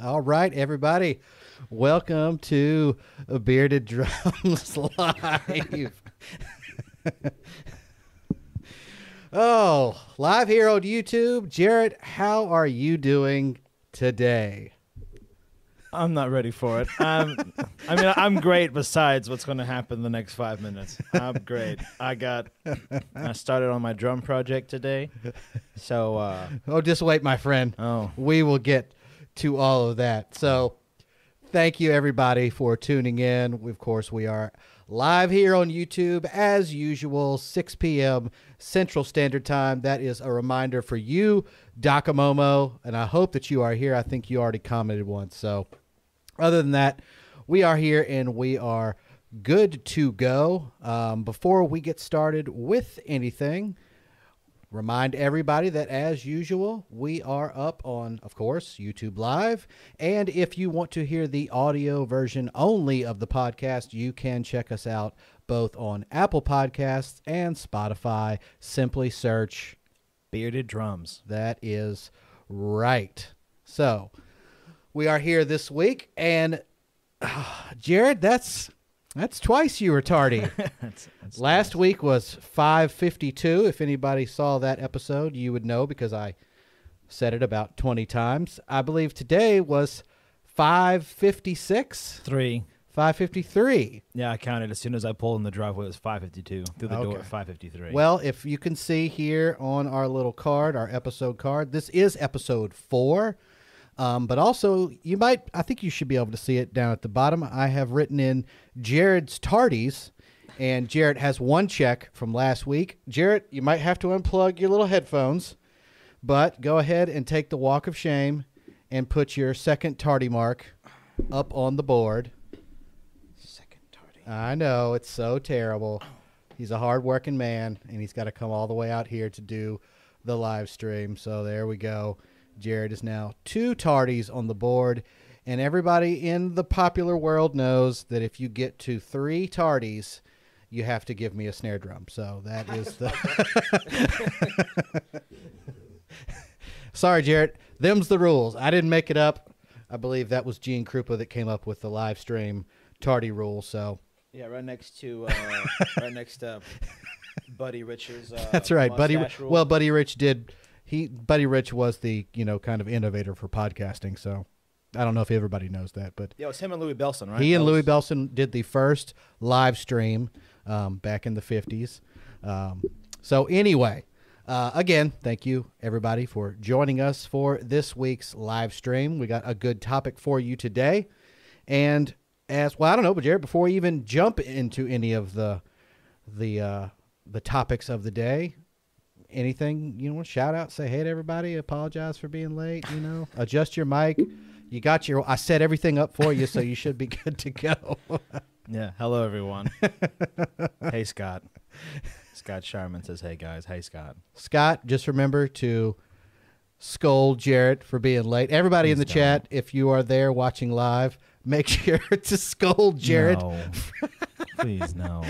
All right, everybody. Welcome to Bearded Drums Live. oh, live here on YouTube. Jarrett, how are you doing today? I'm not ready for it. Um, I mean, I'm great. Besides what's going to happen the next five minutes, I'm great. I got. I started on my drum project today, so. Uh, Oh, just wait, my friend. oh, we will get to all of that. So, thank you everybody for tuning in. Of course, we are live here on YouTube as usual, 6 p.m. Central Standard Time. That is a reminder for you, Dakamomo, and I hope that you are here. I think you already commented once. So, other than that, we are here and we are good to go. Um, before we get started with anything, Remind everybody that, as usual, we are up on, of course, YouTube Live. And if you want to hear the audio version only of the podcast, you can check us out both on Apple Podcasts and Spotify. Simply search bearded drums. that is right. So we are here this week, and ah, Jared, that's that's twice you were tardy. That's- that's Last nice. week was 552. If anybody saw that episode, you would know because I said it about 20 times. I believe today was 556, three. 553. Yeah, I counted as soon as I pulled in the driveway. It was 5:52 through the door at 5:53. Well, if you can see here on our little card, our episode card, this is episode four. Um, but also, you might, I think you should be able to see it down at the bottom. I have written in Jared's tardies, and Jared has one check from last week. Jared, you might have to unplug your little headphones, but go ahead and take the walk of shame and put your second tardy mark up on the board. second tardy. I know it's so terrible. He's a hardworking man, and he's got to come all the way out here to do the live stream. So there we go. Jared is now two tardies on the board, and everybody in the popular world knows that if you get to three tardies, you have to give me a snare drum. So that is the. Sorry, Jared. Them's the rules. I didn't make it up. I believe that was Gene Krupa that came up with the live stream tardy rule. So Yeah, right next to uh, right next to Buddy Rich's. Uh, That's right, Buddy. rule. Well, Buddy Rich did. He Buddy Rich was the you know kind of innovator for podcasting. So I don't know if everybody knows that, but yeah, it was him and Louie Bellson, right? he and Louie Bellson did the first live stream um, back in the fifties. Um, so anyway, uh, again, thank you everybody for joining us for this week's live stream. We got a good topic for you today, and as well, I don't know, but Jared, before we even jump into any of the the uh, the topics of the day, anything you want to shout out, say hey to everybody, apologize for being late, you know, adjust your mic. You got your. I set everything up for you, so you should be good to go. Yeah. Hello, everyone. hey, Scott. Scott Sharman says, "Hey guys, hey Scott." Scott, just remember to scold Jarrett for being late. Everybody in Please the chat, if you are there watching live, make sure to scold Jarrett. No. Please no.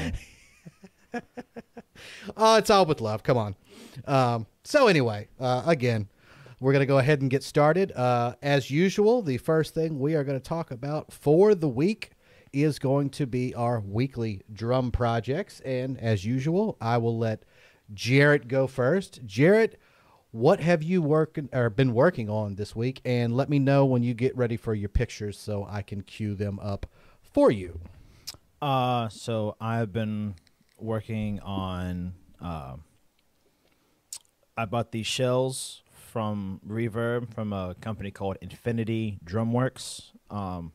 Oh, it's all with love. Come on. Um, so anyway, uh, again, we're going to go ahead and get started. Uh, as usual, the first thing we are going to talk about for the week is going to be our weekly drum projects. And as usual, I will let Jarrett go first. Jarrett, what have you working or been working on this week? And let me know when you get ready for your pictures so I can cue them up for you. Uh, so I've been working on. Uh, I bought these shells from Reverb from a company called Infinity Drumworks. Um,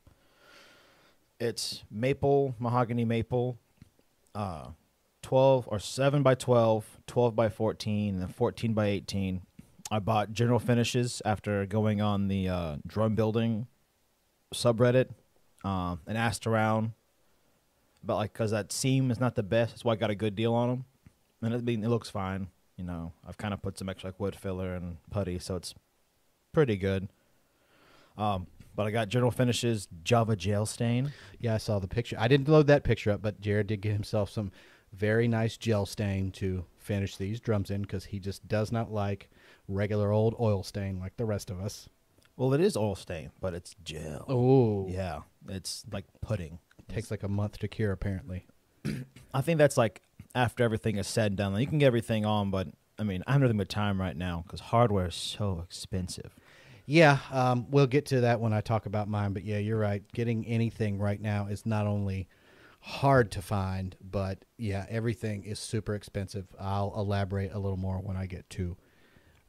it's maple, mahogany maple, uh, 12 or 7 by 12, 12 by 14, and 14 by 18. I bought General Finishes after going on the uh, drum building subreddit um, and asked around but like because that seam is not the best, that's why I got a good deal on them. And it, it looks fine. You know, I've kind of put some extra like wood filler and putty, so it's pretty good. Um, but I got General Finishes Java Gel Stain. Yeah, I saw the picture. I didn't load that picture up, but Jared did get himself some very nice gel stain to finish these drums in because he just does not like regular old oil stain like the rest of us. Well, it is oil stain, but it's gel. Oh, Yeah, it's like pudding. It takes like a month to cure apparently. I think that's like after everything is said and done. Like, you can get everything on, but I mean, I have nothing but time right now because hardware is so expensive. Yeah, um, we'll get to that when I talk about mine. But yeah, you're right. Getting anything right now is not only hard to find, but yeah, everything is super expensive. I'll elaborate a little more when I get to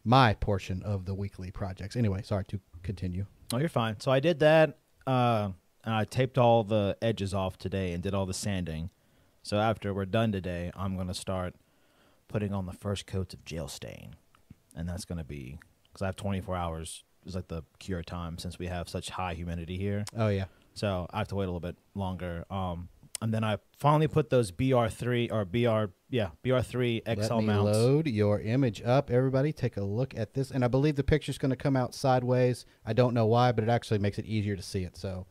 my portion of the weekly projects. Anyway, sorry to continue. Oh, you're fine. So I did that, uh, and I taped all the edges off today and did all the sanding. So after we're done today, I'm gonna start putting on the first coats of gel stain, and that's gonna be because I have 24 hours is like the cure time since we have such high humidity here. Oh yeah, So I have to wait a little bit longer. Um, and then I finally put those BR3 or BR yeah BR3 XL Let me mounts. load your image up. Everybody, take a look at this. And I believe the picture's going to come out sideways. I don't know why, but it actually makes it easier to see it. So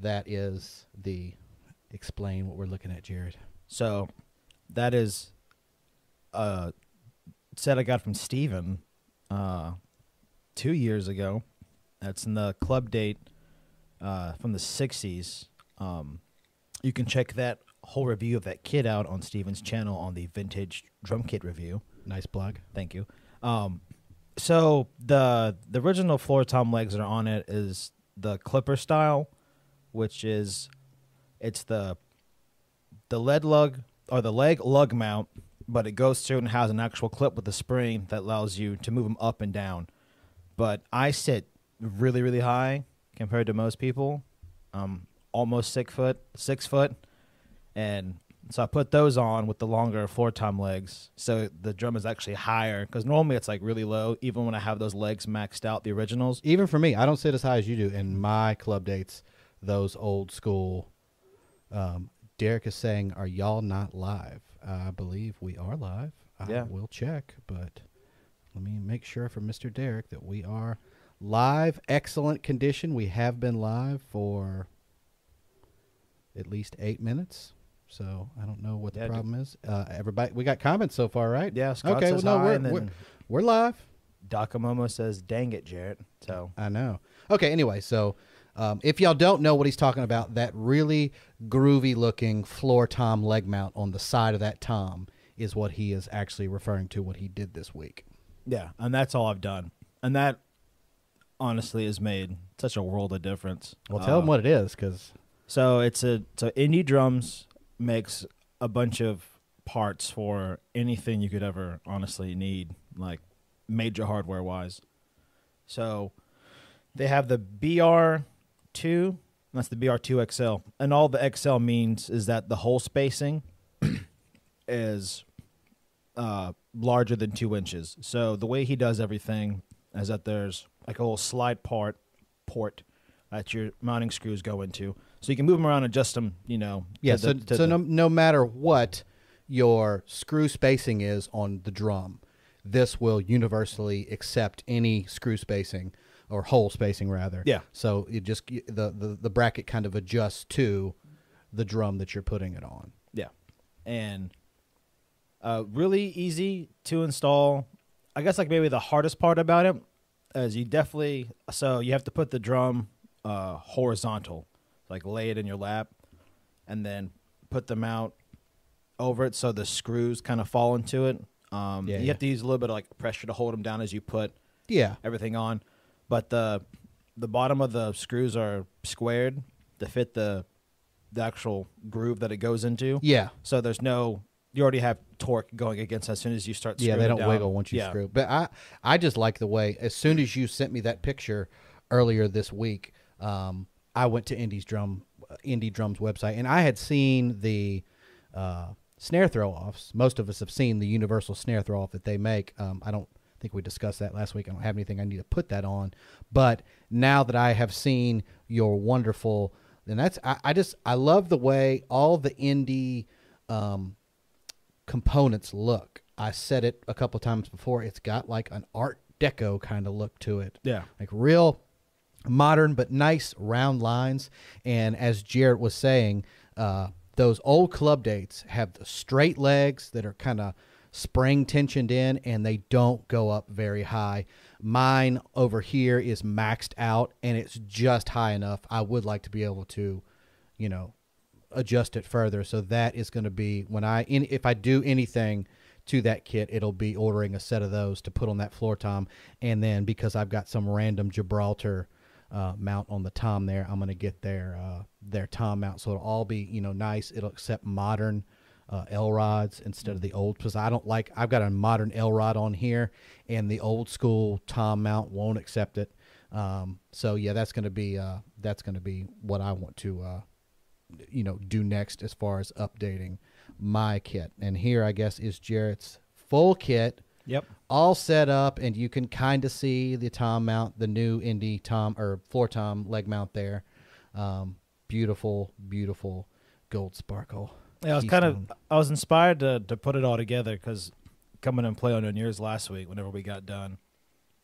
that is the explain what we're looking at, Jared. So that is a set I got from Steven uh, two years ago. That's in the club date uh, from the 60s. Um, you can check that whole review of that kit out on Steven's channel on the Vintage Drum Kit Review. Nice plug. Thank you. Um, so the the original floor tom legs that are on it is the clipper style, which is it's the the lead lug or the leg lug mount, but it goes through and has an actual clip with a spring that allows you to move them up and down. But I sit really really high compared to most people. Um, almost six foot, six foot, and so I put those on with the longer floor tom legs, so the drum is actually higher. Because normally it's like really low, even when I have those legs maxed out, the originals. Even for me, I don't sit as high as you do. In my club dates, those old school. Um, Derek is saying, "Are y'all not live?" I believe we are live. I Yeah. will check, but let me make sure for Mr. Derek that we are live. Excellent condition. We have been live for at least eight minutes. So I don't know what the Yeah, dude. problem is. Uh, everybody, we got comments so far, right? Yeah, Scott okay. says well, no, hi, we're, and we're we're live. Dakamomo says, "Dang it, Jarrett." So I know. Okay, anyway, so um, if y'all don't know what he's talking about, that really groovy looking floor tom leg mount on the side of that tom is what he is actually referring to what he did this week. yeah, and that's all I've done, and that honestly has made such a world of difference. Well, tell Uh, him what it is, because So it's a so indie drums makes a bunch of parts for anything you could ever honestly need, like major hardware wise. So they have the BR two, that's the BR two XL, and all the XL means is that the hole spacing is uh, larger than two inches. So the way he does everything is that there's like a little slide part port that your mounting screws go into, so you can move them around and adjust them. You know, yeah. the- so to so the- no, no matter what your screw spacing is on the drum, this will universally accept any screw spacing or hole spacing rather. Yeah. So it just the the, the bracket kind of adjusts to the drum that you're putting it on. Yeah, and uh, really easy to install. I guess like maybe the hardest part about it is you definitely so you have to put the drum uh, horizontal, like lay it in your lap, and then put them out over it so the screws kind of fall into it. Um, Yeah, you yeah. have to use a little bit of like pressure to hold them down as you put Yeah. everything on, but the the bottom of the screws are squared to fit the the actual groove that it goes into. Yeah. So there's no you already have torque going against as soon as you start. Yeah, they don't down. wiggle once you yeah. screw. But I, I just like the way. As soon as you sent me that picture earlier this week, um, I went to Indie's drum, Indie Drums website, and I had seen the uh, snare throw offs. Most of us have seen the universal snare throw off that they make. Um, I don't think we discussed that last week. I don't have anything I need to put that on. But now that I have seen your wonderful, and that's I, I just I love the way all the indie. Um, components look. I said it a couple times before. It's got like an Art Deco kind of look to it. Yeah. Like real modern but nice round lines. And as Jarrett was saying, uh, those old club dates have the straight legs that are kind of spring tensioned in and they don't go up very high. Mine over here is maxed out and it's just high enough. I would like to be able to, you know, adjust it further. So that is going to be when I in, if I do anything to that kit, it'll be ordering a set of those to put on that floor tom, and then because I've got some random Gibraltar uh, mount on the tom there, I'm going to get their uh, their tom mount. So it'll all be you know nice. It'll accept modern. Uh, L rods instead of the old because I don't like I've got a modern L rod on here and the old school Tom mount won't accept it. Um, so yeah, that's gonna be uh, that's gonna be what I want to uh, you know do next as far as updating my kit. And here I guess is Jarrett's full kit, Yep. all set up, and you can kind of see the Tom mount, the new Indy Tom or floor Tom leg mount there. Um, beautiful, beautiful gold sparkle. Yeah, I was kind of I was inspired to to put it all together because coming and play on New Year's last week, whenever we got done,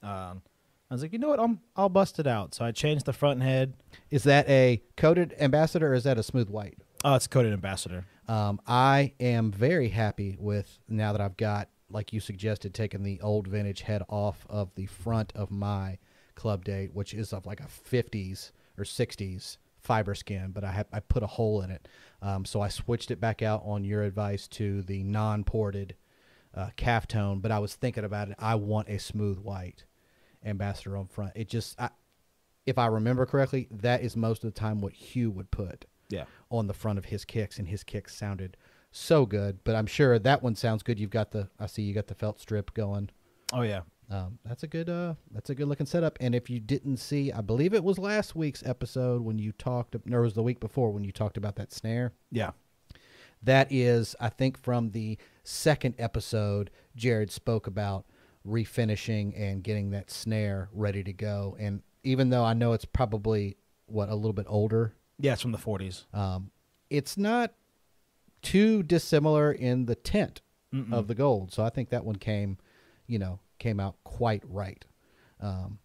um, I was like, you know what, I'm I'll bust it out. So I changed the front head. Is that a coated ambassador or is that a smooth white? Oh, it's coated ambassador. Um, I am very happy with now that I've got, like you suggested, taking the old vintage head off of the front of my club date, which is of like a 50s or 60s fiber skin, but I have I put a hole in it, um, so I switched it back out on your advice to the non-ported uh, calf tone. But I was thinking about it. I want a smooth white ambassador on front. It just, I, if I remember correctly, that is most of the time what Hugh would put Yeah. on the front of his kicks, and his kicks sounded so good. But I'm sure that one sounds good. You've got the I see you got the felt strip going. Oh yeah. Um, that's a good uh, that's a good looking setup. And if you didn't see, I believe it was last week's episode when you talked, or it was the week before when you talked about that snare. Yeah. That is, I think, from the second episode, Jared spoke about refinishing and getting that snare ready to go. And even though I know it's probably what a little bit older Yeah, it's from the 40s. um, it's not too dissimilar in the tint Mm-mm. of the gold. So I think that one came, you know, came out quite right. Um,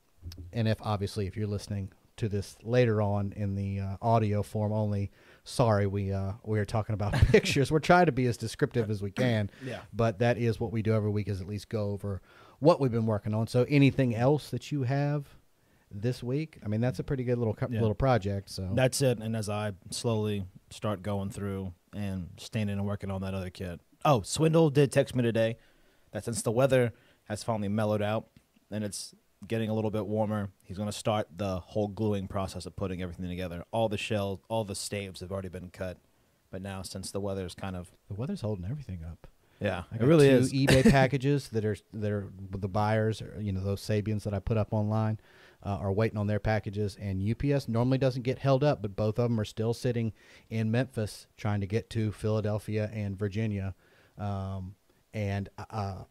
and if obviously if you're listening to this later on in the uh, audio form only, sorry we uh, we are talking about pictures. We're trying to be as descriptive as we can. Yeah. But that is what we do every week is at least go over what we've been working on. So anything else that you have this week? I mean, that's a pretty good little co- Yeah. little project. So That's it. And as I slowly start going through and standing and working on that other kit. Oh, Swindle did text me today that since the weather has finally mellowed out and it's getting a little bit warmer, he's going to start the whole gluing process of putting everything together. All the shells, all the staves have already been cut. But now, since the weather's kind of the weather's holding everything up. yeah, I it really two is. eBay packages that are that are the buyers, or, you know, those Sabians that I put up online, uh, are waiting on their packages. And UPS normally doesn't get held up, but both of them are still sitting in Memphis trying to get to Philadelphia and Virginia. Um, and uh,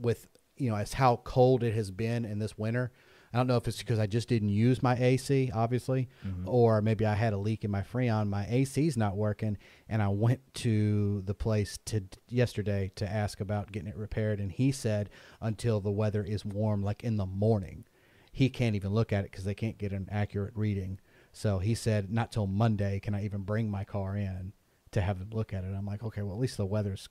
with you know, as how cold it has been in this winter. I don't know if it's because I just didn't use my AC, obviously, mm-hmm. or maybe I had a leak in my Freon. My AC's not working, and I went to the place to yesterday to ask about getting it repaired, and he said until the weather is warm, like in the morning, he can't even look at it because they can't get an accurate reading. So he said not till Monday can I even bring my car in to have him look at it. I'm like, okay, well at least the weather's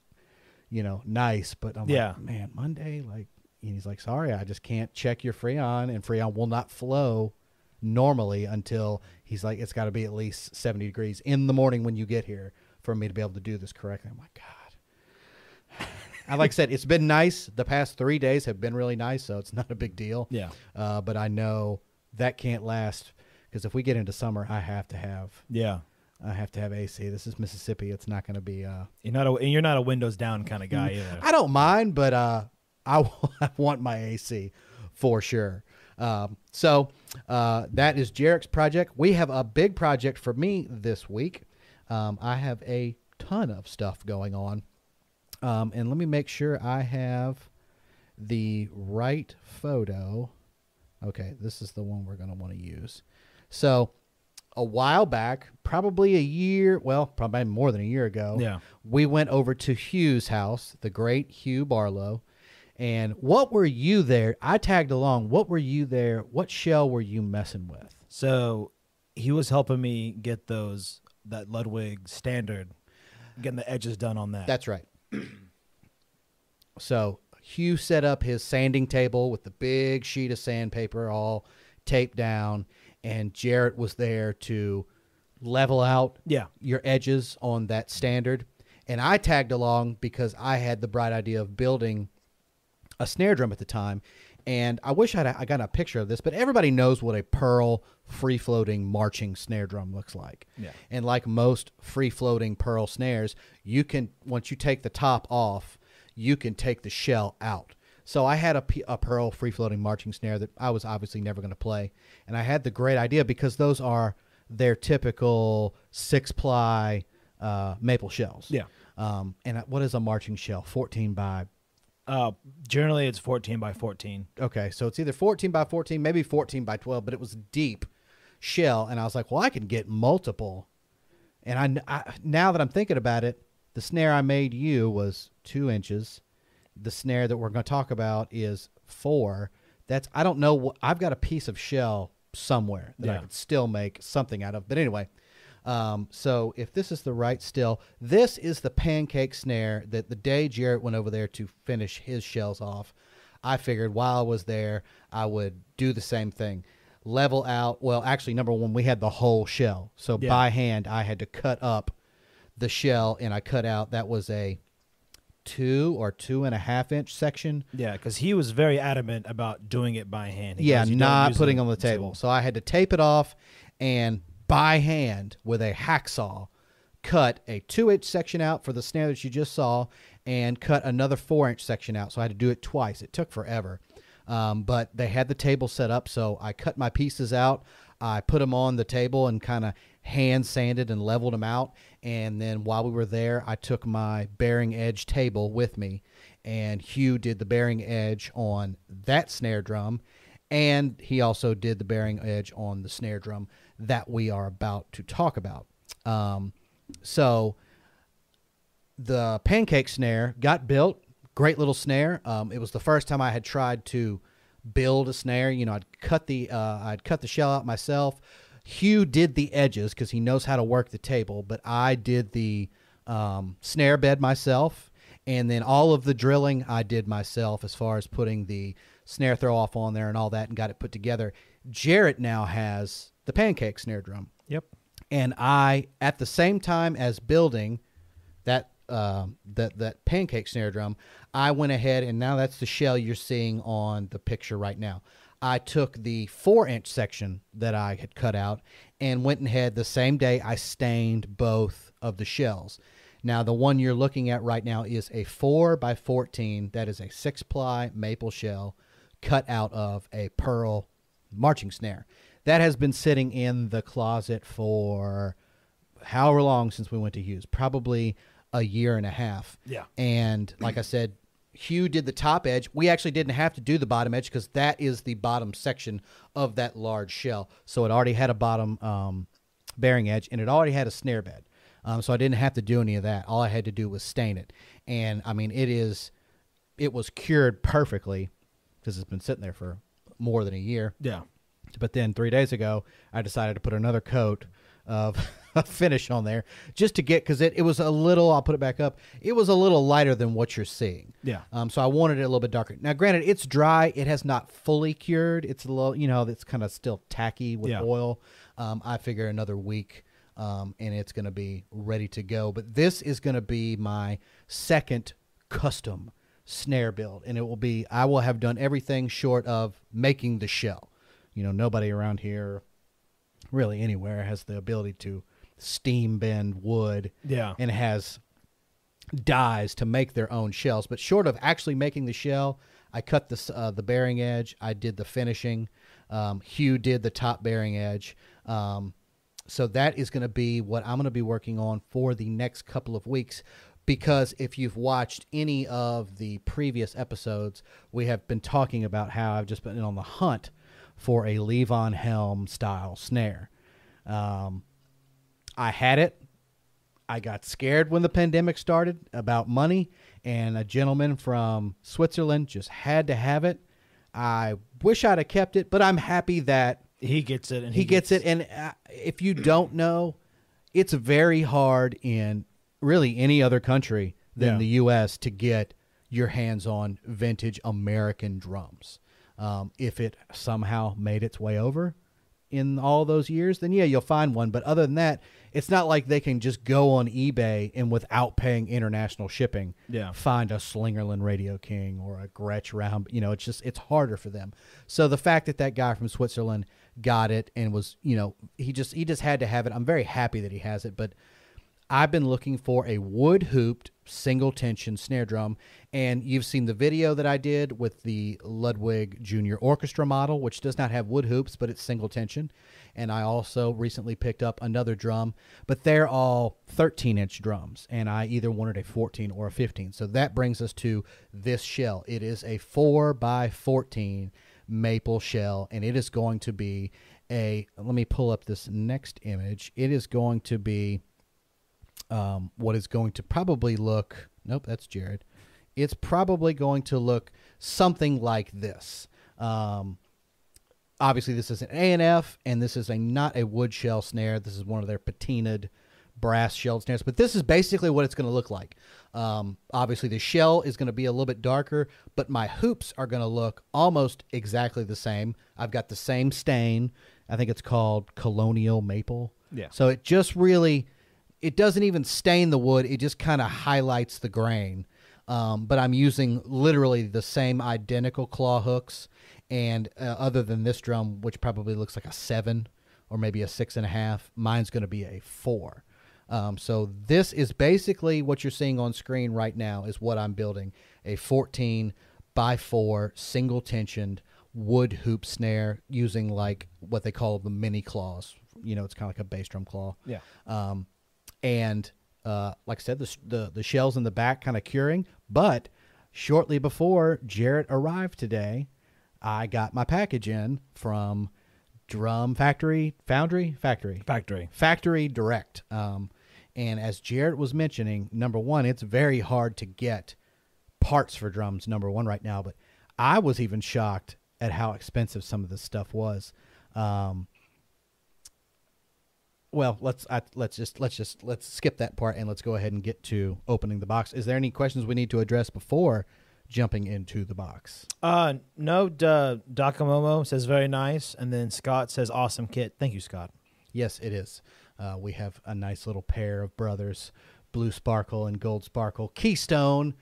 you know, nice. But I'm Yeah. like, man, Monday, like, and he's like, sorry, I just can't check your Freon, and Freon will not flow normally until he's like, it's got to be at least 70 degrees in the morning when you get here for me to be able to do this correctly. I'm like, God. I like I said, it's been nice. The past three days have been really nice, so it's not a big deal. Yeah. Uh, but I know that can't last because if we get into summer, I have to have Yeah. I have to have AC. This is Mississippi. It's not going to be. Uh, You're not a and you're not a windows down kind of guy either. I don't mind, but uh, I, w- I want my AC for sure. Um, so uh, that is Jarek's project. We have a big project for me this week. Um, I have a ton of stuff going on, um, and let me make sure I have the right photo. Okay, this is the one we're going to want to use. So a while back, probably a year, well, probably more than a year ago, Yeah. we went over to Hugh's house, the great Hugh Barlow. And what were you there? I tagged along. What were you there? What shell were you messing with? So he was helping me get those that Ludwig standard, getting the edges done on that. That's right. so Hugh set up his sanding table with the big sheet of sandpaper all taped down, and Jarrett was there to level out Yeah. your edges on that standard. And I tagged along because I had the bright idea of building a snare drum at the time. And I wish I'd I got a picture of this, but everybody knows what a pearl free floating marching snare drum looks like. Yeah. And like most free floating pearl snares, you can once you take the top off, you can take the shell out. So I had a, a pearl free floating marching snare that I was obviously never going to play, and I had the great idea because those are their typical six ply uh, maple shells. Yeah. Um, and what is a marching shell? Fourteen by Uh, generally, it's 14 by 14. Okay, so it's either 14 by 14, maybe 14 by 12, but it was deep shell, and I was like, well, I can get multiple. And I, I now that I'm thinking about it, the snare I made you was two inches. The snare that we're going to talk about is four. That's I don't know. what I've got a piece of shell somewhere that I could still make something out of. But anyway, um, so if this is the right still, this is the pancake snare that the day Jarrett went over there to finish his shells off. I figured while I was there, I would do the same thing. Level out. Well, actually, number one, we had the whole shell. So Yeah. by hand, I had to cut up the shell and I cut out, that was a two or two and a half inch section. Yeah, because he was very adamant about doing it by hand. He yeah, goes, don't putting on the table. tool." So I had to tape it off and by hand with a hacksaw cut a two inch section out for the snare that you just saw and cut another four inch section out. So I had to do it twice. It took forever. Um, but they had the table set up, so I cut my pieces out. I put them on the table and kind of hand sanded and leveled them out. And then while we were there, I took my bearing edge table with me, and Hugh did the bearing edge on that snare drum, and he also did the bearing edge on the snare drum that we are about to talk about. Um, so the pancake snare got built. Great little snare. Um, it was the first time I had tried to build a snare. You know, I'd cut the uh, I'd cut the shell out myself. Hugh did the edges because he knows how to work the table, but I did the um, snare bed myself, and then all of the drilling I did myself as far as putting the snare throw off on there and all that, and got it put together. Jarrett now has the pancake snare drum Yep. and I at the same time as building that um that that pancake snare drum, I went ahead and now that's the shell you're seeing on the picture right now. I took the four inch section that I had cut out and went ahead the same day I stained both of the shells. Now the one you're looking at right now is a four by fourteen. That is a six ply maple shell cut out of a pearl marching snare. That has been sitting in the closet for however long since we went to Hugh's, probably a year and a half. Yeah. And like I said, Hugh did the top edge. We actually didn't have to do the bottom edge because that is the bottom section of that large shell. So it already had a bottom um, bearing edge and it already had a snare bed. Um, so I didn't have to do any of that. All I had to do was stain it. And I mean, it is, it was cured perfectly because it's been sitting there for more than a year. Yeah. But then three days ago, I decided to put another coat of finish on there just to get because it, it was a little. I'll put it back up. It was a little lighter than what you're seeing. Yeah. Um. So I wanted it a little bit darker. Now, granted, it's dry. It has not fully cured. It's a little. You know, it's kind of still tacky with Yeah. oil. Um. I figure another week. Um. And it's going to be ready to go. But this is going to be my second custom snare build, and it will be. I will have done everything short of making the shell. You know, nobody around here, really anywhere, has the ability to steam bend wood Yeah. and has dies to make their own shells. But short of actually making the shell, I cut the uh, the bearing edge. I did the finishing. Um, Hugh did the top bearing edge. Um, so that is going to be what I'm going to be working on for the next couple of weeks. Because if you've watched any of the previous episodes, we have been talking about how I've just been on the hunt for a Levon Helm style snare. Um, I had it. I got scared when the pandemic started about money, and a gentleman from Switzerland just had to have it. I wish I'd have kept it, but I'm happy that He gets it, and he, gets, it. And uh, if you don't know, it's very hard in really any other country than Yeah. the U.S. to get your hands on vintage American drums. Um, if it somehow made its way over in all those years, then yeah, you'll find one. But other than that, it's not like they can just go on eBay and without paying international shipping, Yeah. find a Slingerland Radio King or a Gretsch round. You know, it's just it's harder for them. So the fact that that guy from Switzerland got it and was, you know, he just he just had to have it. I'm very happy that he has it, but I've been looking for a wood hooped single tension snare drum, and you've seen the video that I did with the Ludwig Junior Orchestra model, which does not have wood hoops, but it's single tension. And I also recently picked up another drum, but they're all 13 inch drums, and I either wanted a 14 or a 15. So that brings us to this shell. It is a 4 by 14 maple shell, and it is going to be a. Let me pull up this next image. It is going to be um, what is going to probably look. Nope, that's Jared. It's probably going to look something like this. Um, obviously, this is an A and F, and this is a not a wood shell snare. This is one of their patinaed brass shelled snares. But this is basically what it's going to look like. Um, obviously, the shell is going to be a little bit darker, but my hoops are going to look almost exactly the same. I've got the same stain. I think it's called colonial maple. Yeah. So it just really, it doesn't even stain the wood. It just kind of highlights the grain. Um, but I'm using literally the same identical claw hooks, and uh, other than this drum, which probably looks like a seven or maybe a six and a half, mine's going to be a four. Um, so this is basically what you're seeing on screen right now is what I'm building a 14 by four single tensioned wood hoop snare using like what they call the mini claws. You know, it's kind of like a bass drum claw. Yeah. Um, and uh, like I said, the, the the shells in the back kind of curing. But shortly before Jarrett arrived today, I got my package in from Drum Factory, Foundry, Factory, Factory. Factory Direct. Um, and as Jarrett was mentioning, number one, it's very hard to get parts for drums. Number one right now, but I was even shocked at how expensive some of this stuff was. Um, well, let's I, let's just let's just let's skip that part and let's go ahead and get to opening the box. Is there any questions we need to address before jumping into the box? Uh, no, duh, Dakamomo says very nice, and then Scott says awesome kit. Thank you, Scott. Yes, it is. Uh, we have a nice little pair of brothers, Blue Sparkle and Gold Sparkle, Keystone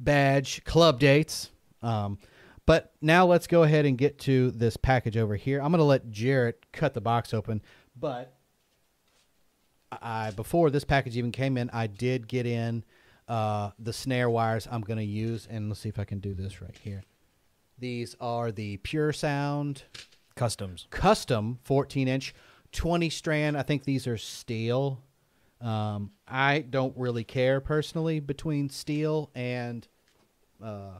badge, club dates. Um, but now let's go ahead and get to this package over here. I'm going to let Jarrett cut the box open, but I before this package even came in, I did get in uh, the snare wires I'm going to use, and let's see if I can do this right here. These are the Pure Sound Customs. custom 14 inch 20 strand i think these are steel um, i don't really care personally between steel and uh,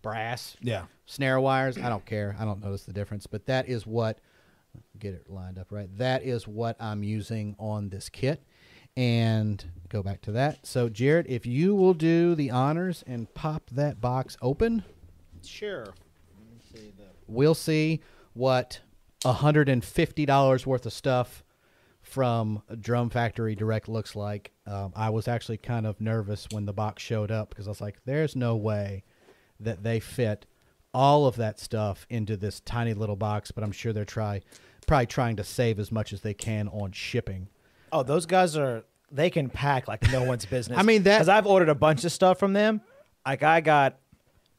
brass Yeah. snare wires i don't care i don't notice the difference but that is what get it lined up right that is what i'm using on this kit and go back to that so jared if you will do the honors and pop that box open Sure. we'll see what $150 worth of stuff from Drum Factory Direct looks like. Um, I was actually kind of nervous when the box showed up because I was like, there's no way that they fit all of that stuff into this tiny little box, but I'm sure they're try probably trying to save as much as they can on shipping. Oh, those guys are. They can pack like no one's business. I mean, that- because I've ordered a bunch of stuff from them. Like I got,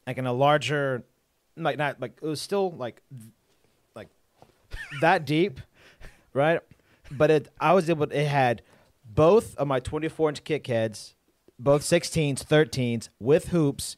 like in a larger, like not like it was still like, like that deep, right? But it, I was able. It had both of my 24 inch kick heads, both 16s, 13s with hoops,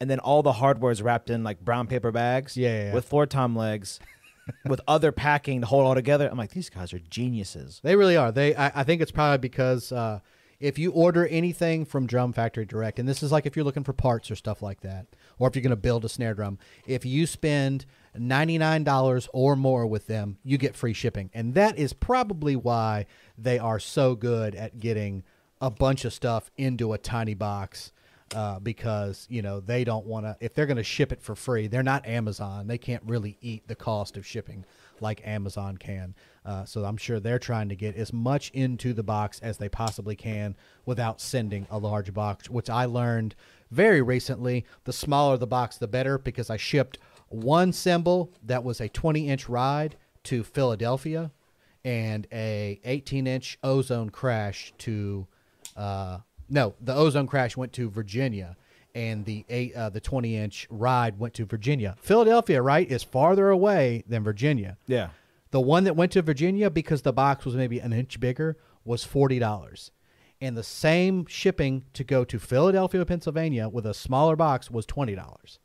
and then all the hardware is wrapped in like brown paper bags. Yeah, yeah, yeah. with floor tom legs. with other packing to hold all together, I'm like, these guys are geniuses. They really are. They. I, I think it's probably because uh, if you order anything from Drum Factory Direct, and this is like if you're looking for parts or stuff like that, or if you're going to build a snare drum, if you spend ninety nine dollars or more with them, you get free shipping, and that is probably why they are so good at getting a bunch of stuff into a tiny box. Uh, because you know they don't want to if they're going to ship it for free they're not amazon. They can't really eat the cost of shipping like amazon can. Uh, so i'm sure they're trying to get as much into the box as they possibly can without sending a large box which i learned very recently, the smaller the box, the better, because I shipped one cymbal that was a 20 inch ride to Philadelphia and a 18 inch O-Zone crash to uh, no the O-Zone crash went to virginia and the eight uh, the 20 inch ride went to virginia. Philadelphia right is farther away than virginia. Yeah. the one that went to virginia because the box was maybe an inch bigger was $40 and the same shipping to go to philadelphia pennsylvania with a smaller box was $20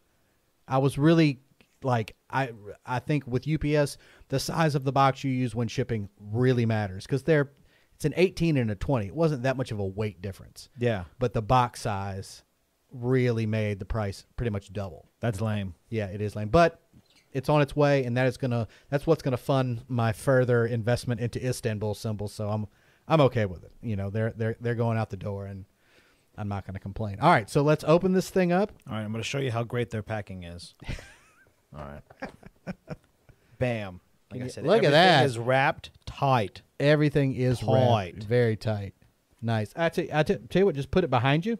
I was really like I I think with UPS the size of the box you use when shipping really matters because they're it's an 18 and a 20. It wasn't that much of a weight difference, Yeah. but the box size really made the price pretty much double. That's lame. Yeah, it is lame, but it's on its way, and that is gonna that's what's gonna fund my further investment into Istanbul cymbals. So I'm I'm okay with it. You know, they're they're they're going out the door, and I'm not gonna complain. All right, so let's open this thing up. All right, I'm going to show you how great their packing is. All right. Bam. Like I said, look at everything that. is wrapped tight. Everything is Tight. wrapped, very tight, nice. I tell, I tell, tell you what, just put it behind you,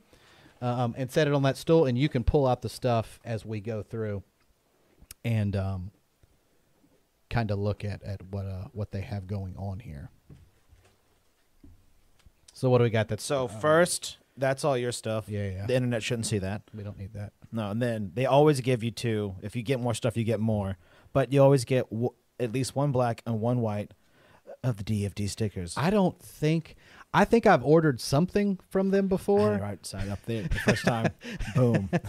um, and set it on that stool, and you can pull out the stuff as we go through, and um, kind of look at at what uh what they have going on here. So what do we got? That's So uh, first, that's all your stuff. Yeah, yeah. The internet shouldn't see that. we don't need that. No, and then they always give you two. If you get more stuff, you get more. But you always get w- at least one black and one white of the DFD stickers. I don't think. I think I've ordered something from them before. right side up there the first time. Boom.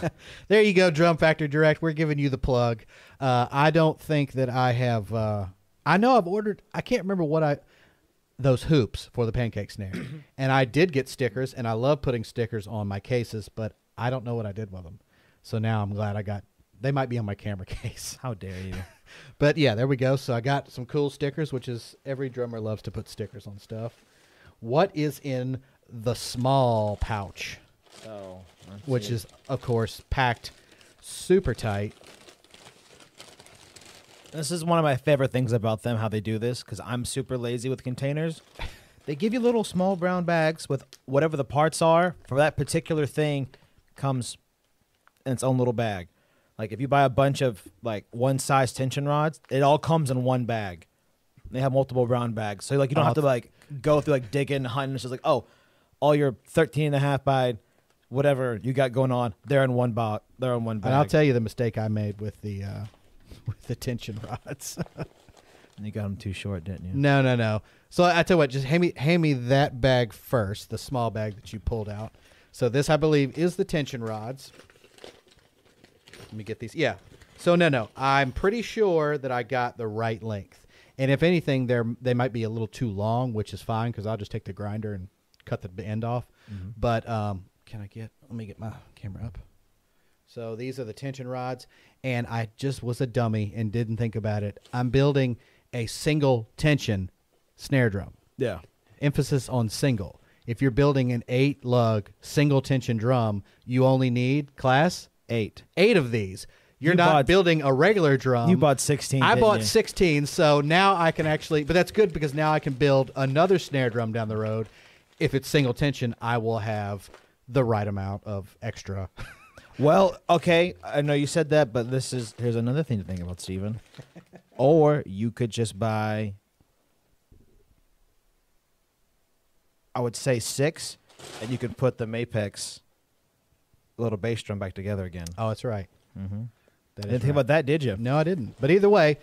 There you go, Drum Factory Direct. We're giving you the plug. Uh, I don't think that I have. Uh, I know I've ordered. I can't remember what I. Those hoops for the pancake snare, and I did get stickers, and I love putting stickers on my cases, but I don't know what I did with them. So now I'm glad I got. They might be on my camera case, How dare you? But yeah, there we go. So I got some cool stickers, which is every drummer loves to put stickers on stuff. What is in the small pouch? So, let's which see. is of course packed super tight. This is one of my favorite things about them, how they do this, because I'm super lazy with containers. They give you little small brown bags with whatever the parts are for that particular thing comes in its own little bag. Like if you buy a bunch of like one size tension rods, it all comes in one bag. They have multiple brown bags. So like you don't have to like go through like digging, and hunting. It's just like, oh, all your 13 and a half by whatever you got going on, they're in one box. They're in one bag. And I'll tell you the mistake I made with the uh, with the tension rods. And you got them too short, didn't you? no, no, no. So I tell you what, just hand me hand me that bag first, the small bag that you pulled out. So this, I believe, is the tension rods. Let me get these. Yeah. So no, no. I'm pretty sure that I got the right length. And if anything, they're they might be a little too long, which is fine because I'll just take the grinder and cut the end off. But um, can I get? Let me get my camera up. So these are the tension rods, and I just was a dummy and didn't think about it. I'm building a single tension snare drum. Yeah. Emphasis on single. If you're building an eight lug single tension drum, you only need class Eight. eight of these. You're You not bought- building a regular drum. you bought 16. I bought you? 16, so now I can actually, but that's good because now I can build another snare drum down the road. If it's single tension, I will have the right amount of extra. Well, okay, I know you said that, but this is here's another thing to think about, Steven. or you could just buy I would say six, and you could put the Mapex little bass drum back together again. Oh, that's right. Mm-hmm. That Didn't think right. about that, did you? No, I didn't. But either way,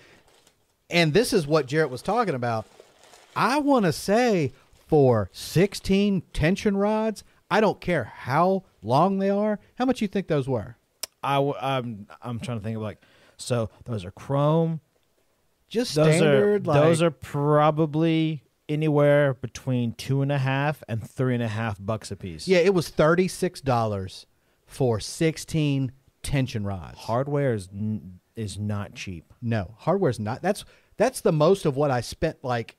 and this is what Jarrett was talking about. I want to say for 16 tension rods, I don't care how long they are. How much you think those were? I w- I'm I'm trying to think of like so those are chrome. Just Those standard. are like, those are probably anywhere between two and a half and three and a half bucks a piece. Yeah, it was thirty six dollars for 16 tension rods. hardware is n- is not cheap. No, hardware's not. That's that's the most of what I spent. Like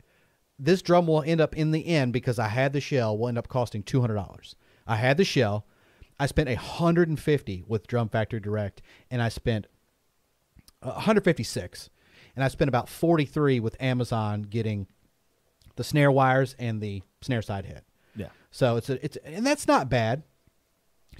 this drum will end up in the end because I had the shell will end up costing two hundred dollars. I had the shell. I spent a hundred and fifty with Drum Factory Direct, and I spent one hundred fifty six, and I spent about forty three with Amazon getting the snare wires and the snare side head. Yeah. So it's a, it's and that's not bad.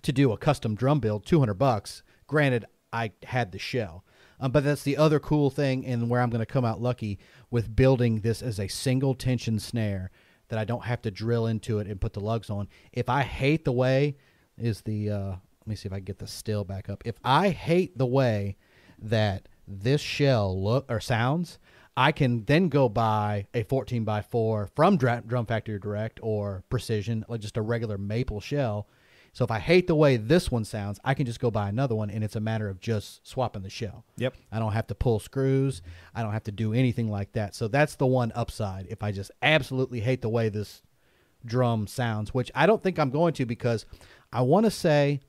To do a custom drum build, 200 bucks. Granted, I had the shell. Um, but that's the other cool thing, and where I'm going to come out lucky with building this as a single tension snare that I don't have to drill into it and put the lugs on. If I hate the way, is the uh, let me see if I can get the still back up. If I hate the way that this shell look or sounds, I can then go buy a 14 by 4 from Drum Factory Direct or Precision, like just a regular maple shell. So if I hate the way this one sounds, I can just go buy another one, and it's a matter of just swapping the shell. Yep. I don't have to pull screws. I don't have to do anything like that. So that's the one upside. If I just absolutely hate the way this drum sounds, which I don't think I'm going to because I want to say,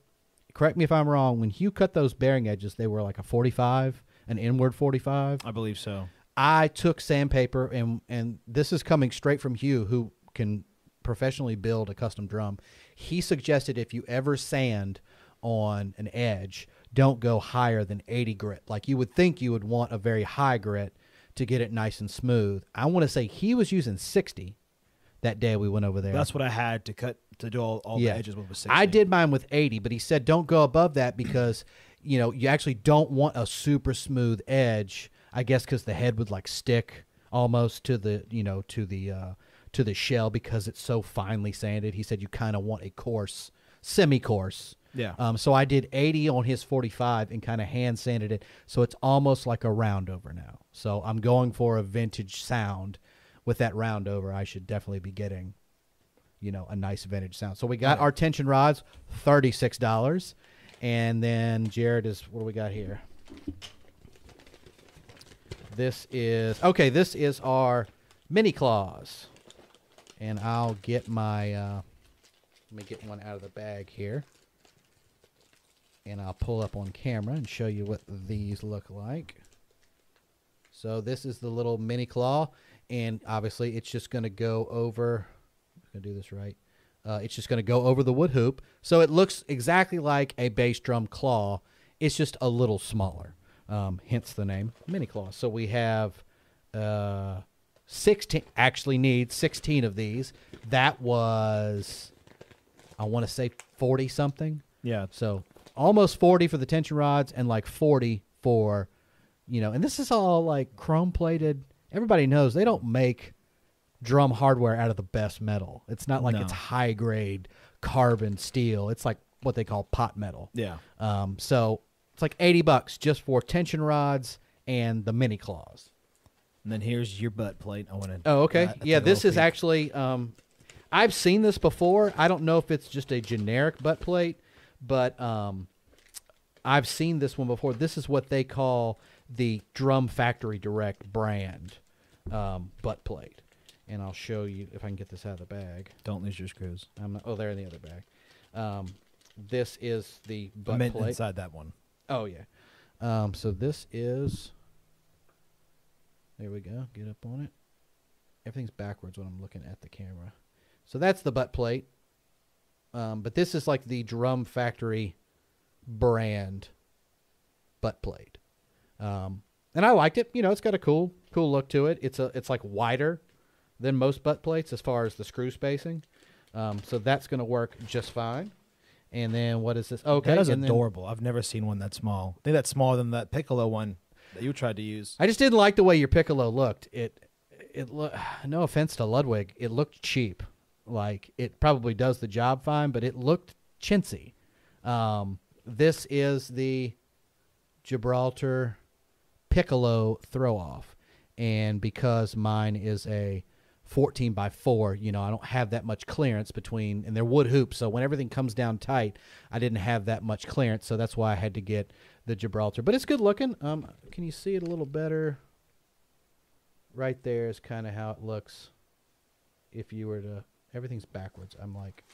correct me if I'm wrong, when Hugh cut those bearing edges, they were like a 45, an inward 45. I believe so. I took sandpaper and and this is coming straight from Hugh who can professionally build a custom drum. He suggested if you ever sand on an edge, don't go higher than 80 grit. Like you would think you would want a very high grit to get it nice and smooth. I want to say he was using 60 that day we went over there. That's what I had to cut to do all, all Yeah. the edges with was 60. I did mine with 80, but he said don't go above that because, you know, you actually don't want a super smooth edge. I guess because the head would like stick almost to the, you know, to the uh, to the shell because it's so finely sanded. He said you kind of want a coarse, semi-coarse. Yeah. Um, so I did 80 on his 45 and kind of hand sanded it, so it's almost like a round over now. So I'm going for a vintage sound with that round over. I should definitely be getting you know, a nice vintage sound. So we got our tension rods, thirty six dollars, and then Jared is what do we got here? This is okay. This is our mini claws, and I'll get my. Uh, let me get one out of the bag here, and I'll pull up on camera and show you what these look like. So this is the little mini claw, and obviously it's just going to go over. I'm going to do this right. Uh, it's just going to go over the wood hoop, so it looks exactly like a bass drum claw. It's just a little smaller, um, hence the name mini claw. So we have uh, sixteen. Actually, need sixteen of these. That was, I want to say forty something. Yeah. So almost 40 for the tension rods and like 40 for, you know, and this is all like chrome plated. Everybody knows they don't make drum hardware out of the best metal. It's not like No. it's high grade carbon steel. It's like what they call pot metal. Yeah. Um, so it's like 80 bucks just for tension rods and the mini claws. And then here's your butt plate. I want to. Oh, okay. yeah, this is actually. Um, I've seen this before. I don't know if it's just a generic butt plate, but um, I've seen this one before. This is what they call the Drum Factory Direct brand um, butt plate, and I'll show you if I can get this out of the bag. Don't lose your screws. I'm not, oh, they're in the other bag. Um, this is the butt plate. inside that one. Oh yeah. Um, so this is. There we go. Get up on it. Everything's backwards when I'm looking at the camera. So that's the butt plate. Um, but this is like the Drum Factory brand butt plate. Um, and I liked it. You know, it's got a cool, cool look to it. It's a, it's like wider than most butt plates as far as the screw spacing. Um, so that's going to work just fine. And then what is this? Okay, that is and then- adorable. I've never seen one that small. I think that's smaller than that Piccolo one that you tried to use. I just didn't like the way your piccolo looked. It it look no offense to Ludwig, it looked cheap. Like it probably does the job fine, but it looked chintzy. Um, this is the Gibraltar piccolo throw off, and because mine is a 14 by 4 you know i don't have that much clearance between and they're wood hoops so when everything comes down tight i didn't have that much clearance so that's why i had to get the gibraltar. But it's good looking. Um can you see it a little better? Right there is kind of how it looks. If you were to everything's backwards i'm like.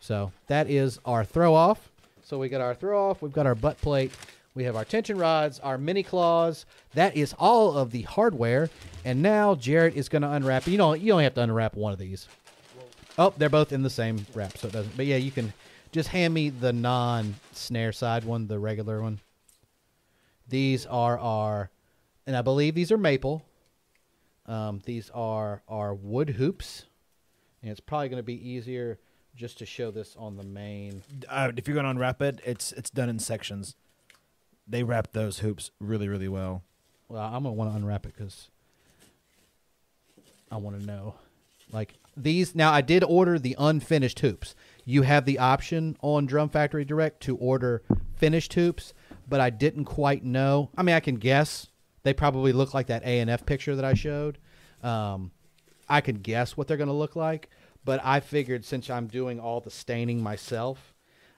So that is our throw off. So we got our throw off we've got our butt plate we have our tension rods, our mini claws. That is all of the hardware. And now Jarrett is going to unwrap. You know, you only have to unwrap one of these. Oh, they're both in the same wrap, so it doesn't. But yeah, you can just hand me the non-snare side one, the regular one. These are our, and I believe these are maple. Um, these are our wood hoops, and it's probably going to be easier just to show this on the main. Uh, if you're going to unwrap it, it's it's done in sections. They wrap those hoops really really well. Well, I'm gonna want to unwrap it because I want to know. Like these now, I did order the unfinished hoops. You have the option on Drum Factory Direct to order finished hoops, but I didn't quite know. I mean, I can guess they probably look like that A and F picture that I showed. Um, I can guess what they're going to look like, but I figured since I'm doing all the staining myself,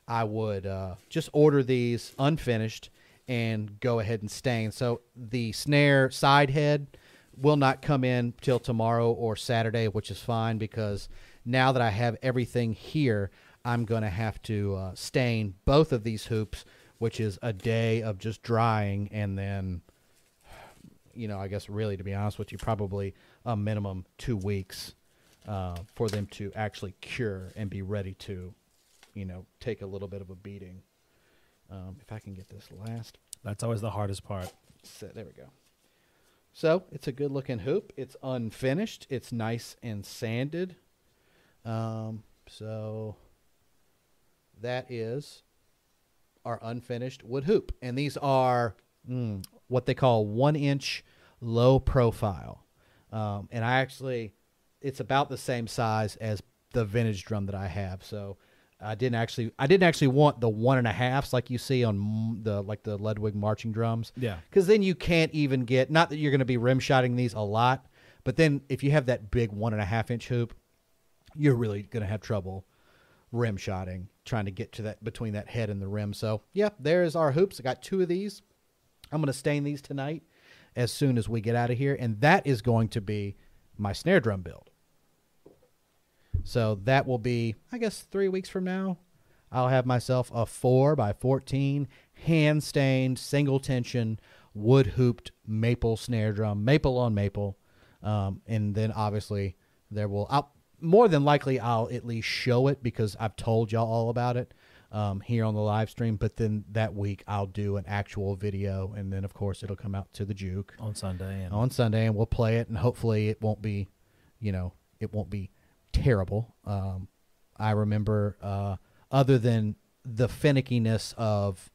I would uh, just order these unfinished and go ahead and stain. So the snare side head will not come in till tomorrow or Saturday, which is fine because now that I have everything here, I'm going to have to uh, stain both of these hoops, which is a day of just drying and then, you know, I guess really to be honest with you, probably a minimum two weeks uh, for them to actually cure and be ready to, you know, take a little bit of a beating. Um, if I can get this last That's always the hardest part. set, there we go. So it's a good looking hoop. It's unfinished. It's nice and sanded. Um, so that is our unfinished wood hoop, and these are mm, what they call one inch low profile. Um, and I actually, it's about the same size as the vintage drum that I have. So I didn't actually, I didn't actually want the one and a halfs like you see on the like the Ludwig marching drums. Yeah. Because then you can't even get. Not that you're going to be rim shotting these a lot, but then if you have that big one and a half inch hoop, you're really going to have trouble rim shotting trying to get to that between that head and the rim. So yeah, there's our hoops. I got two of these. I'm going to stain these tonight as soon as we get out of here, and that is going to be my snare drum build. So that will be, I guess, three weeks from now. I'll have myself a four by fourteen hand stained single tension wood hooped maple snare drum, maple on maple, um, and then obviously there will. I'll, more than likely, I'll at least show it because I've told y'all all about it um, here on the live stream. But then that week I'll do an actual video, and then of course it'll come out to the juke On Sunday and on Sunday, and we'll play it, and hopefully it won't be, you know, it won't be terrible. Um, I remember, uh, other than the finickiness of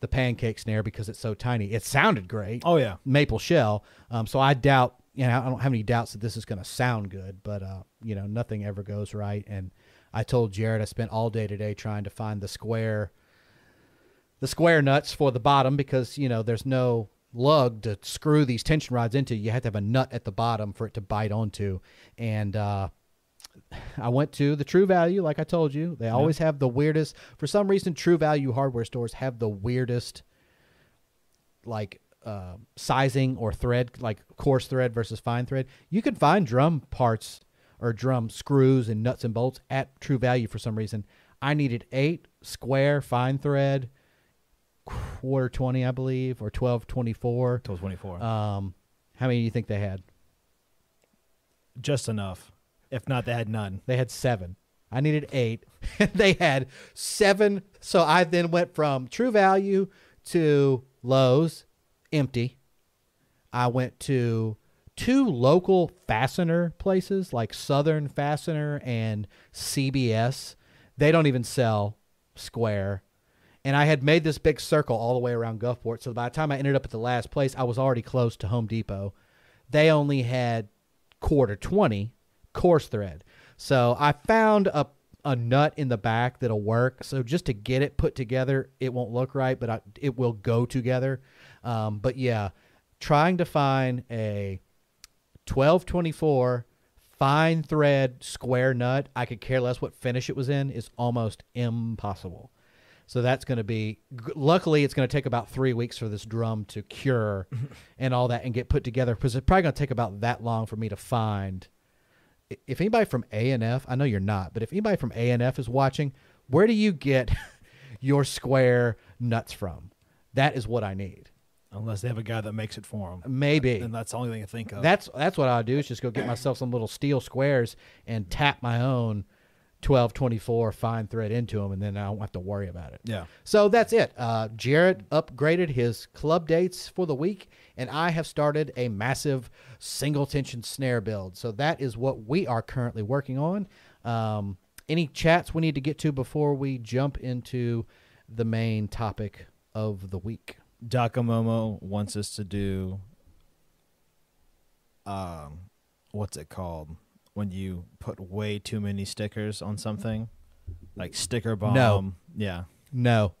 the pancake snare because it's so tiny, it sounded great. oh yeah, Maple shell. Um, so I doubt, you know, I don't have any doubts that this is going to sound good, but uh, you know, nothing ever goes right. And I told Jared I spent all day today trying to find the square the square nuts for the bottom because you know there's no lug to screw these tension rods into. You have to have a nut at the bottom for it to bite onto. And uh, I went to the True Value, like I told you. They always have the weirdest. For some reason, True Value hardware stores have the weirdest, like uh, sizing or thread, like coarse thread versus fine thread. You can find drum parts or drum screws and nuts and bolts at True Value for some reason. I needed eight square fine thread, quarter twenty, I believe, or twelve twenty four. till twenty four, Um, how many do you think they had? just enough. If not, they had none. They had seven. I needed eight. they had seven. So I then went from True Value to Lowe's, empty. I went to two local fastener places like Southern Fastener and CBS. They don't even sell square. And I had made this big circle all the way around Gulfport. So by the time I ended up at the last place, I was already close to Home Depot. They only had quarter 20 coarse thread. So I found a a nut in the back that'll work. So just to get it put together, it won't look right, but I, it will go together. Um, but yeah, trying to find a 1224 fine thread square nut, I could care less what finish it was in, is almost impossible. So that's going to be. Luckily, it's going to take about three weeks for this drum to cure and all that and get put together because it's probably going to take about that long for me to find. If anybody from A and F, I know you're not, but if anybody from A and F is watching, where do you get your square nuts from? That is what I need. Unless they have a guy that makes it for them. Maybe And that's the only thing I think of. that's that's what I'll do is just go get myself some little steel squares and tap my own 1224 fine thread into them, and then I don't have to worry about it. yeah. So that's it. Uh, Jarrett upgraded his club dates for the week, and I have started a massive single tension snare build. So that is what we are currently working on. Um, any chats we need to get to before we jump into the main topic of the week? Dakamomo wants us to do um what's it called when you put way too many stickers on something like sticker bomb No. yeah No.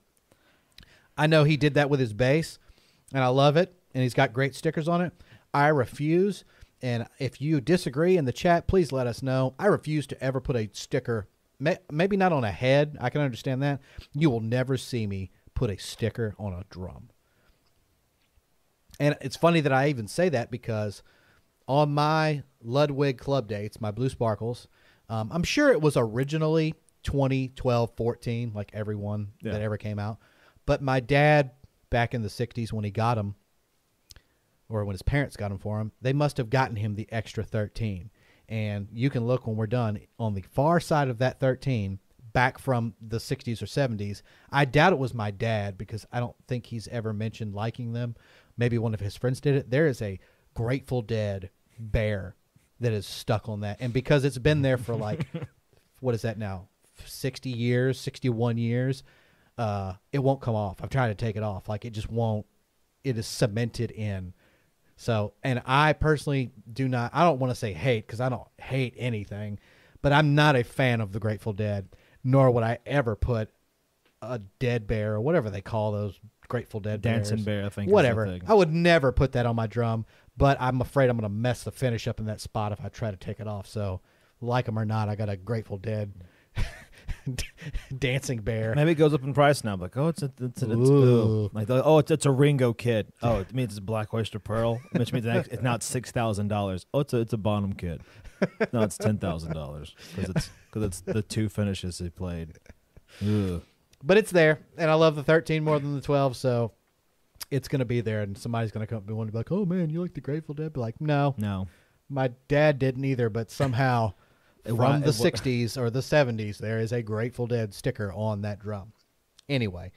I know he did that with his bass, and I love it, and he's got great stickers on it. I refuse, and if you disagree in the chat, please let us know. I refuse to ever put a sticker, may, maybe not on a head. I can understand that. You will never see me put a sticker on a drum. And it's funny that I even say that because on my Ludwig club dates, my Blue Sparkles, um, I'm sure it was originally 2012, 14, like everyone Yeah. that ever came out. But my dad, back in the 60s when he got them, or when his parents got them for him, they must have gotten him the extra 13. And you can look when we're done on the far side of that 13, back from the 60s or 70s. I doubt it was my dad because I don't think he's ever mentioned liking them. Maybe one of his friends did it. There is a Grateful Dead bear that is stuck on that. And because it's been there for like, what is that now? 60 years, 61 years, uh, it won't come off. I've tried to take it off. Like it just won't, it is cemented in. So, and I personally do not, I don't want to say hate because I don't hate anything, but I'm not a fan of the Grateful Dead, nor would I ever put a dead bear or whatever they call those Grateful Dead dancing bears. bear i think Whatever. I would never put that on my drum, but I'm afraid I'm going to mess the finish up in that spot if I try to take it off. So, like them or not, I got a Grateful Dead dancing bear. maybe it goes up in price now like oh it's a, it's, a, it's Ooh. ooh. like oh it's, it's a ringo kit oh it means it's a black oyster pearl which means it's not six thousand dollars oh it's a it's a bonham kit no it's ten thousand dollars because it's because it's the two finishes he played. But it's there, and I love the 13 more than the 12, so it's going to be there, and somebody's going to come up and want to be like, oh man, you like the Grateful Dead? Be like, no, no my dad didn't either, but somehow from the 60s or the 70s, there is a Grateful Dead sticker on that drum. Anyway,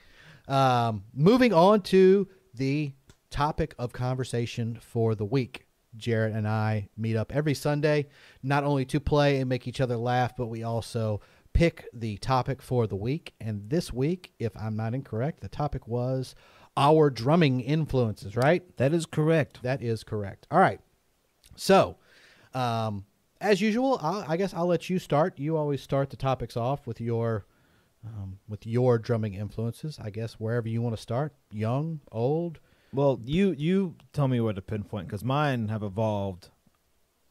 um, moving on to the topic of conversation for the week. Jarrett and I meet up every Sunday, not only to play and make each other laugh, but we also pick the topic for the week. And this week, if I'm not incorrect, the topic was our drumming influences, right? that is correct That is correct. All right. So, um, as usual, I'll, I guess I'll let you start. You always start the topics off with your um, with your drumming influences. I guess wherever you want to start, young, old. well you you tell me where to pinpoint because mine have evolved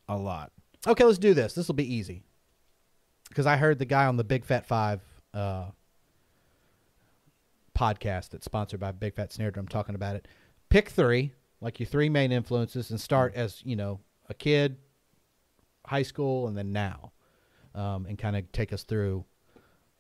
a lot Okay, let's do this. This will be easy because I heard the guy on the Big Fat Five uh, podcast that's sponsored by Big Fat Snare Drum talking about it. Pick three, like your three main influences, and start as you know a kid, high school, and then now, um, and kind of take us through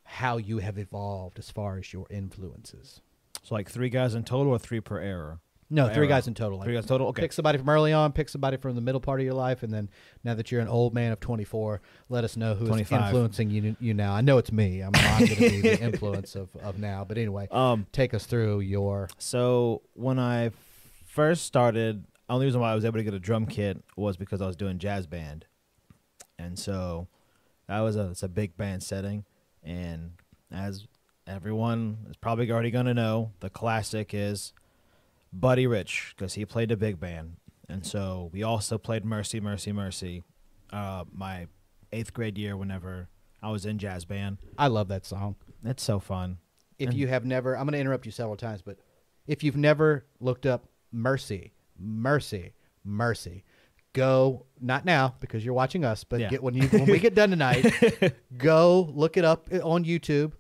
how you have evolved as far as your influences. so like three guys in total or three per era No, three guys in total. Like, three guys total okay Pick somebody from early on, pick somebody from the middle part of your life, and then now that you're an old man of 24, let us know who is 25. influencing you, you now. I know it's me. I'm not going to be the influence of, of now. But anyway, um take us through your. So when I first started, only reason why I was able to get a drum kit was because I was doing jazz band, and so that was a it's a big band setting, and as everyone is probably already gonna know, the classic is Buddy Rich because he played the big band, and so we also played Mercy, Mercy, Mercy. Uh, my eighth grade year, whenever I was in jazz band, I love that song. it's so fun. If And- you have never, I'm going to interrupt you several times, but if you've never looked up Mercy, Mercy, Mercy, go not now because you're watching us, but Yeah. get when you when we get done tonight, go look it up on YouTube.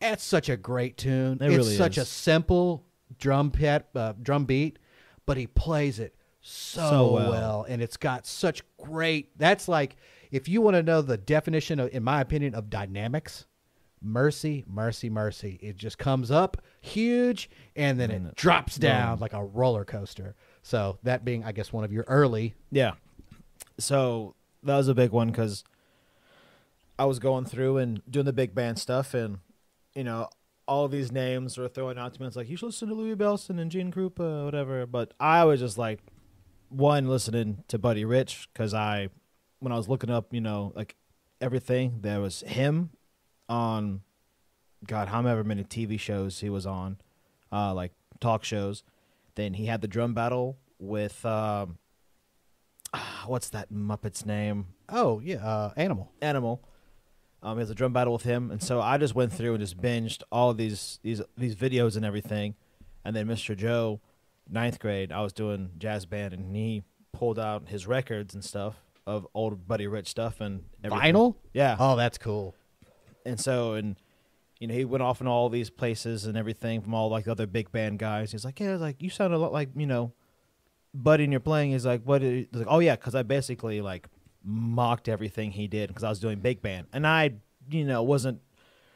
It's such a great tune. It it's really such a simple drum pet, uh, drum beat, but he plays it so, So well. well. and it's got such great. That's like if you want to know the definition of, in my opinion, of dynamics. Mercy, mercy, mercy. It just comes up huge and then And it it- drops down boom. like a roller coaster. So that being, I guess, one of your early. Yeah. So that was a big one because I was going through and doing the big band stuff, and you know, all these names were throwing out to me. It's like you should listen to Louie Bellson and Gene Krupa, whatever. But I was just like, one listening to Buddy Rich because I, when I was looking up, you know, like everything, there was him on, God, however many TV shows he was on, uh, like talk shows. Then he had the drum battle with um, ah, what's that Muppet's name? Oh yeah, uh, Animal. Animal. Um, he has a drum battle with him, and so I just went through and just binged all these these these videos and everything. And then Mr. Joe, ninth grade, I was doing jazz band, and he pulled out his records and stuff of old Buddy Rich stuff and everything. Vinyl. Yeah. Oh, that's cool. And so, and you know, he went off in all these places and everything from all like the other big band guys. He's like, yeah, like you sound a lot like you know, Buddy, and you're playing. He's like, what? He's like, oh yeah, because I basically like mocked everything he did because I was doing big band, and I, you know, wasn't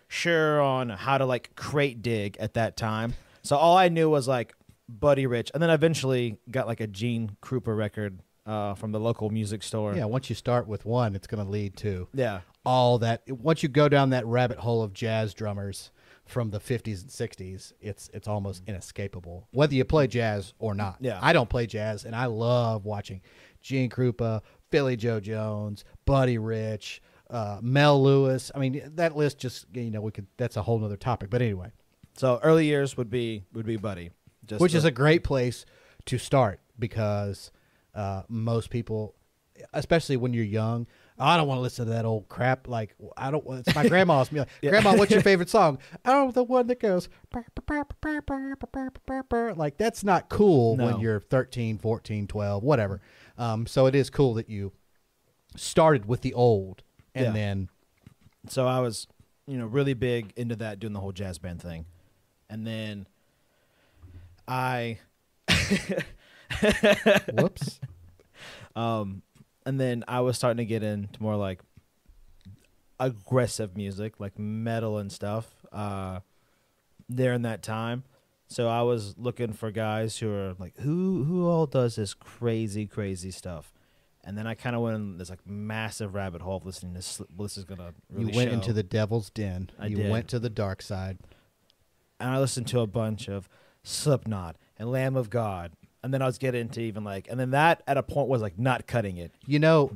sure on how to like crate dig at that time. So all I knew was like Buddy Rich, and then eventually got like a Gene Krupa record uh, from the local music store. Yeah, once you start with one, it's going to lead to yeah. all that. Once you go down that rabbit hole of jazz drummers from the 50s and 60s, it's it's almost inescapable, whether you play jazz or not. Yeah. I don't play jazz, and I love watching Gene Krupa, Philly Joe Jones, Buddy Rich, uh, Mel Lewis. I mean, that list just you know we could. That's a whole nother topic. But anyway, So early years would be would be Buddy, just which the- is a great place to start because uh, most people, especially when you're young, I don't want to listen to that old crap. Like I don't. It's my grandma's music. Grandma, what's your favorite song? Oh, the one that goes. Like that's not cool when you're 13, 14, 12, whatever. Um, so it is cool that you started with the old and Yeah. then so I was, you know, really big into that, doing the whole jazz band thing, and then I, whoops. um, and then I was starting to get into more like aggressive music, like metal and stuff. Uh, there in that time, so I was looking for guys who are like, who who all does this crazy, crazy stuff. And then I kind of went in this like massive rabbit hole of listening to. Sl- This is gonna really you went show. into the devil's den. I you did. went to the dark side. and I listened to a bunch of Slipknot and Lamb of God, and then I was getting into even like, and then that at a point was like not cutting it. You know,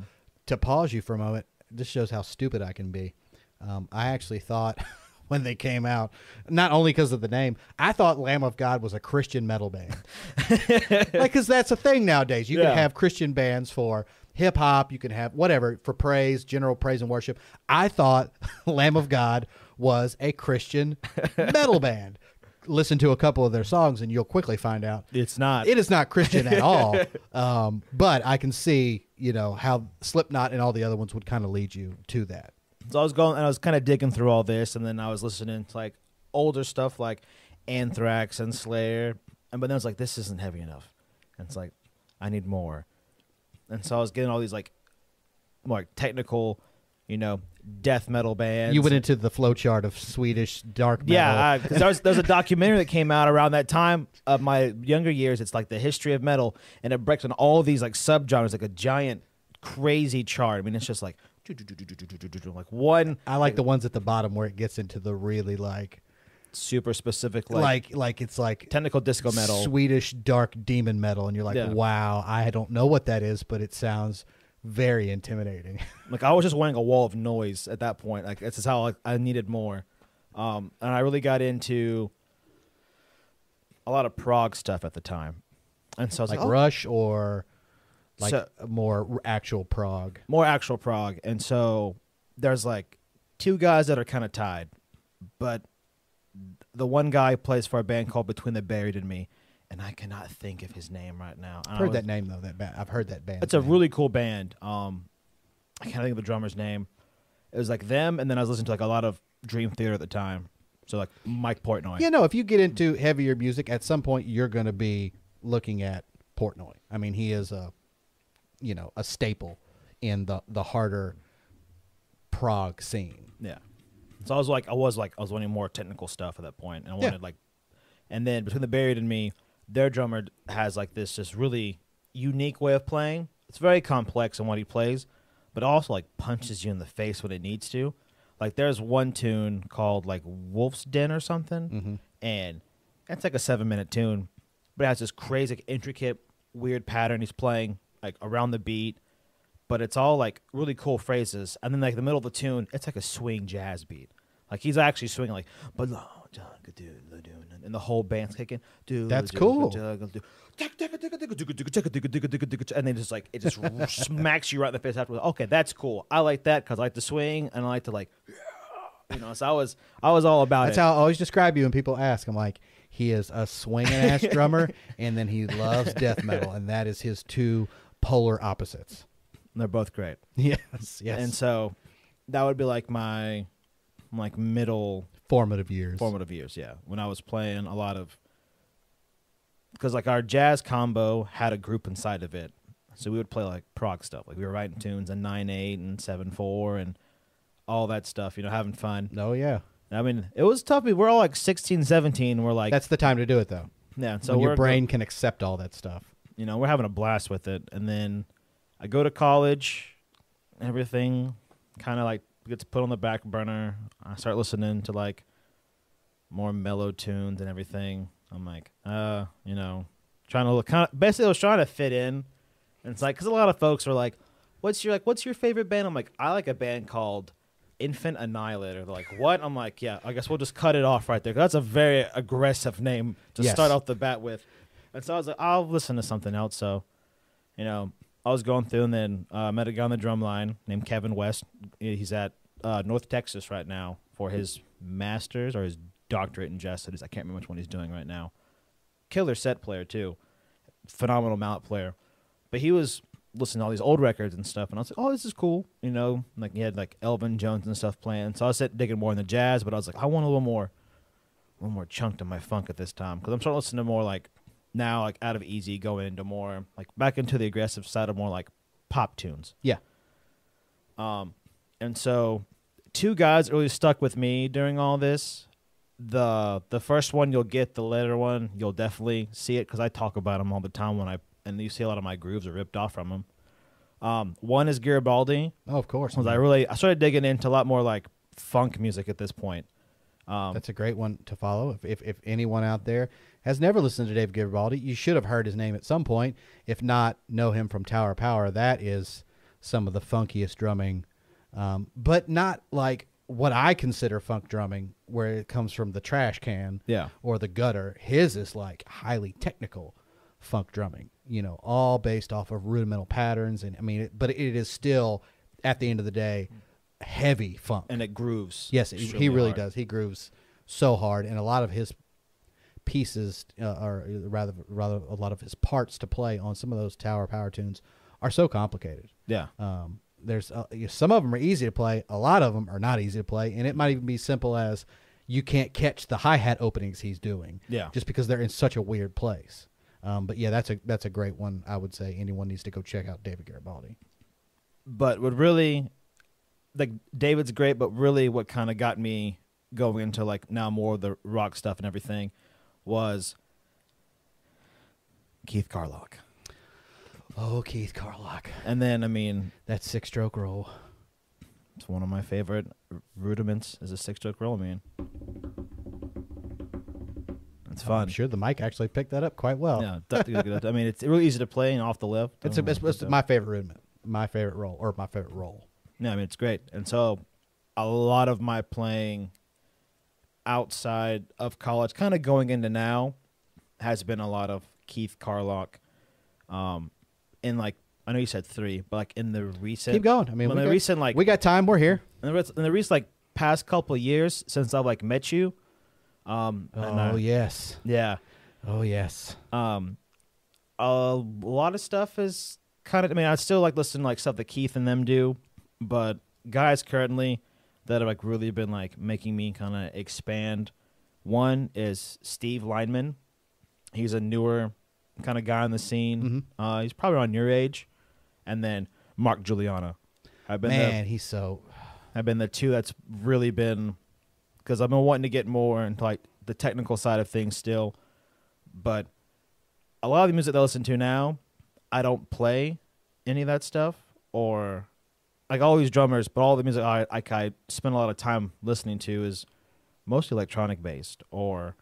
to pause you for a moment, this shows how stupid I can be. Um, I actually thought when they came out, not only because of the name, I thought Lamb of God was a Christian metal band. like, because that's a thing nowadays. You Yeah. can have Christian bands for hip hop, you can have whatever for praise, general praise and worship. I thought Lamb of God was a Christian metal band. Listen to a couple of their songs, and you'll quickly find out It's not. it is not Christian at all. Um, but I can see, you know, how Slipknot and all the other ones would kind of lead you to that. So I was going, and I was kind of digging through all this, and then I was listening to like older stuff like Anthrax and Slayer, and but then I was like, this isn't heavy enough, and it's like, I need more, and so I was getting all these like more like, technical, you know, death metal bands. You went into the flowchart of Swedish dark metal. Yeah, because there was there's a documentary that came out around that time of my younger years. It's like the history of metal, and it breaks on all these like subgenres, like a giant crazy chart. I mean, it's just like like one I like the ones at the bottom where it gets into the really like, super specific like, like, like, it's like technical disco metal. Swedish dark demon metal, and you're like, Yeah. wow, I don't know what that is, but it sounds very intimidating. Like I was just wanting a wall of noise at that point. Like that's just how like, I needed more, um, and I really got into a lot of prog stuff at the time, and so I was like like, oh, Rush or like So- more actual prog. more actual prog and so there's like two guys that are kind of tied but the one guy plays for a band called between the buried and me and i cannot think of his name right now I've heard that name though. That band. I've heard that band. it's a really cool band um i can't think of the drummer's name it was like them and then i was listening to like a lot of dream theater at the time so like mike portnoy Yeah, no. if you get into heavier music, at some point you're going to be looking at Portnoy. I mean, he is a, you know, a staple in the the harder prog scene. Yeah. So I was like, I was like, I was wanting more technical stuff at that point, and I Yeah. wanted like, and then between the buried and me, their drummer has like this just really unique way of playing. It's very complex in what he plays, but also like punches you in the face when it needs to. Like there's one tune called like Wolf's Den or something, Mhm. and it's like a seven minute tune, but it has this crazy, intricate, weird pattern he's playing like around the beat but it's all like really cool phrases. And then like the middle of the tune, it's like a swing jazz beat. Like he's actually swinging like, but and the whole band's kicking. Dude. That's cool. And then just like it just smacks you right in the face afterwards. Okay, that's cool. I like that because I like to swing and I like to like, you know. So I was I was all about That's it. how I always describe you when people ask. I'm like, he is a swinging ass drummer, and then he loves death metal, and that is his two polar opposites. They're both great. Yes, yes. And so that would be like my like middle formative years. formative years, yeah. When I was playing a lot of because like our jazz combo had a group inside of it. So we would play like prog stuff. Like we were writing tunes in nine eight and seven four and all that stuff, you know, having fun. oh yeah, I mean, it was tough. We're all like 16, 17. We're like, that's the time to do it though. yeah. So your brain can accept all that stuff. You know, we're having a blast with it. And then I go to college, everything kind of like gets put on the back burner. I start listening to like more mellow tunes and everything. I'm like, uh, you know, trying to look kind of basically I was trying to fit in. And it's like, because a lot of folks are like, what's your like, what's your favorite band? I'm like, I like a band called Infant Annihilator. They're like, what? I'm like, yeah, I guess we'll just cut it off right there. 'Cause that's a very aggressive name to Yes. start off the bat with. And so I was like, I'll listen to something else. So, you know, I was going through and then uh, met a guy on the drum line named Kevin West. He's at uh, North Texas right now for his master's or his doctorate in jazz studies. I can't remember which one he's doing right now. Killer set player too, phenomenal mallet player. But he was listening to all these old records and stuff, and I was like, "Oh, this is cool," you know. Like he had like Elvin Jones and stuff playing. So I was digging more in the jazz, but I was like, I want a little more, a little more chunk to my funk at this time because I'm starting to listen to more like now, like out of easy, going into more like back into the aggressive side of more like pop tunes. Yeah. Um, and so two guys really stuck with me during all this. The the first one you'll get, the later one you'll definitely see it because I talk about them all the time when I and you see a lot of my grooves are ripped off from them. Um, one is Garibaldi. Oh, of course. Was I really I started digging into a lot more like funk music at this point. Um, That's a great one to follow. If, if if anyone out there has never listened to Dave Garibaldi, you should have heard his name at some point. If not, know him from Tower of Power. That is some of the funkiest drumming, um, but not like what I consider funk drumming, where it comes from the trash can yeah. or the gutter. His is like highly technical funk drumming. You know, all based off of rudimental patterns, and I mean, it, but it is still at the end of the day heavy funk. And it grooves. Yes, he, he really hard. does. He grooves so hard, and a lot of his pieces, uh, or rather, rather, a lot of his parts to play on some of those tower power tunes are so complicated. Yeah. Um, there's uh, some of them are easy to play, a lot of them are not easy to play, and it might even be simple as you can't catch the hi hat openings he's doing, Yeah. just because they're in such a weird place. Um, but yeah, that's a that's a great one. I would say anyone needs to go check out David Garibaldi. but what really like David's great, but really what kind of got me going into like now more of the rock stuff and everything was Keith Carlock. Oh, Keith Carlock, And then I mean, that six stroke roll. it's one of my favorite r- rudiments is a six stroke roll, man. It's fun. I'm sure the mic actually picked that up quite well. Yeah, I mean, it's really easy to play and off the left. It's, a, it's, it's my favorite rudiment, my favorite roll, or my favorite roll. Yeah, I mean it's great. And so a lot of my playing outside of college, kind of going into now, has been a lot of Keith Carlock. Um, in like I know you said three, but like in the recent, Keep going. I mean, in the got, recent like we got time. We're here. in the, in the recent like past couple of years since I've like met you. Um, Oh I- yes. yeah. Oh yes. Um, a lot of stuff is kind of. I mean, I still like listen to like stuff that Keith and them do, but guys currently that have like really been like making me kind of expand. One is Steve Lineman. He's a newer kind of guy on the scene. Mhm. Uh, he's probably around your age, and then Mark Guiliana. I've been the, Man, he's so. I've been the two that's really been because I've been wanting to get more into like the technical side of things still, but a lot of the music that I listen to now, I don't play any of that stuff or like all these drummers, but all the music I I, I spend a lot of time listening to is mostly electronic based or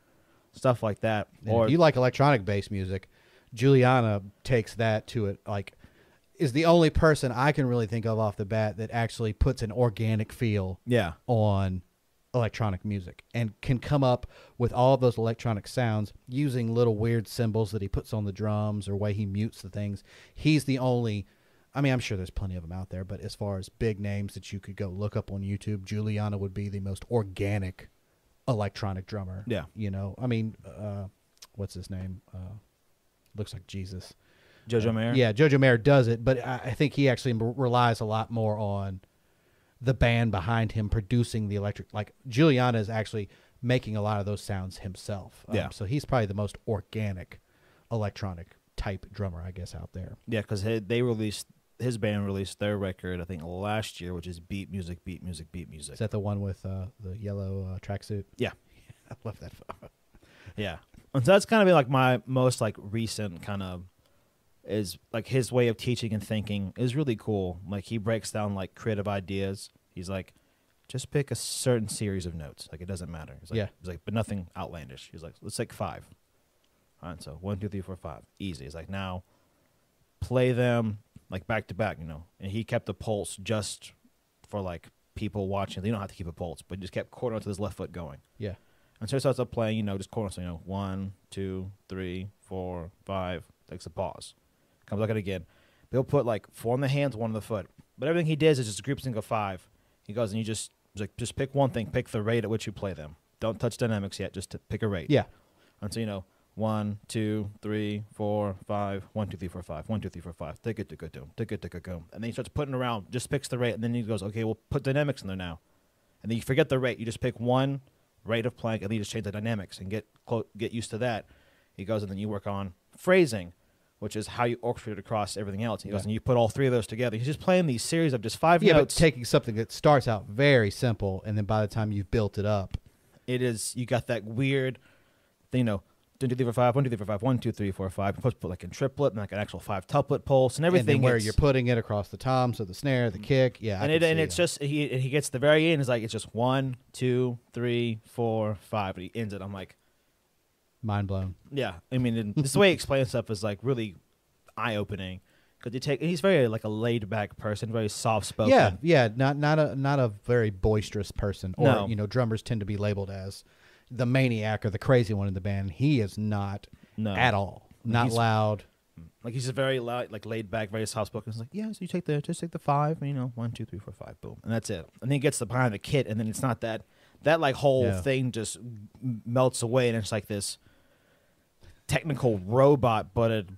stuff like that. and Or if you like electronic based music, Guiliana takes that to it. Like, is the only person I can really think of off the bat that actually puts an organic feel yeah, on electronic music and can come up with all those electronic sounds using little weird cymbals that he puts on the drums or way he mutes the things. He's the only I mean, I'm sure there's plenty of them out there, but as far as big names that you could go look up on YouTube, Guiliana would be the most organic electronic drummer. Yeah. You know, I mean, uh, what's his name? Uh, looks like Jesus. Jojo Uh, Mayer. Yeah, Jojo Mayer does it, but I, I think he actually m- relies a lot more on the band behind him producing the electric. Like Guiliana is actually making a lot of those sounds himself. Um, Yeah. So he's probably the most organic electronic type drummer, I guess, out there. Yeah, because they released his band released their record I think last year, which is Beat Music, Beat Music, Beat Music. Is that the one with uh, the yellow uh, tracksuit? Yeah. I love that. Yeah, and so that's kind of been like my most like recent kind of is like his way of teaching and thinking is really cool. Like he breaks down like creative ideas. He's like, just pick a certain series of notes. Like it doesn't matter. He's like, Yeah. He's like, but nothing outlandish. He's like, let's take five. All right, so one, two, three, four, five. Easy. He's like, now play them like back to back, you know. And he kept the pulse just for like people watching. You don't have to keep a pulse, but he just kept quarter to his left foot going. Yeah. And so he starts up playing, you know, just quarter, so, you know, one, two, three, four, five, takes a pause. Comes back out again. They'll put like four on the hands, one on the foot. But everything he does is just a group of five. He goes and you just like just pick one thing, pick the rate at which you play them. Don't touch dynamics yet, just to pick a rate. Yeah. And so you know, one, two, three, four, five, one, two, three, four, five, one, two, three, four, five, tick it, tick it, doom, tick it, tick it, go. And then he starts putting around, just picks the rate, and then he goes, okay, we'll put dynamics in there now. And then you forget the rate, you just pick one rate of playing, and then you just change the dynamics and get clo- get used to that. He goes, and then you work on phrasing, which is how you orchestrate across everything else. He goes, Yeah. and you put all three of those together. He's just playing these series of just five Yeah, but notes. taking something that starts out very simple, and then by the time you've built it up, it is you got that weird, you know, one, two, three, four, five, one, two, three, four, five, one, two, three, four, five. To put like in triplet and like an actual five tuplet pulse and everything. and then where you're putting it across the toms or the snare, the mm. kick. Yeah, I and can it and see it's just he and he gets to the very end. It's like it's just one, two, three, four, five, and he ends it. I'm like, mind blown. yeah. I mean, and this way he explains stuff is like really eye opening because you take. He's very like a laid back person, very soft spoken. Yeah, yeah, not not a not a very boisterous person, or No. you know, drummers tend to be labeled as the maniac or the crazy one in the band. He is not no, at all. Not He's- loud. Like he's a very loud, like laid back, very soft spoken. He's like, yeah, so you take the just take the five, and, you know, one, two, three, four, five, boom, and that's it. And then he gets the behind the kit, and then it's not that that like whole Yeah. thing just m- melts away, and it's like this technical robot, but it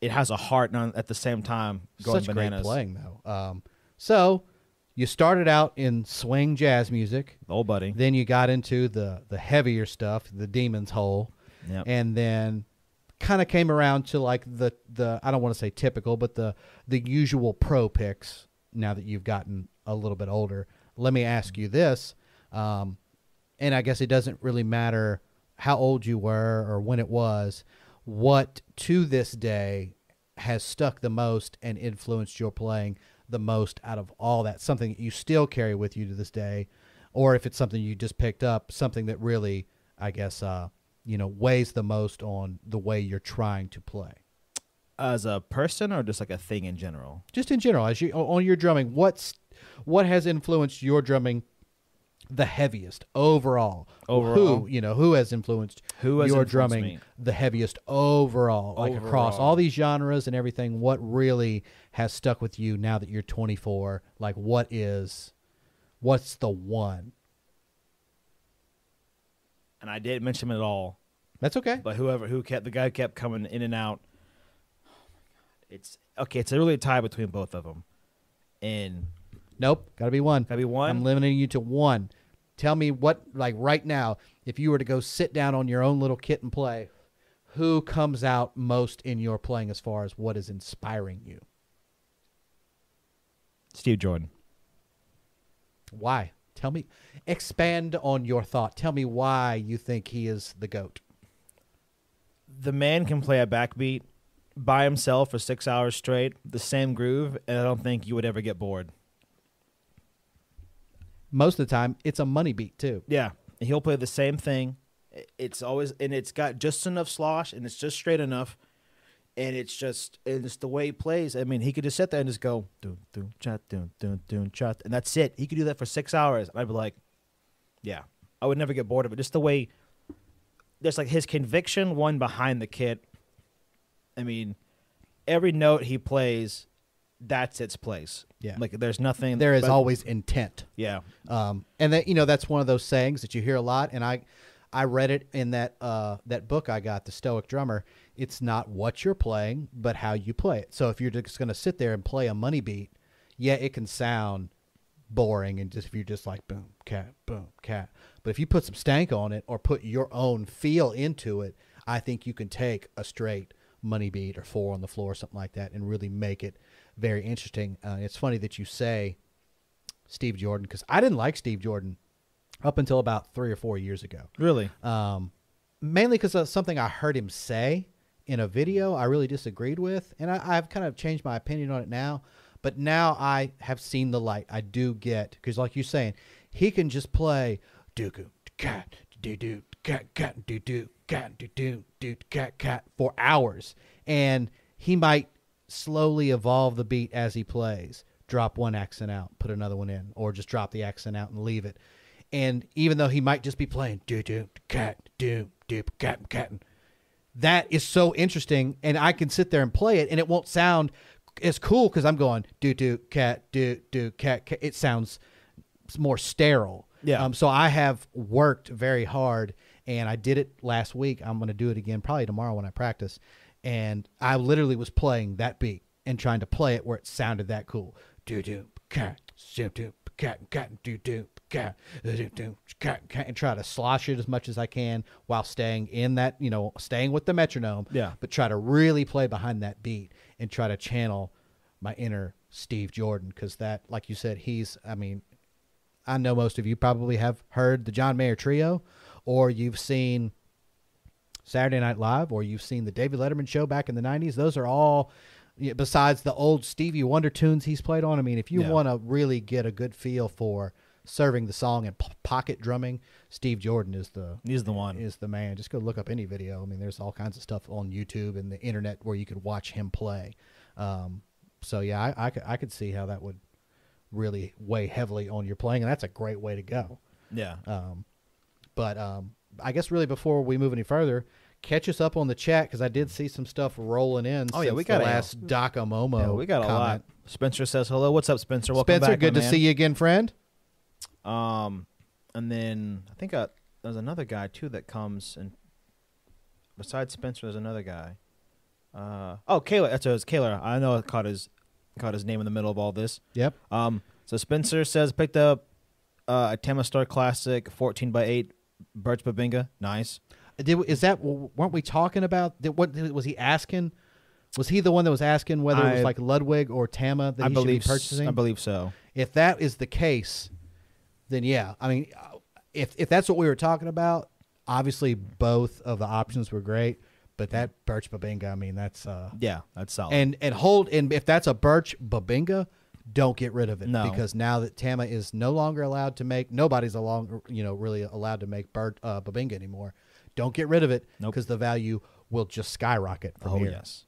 it has a heart and on- at the same time going Such bananas. great playing though. Um, so you started out in swing jazz music, old buddy. then you got into the the heavier stuff, the Demon's Hole, Yep. and then kind of came around to like the the I don't want to say typical, but the the usual pro picks. Now that you've gotten a little bit older, let me ask you this, um, and I guess it doesn't really matter how old you were or when it was. What to this day has stuck the most and influenced your playing the most out of all that? Something that you still carry with you to this day, or if it's something you just picked up, something that really, I guess, uh, you know, weighs the most on the way you're trying to play. As a person or just like a thing in general? Just in general, as you on your drumming, what's what has influenced your drumming the heaviest overall? Overall? who you know who has influenced Who has your influenced drumming me? the heaviest overall, like across all these genres and everything? What really has stuck with you now that you're 24? Like, what is, what's the one? And I didn't mention him at all, That's okay. but whoever who kept the guy kept coming in and out. Oh my god, it's okay. It's really a tie between both of them, and Nope, got to be one. gotta be one. I'm limiting you to one. Tell me what, like right now, if you were to go sit down on your own little kit and play, who comes out most in your playing as far as what is inspiring you? Steve Jordan. Why? Tell me, expand on your thought. Tell me why you think he is the GOAT. the man can play a backbeat by himself for six hours straight, the same groove, and I don't think you would ever get bored. Most of the time, it's a money beat too. Yeah, he'll play the same thing. It's always and it's got just enough slosh and it's just straight enough, and it's just and it's the way he plays. I mean, he could just sit there and just go doom doom chat doom doom doom chat, and that's it. He could do that for six hours, and I'd be like, yeah, I would never get bored of it. Just the way there's like his conviction one behind the kit. I mean, every note he plays, that's its place. Yeah. like there's nothing. There is but- always intent. yeah, Um, and that you know that's one of those sayings that you hear a lot. And I, I read it in that uh, that book I got, The Stoic Drummer. It's not what you're playing, but how you play it. So if you're just going to sit there and play a money beat, yeah, it can sound boring and just if you're just like boom cat boom cat. But if you put some stank on it or put your own feel into it, I think you can take a straight money beat or four on the floor or something like that and really make it very interesting. Uh, it's funny that you say Steve Jordan because I didn't like Steve Jordan up until about three or four years ago. really. Um, mainly because of something I heard him say in a video I really disagreed with, and I, I've kind of changed my opinion on it now. But now I have seen the light. I do get because, like you're saying, he can just play do do cat do do cat cat do do cat do do do cat cat for hours, and he might slowly evolve the beat as he plays. Drop one accent out, put another one in, or just drop the accent out and leave it. And even though he might just be playing do do cat do do cat cat, that is so interesting, and I can sit there and play it, and it won't sound as cool because I'm going do do cat do do cat. cat. It sounds more sterile. Yeah. Um, so I have worked very hard, and I did it last week. I'm going to do it again probably tomorrow when I practice. And I literally was playing that beat and trying to play it where it sounded that cool. Do do cat do do cat cat do do cat do do cat cat and try to slosh it as much as I can while staying in that you know staying with the metronome. Yeah. But try to really play behind that beat and try to channel my inner Steve Jordan because that, like you said, he's. I mean, I know most of you probably have heard the John Mayer Trio, or you've seen Saturday Night Live, or you've seen the David Letterman show back in the '90s. Those are all, besides the old Stevie Wonder tunes he's played on. I mean, if you Yeah. want to really get a good feel for serving the song and p- pocket drumming, Steve Jordan is the He's the one. is the man. Just go look up any video. I mean, there's all kinds of stuff on YouTube and the internet where you could watch him play. Um, so yeah, I, I, could, I could see how that would really weigh heavily on your playing, and that's a great way to go. yeah. Um, but um, I guess really before we move any further, catch us up on the chat because I did see some stuff rolling in. Oh, yeah, we the got a- last Daka Momo. yeah, we got a lot. comment. Spencer says hello. What's up, Spencer? Welcome Spencer, back, good to man. see you again, friend. Um, and then I think uh, there's another guy too that comes and besides Spencer, there's another guy. Uh, oh, Kaler. That's it's Kaler. I know I caught his caught his name in the middle of all this. Yep. Um, so Spencer says picked up uh, a Tama Starclassic 14 by 8 Birch Bubinga. Nice. Did is that weren't we talking about? Did, what was he asking? Was he the one that was asking whether it was like Ludwig or Tama that I he believe should be purchasing? I believe so. if that is the case, then yeah. I mean, uh, if if that's what we were talking about, obviously both of the options were great. But that Birch Bubinga, I mean, that's uh, Yeah, that's solid. and and hold and if that's a Birch Bubinga, don't get rid of it No. because now that Tama is no longer allowed to make, nobody's along you know really allowed to make Birch uh, Bubinga anymore. Don't get rid of it Nope. because the value will just skyrocket from oh here. yes.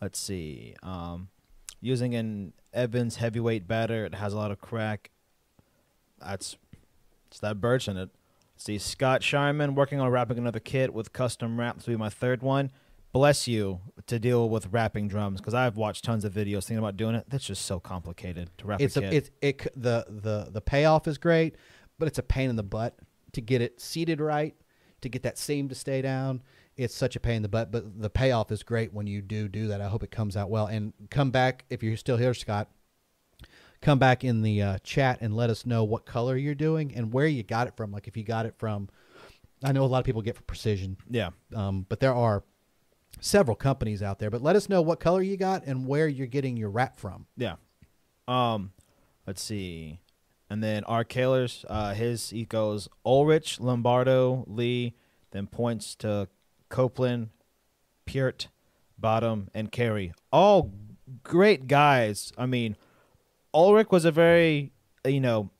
Let's see. Um, using an Evans heavyweight batter, it has a lot of crack. That's it's that birch in it. See Scott Sharman working on wrapping another kit with custom wrap. This will be my third one. Bless you to deal with wrapping drums because I've watched tons of videos thinking about doing it. That's just so complicated to wrap it's a a, it's it the the the payoff is great, but it's a pain in the butt to get it seated right, to get that seam to stay down. It's such a pain in the butt, but the payoff is great when you do do that. I hope it comes out well. And come back if you're still here, Scott. Come back in the uh, chat and let us know what color you're doing and where you got it from. Like if you got it from, I know a lot of people get for precision, yeah. um, but there are several companies out there. But let us know what color you got and where you're getting your wrap from. Yeah. Um, let's see. And then our Kaler's, uh, his he goes Ulrich, Lombardo, Lee, then points to Copeland, Peart, Bonham, and Carey. All great guys. I mean, Ulrich was a very you know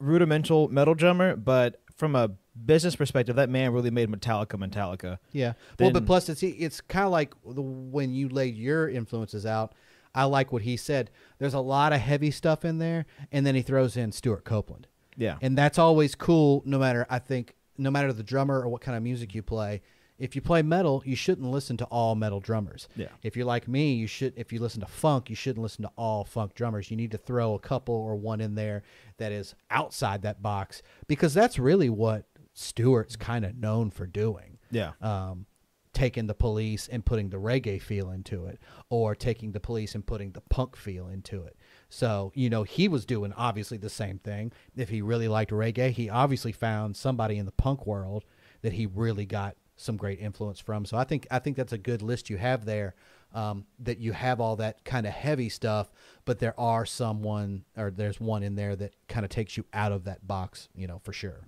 rudimental metal drummer, but from a business perspective, that man really made Metallica Metallica. Yeah. well, but plus it's it's kind of like the, when you laid your influences out. I like what he said. There's a lot of heavy stuff in there, and then he throws in Stewart Copeland. Yeah. And that's always cool no matter I think no matter the drummer or what kind of music you play. If you play metal, you shouldn't listen to all metal drummers. Yeah. If you're like me, you should if you listen to funk, you shouldn't listen to all funk drummers. You need to throw a couple or one in there that is outside that box because that's really what Stewart's kind of known for doing Yeah. um, taking the police and putting the reggae feel into it, or taking the police and putting the punk feel into it. So, you know, he was doing obviously the same thing. If he really liked reggae, he obviously found somebody in the punk world that he really got some great influence from. So I think I think that's a good list you have there. Um, that you have all that kind of heavy stuff, but there are someone or there's one in there that kind of takes you out of that box, you know, for sure.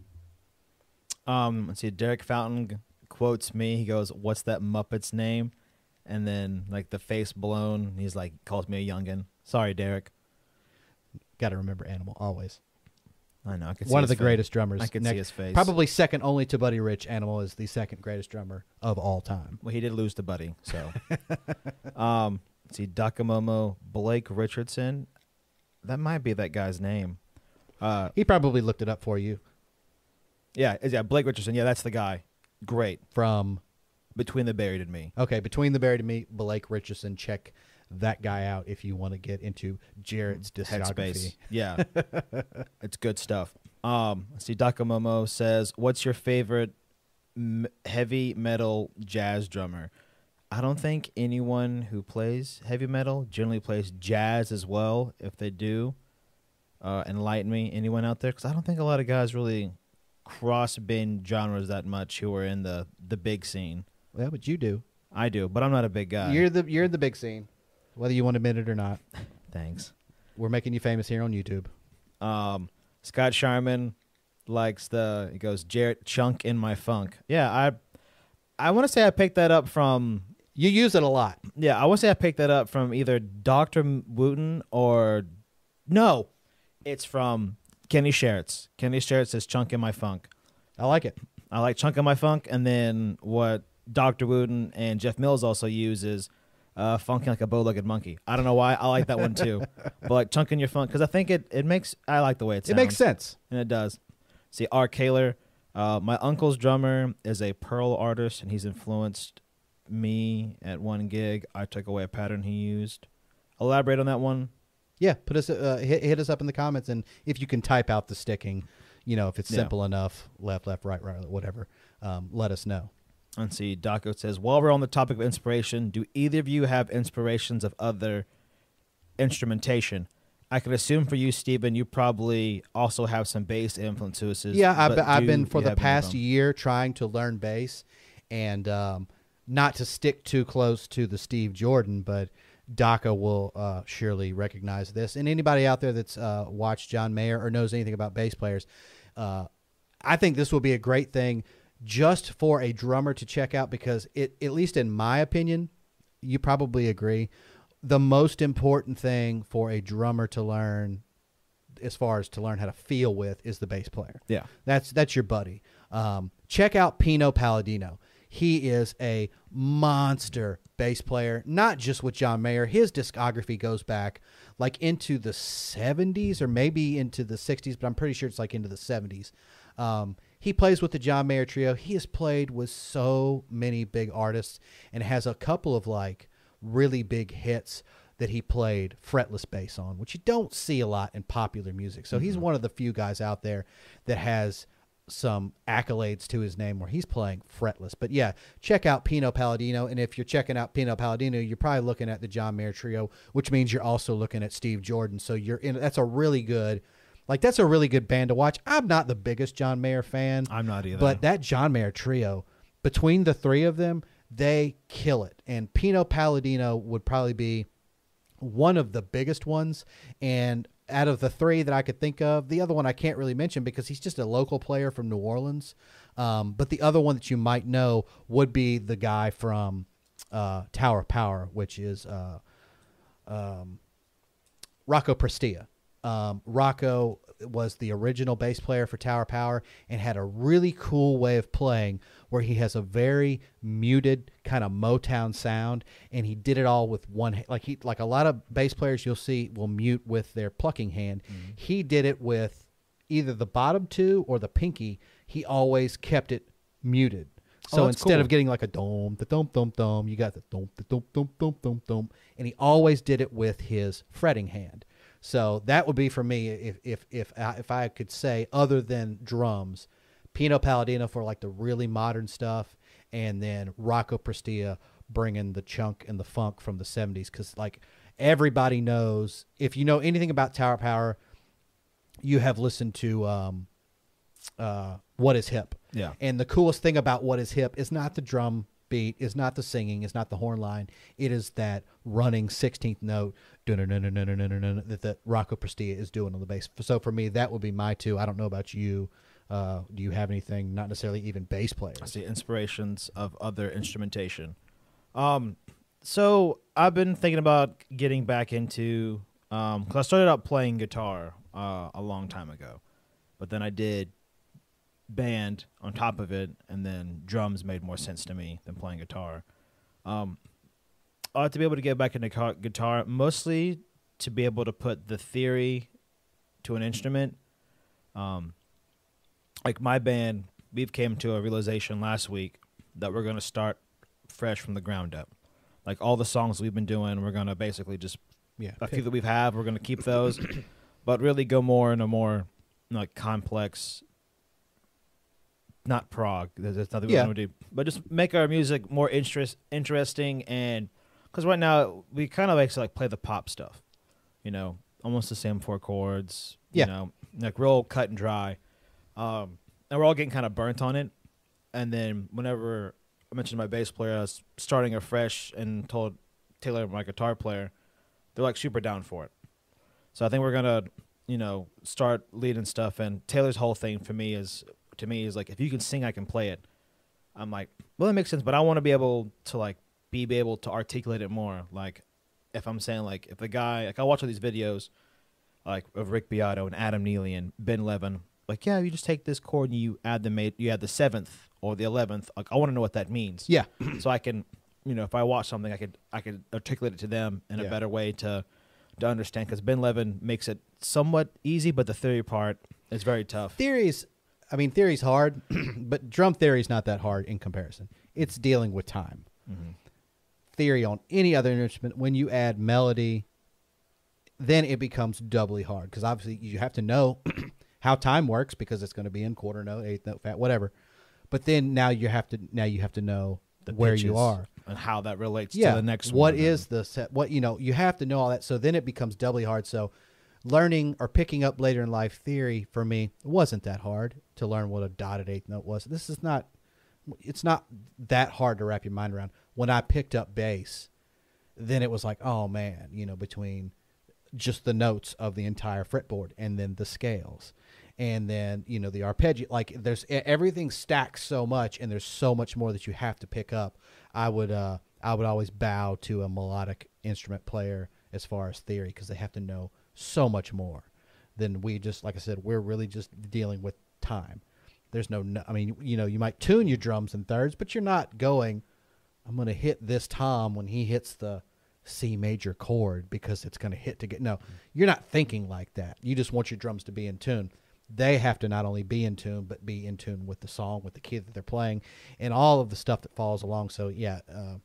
Um, let's see. Derek Fountain quotes me. He goes, "What's that Muppet's name?" And then like the face blown. He's like calls me a youngin. Sorry, Derek. Got to remember Animal always. I know. I could see one of the face. greatest drummers. I could Next- see his face. Probably second only to Buddy Rich. Animal is the second greatest drummer of all time. Well, he did lose to Buddy. So, um, let's see. Dakamomo Blake Richardson. That might be that guy's name. Uh, He probably looked it up for you yeah, is- yeah, Blake Richardson. Yeah, that's the guy. Great. from Between the Buried and Me. okay between the buried and me. Blake Richardson. Check that guy out if you want to get into Jared's discography. Headspace. Yeah, it's good stuff. Um, let's see. Dakamomo says, "What's your favorite m- heavy metal jazz drummer?" I don't think anyone who plays heavy metal generally plays jazz as well. If they do, uh, enlighten me. Anyone out there? Because I don't think a lot of guys really cross bin genres that much who are in the the big scene. Yeah, but you do. I do, but I'm not a big guy. You're the you're in the big scene, whether you want to admit it or not. Thanks. We're making you famous here on YouTube. Um, Scott Sharman likes the he goes Jarrett chunk in my funk. Yeah, I I want to say I picked that up from You use it a lot. yeah I want to say I picked that up from either Doctor Wooten or no, it's from Kenny Sherritts. Kenny Sherritts says chunk in my funk. I like it. I like chunk in my funk, and then what Doctor Wooten and Jeff Mills also use is uh, funky like a bow-legged monkey. I don't know why I like that one too, but like chunk in your funk because I think it it makes I like the way it sounds. It makes sense. And it does. See, R. Kaler, uh, my uncle's drummer is a Pearl artist, and he's influenced me at one gig. I took away a pattern he used. Elaborate on that one. Yeah, put us uh, hit, hit us up in the comments, and if you can type out the sticking, you know, if it's Yeah. simple enough, left, left, right, right, whatever, um, let us know. Let's see. Daco says, while we're on the topic of inspiration, do either of you have inspirations of other instrumentation? I could assume for you, Stephen, you probably also have some bass influences. Yeah, I've, I've been for the have any of past year trying to learn bass, and um, not to stick too close to the Steve Jordan, but DACA will uh, surely recognize this. And anybody out there that's uh, watched John Mayer or knows anything about bass players, uh, I think this will be a great thing just for a drummer to check out because it, at least in my opinion, you probably agree, the most important thing for a drummer to learn as far as to learn how to feel with is the bass player. Yeah. That's that's your buddy. Um, check out Pino Palladino. He is a monster bass player, not just with John Mayer. His discography goes back like into the 70s or maybe into the 60s, but I'm pretty sure it's like into the 70s. Um, he plays with the John Mayer Trio. He has played with so many big artists and has a couple of like really big hits that he played fretless bass on, which you don't see a lot in popular music. So he's one of the few guys out there that has some accolades to his name where he's playing fretless. But yeah, check out Pino Palladino. And if you're checking out Pino Palladino, you're probably looking at the John Mayer Trio, which means you're also looking at Steve Jordan. So you're in. That's a really good, like that's a really good band to watch. I'm not the biggest John Mayer fan. I'm not either. But that John Mayer trio, between the three of them, they kill it. And Pino Palladino would probably be one of the biggest ones. And out of the three that I could think of, the other one I can't really mention because he's just a local player from New Orleans. Um, but the other one that you might know would be the guy from uh, Tower of Power, which is uh, um, Rocco Prestia. Um, Rocco was the original bass player for Tower Power and had a really cool way of playing where he has a very muted kind of Motown sound and he did it all with one like he like a lot of bass players you'll see will mute with their plucking hand. Mm-hmm. He did it with either the bottom two or the pinky, he always kept it muted. Oh, so Oh, instead cool. of getting like a dome, the dome, dome, dome, you got the dome, the dome, dome, dome, dome, dome, and he always did it with his fretting hand. So that would be for me if if if I, if I could say other than drums, Pino Palladino for like the really modern stuff, and then Rocco Prestia bringing the chunk and the funk from the '70s because like everybody knows if you know anything about Tower Power, you have listened to um, uh, What Is Hip. Yeah. And the coolest thing about What Is Hip is not the drum beat, is not the singing, is not the horn line. It is that running 16th note that, that Rocco Prestia is doing on the bass. So for me, that would be my two. I don't know about you. Uh, do you have anything, not necessarily even bass players? see inspirations of other instrumentation. Um, so I've been thinking about getting back into um, because I started out playing guitar uh, a long time ago, but then I did band on top of it, and then drums made more sense to me than playing guitar. Um, I like to be able to get back into car- guitar, mostly to be able to put the theory to an instrument. Um, like my band, we've came to a realization last week that we're going to start fresh from the ground up. Like all the songs we've been doing, we're going to basically just Yeah. a few that we've had, we're going to keep those, but really go more in a more like complex, not prog. There's, there's nothing we Yeah. want to do, but just make our music more interest interesting and because right now we kind of like to like play the pop stuff, you know, almost the same four chords, Yeah. you know, like real cut and dry, um, and we're all getting kind of burnt on it. And then whenever I mentioned my bass player, I was starting afresh and told Taylor, my guitar player, they're like super down for it. So I think we're gonna, you know, start leading stuff. And Taylor's whole thing for me is, to me, is like if you can sing, I can play it. I'm like, well, that makes sense, but I want to be able to like be able to articulate it more. Like, if I'm saying like if the guy, like I watch all these videos, like of Rick Beato and Adam Neely and Ben Levin, like yeah, you just take this chord and you add the mate, you add the seventh or the eleventh. Like I want to know what that means Yeah. so I can, you know, if I watch something, I could I could articulate it to them in Yeah. a better way to to understand. Because Ben Levin makes it somewhat easy, but the theory part is very tough. Theories, I mean, theory's hard, but drum theory's not that hard in comparison. It's dealing with time. Mm-hmm. Theory on any other instrument, when you add melody, then it becomes doubly hard because obviously you have to know how time works because it's going to be in quarter note, eighth note, fat, whatever. But then now you have to now you have to know The where you are. and how that relates yeah. to the next what is the set what you know you have to know all that so then it becomes doubly hard. So learning or picking up later in life theory for me wasn't that hard to learn what a dotted eighth note was. This is not it's not that hard to wrap your mind around. When i picked up bass then it was like oh man you know between just the notes of the entire fretboard and then the scales and then you know the arpeggio like there's everything stacks so much and there's so much more that you have to pick up i would uh i would always bow to a melodic instrument player as far as theory because they have to know so much more than we just like i said we're really just dealing with time there's no no- i mean you know you might tune your drums and thirds but you're not going i'm going to hit this tom when he hits the C major chord because it's going to hit to get. No, you're not thinking like that. You just want your drums to be in tune. They have to not only be in tune, but be in tune with the song, with the key that they're playing, and all of the stuff that follows along. So, yeah, uh,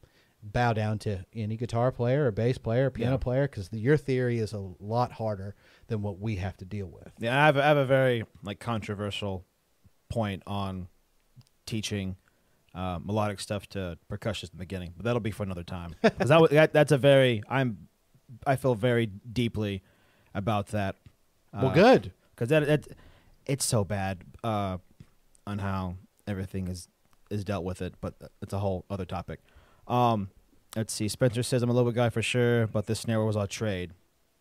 bow down to any guitar player or bass player or piano Yeah. player because your theory is a lot harder than what we have to deal with. Yeah, I have, I have a very like controversial point on teaching uh, melodic stuff to percussionists in the beginning, but that'll be for another time. 'Cause that, that that's a very I'm I feel very deeply about that. well, good. because that, that it's so bad uh, on how everything is is dealt with it, but it's a whole other topic. Um, let's see. Spencer says I'm a little guy for sure, but this snare was all trade.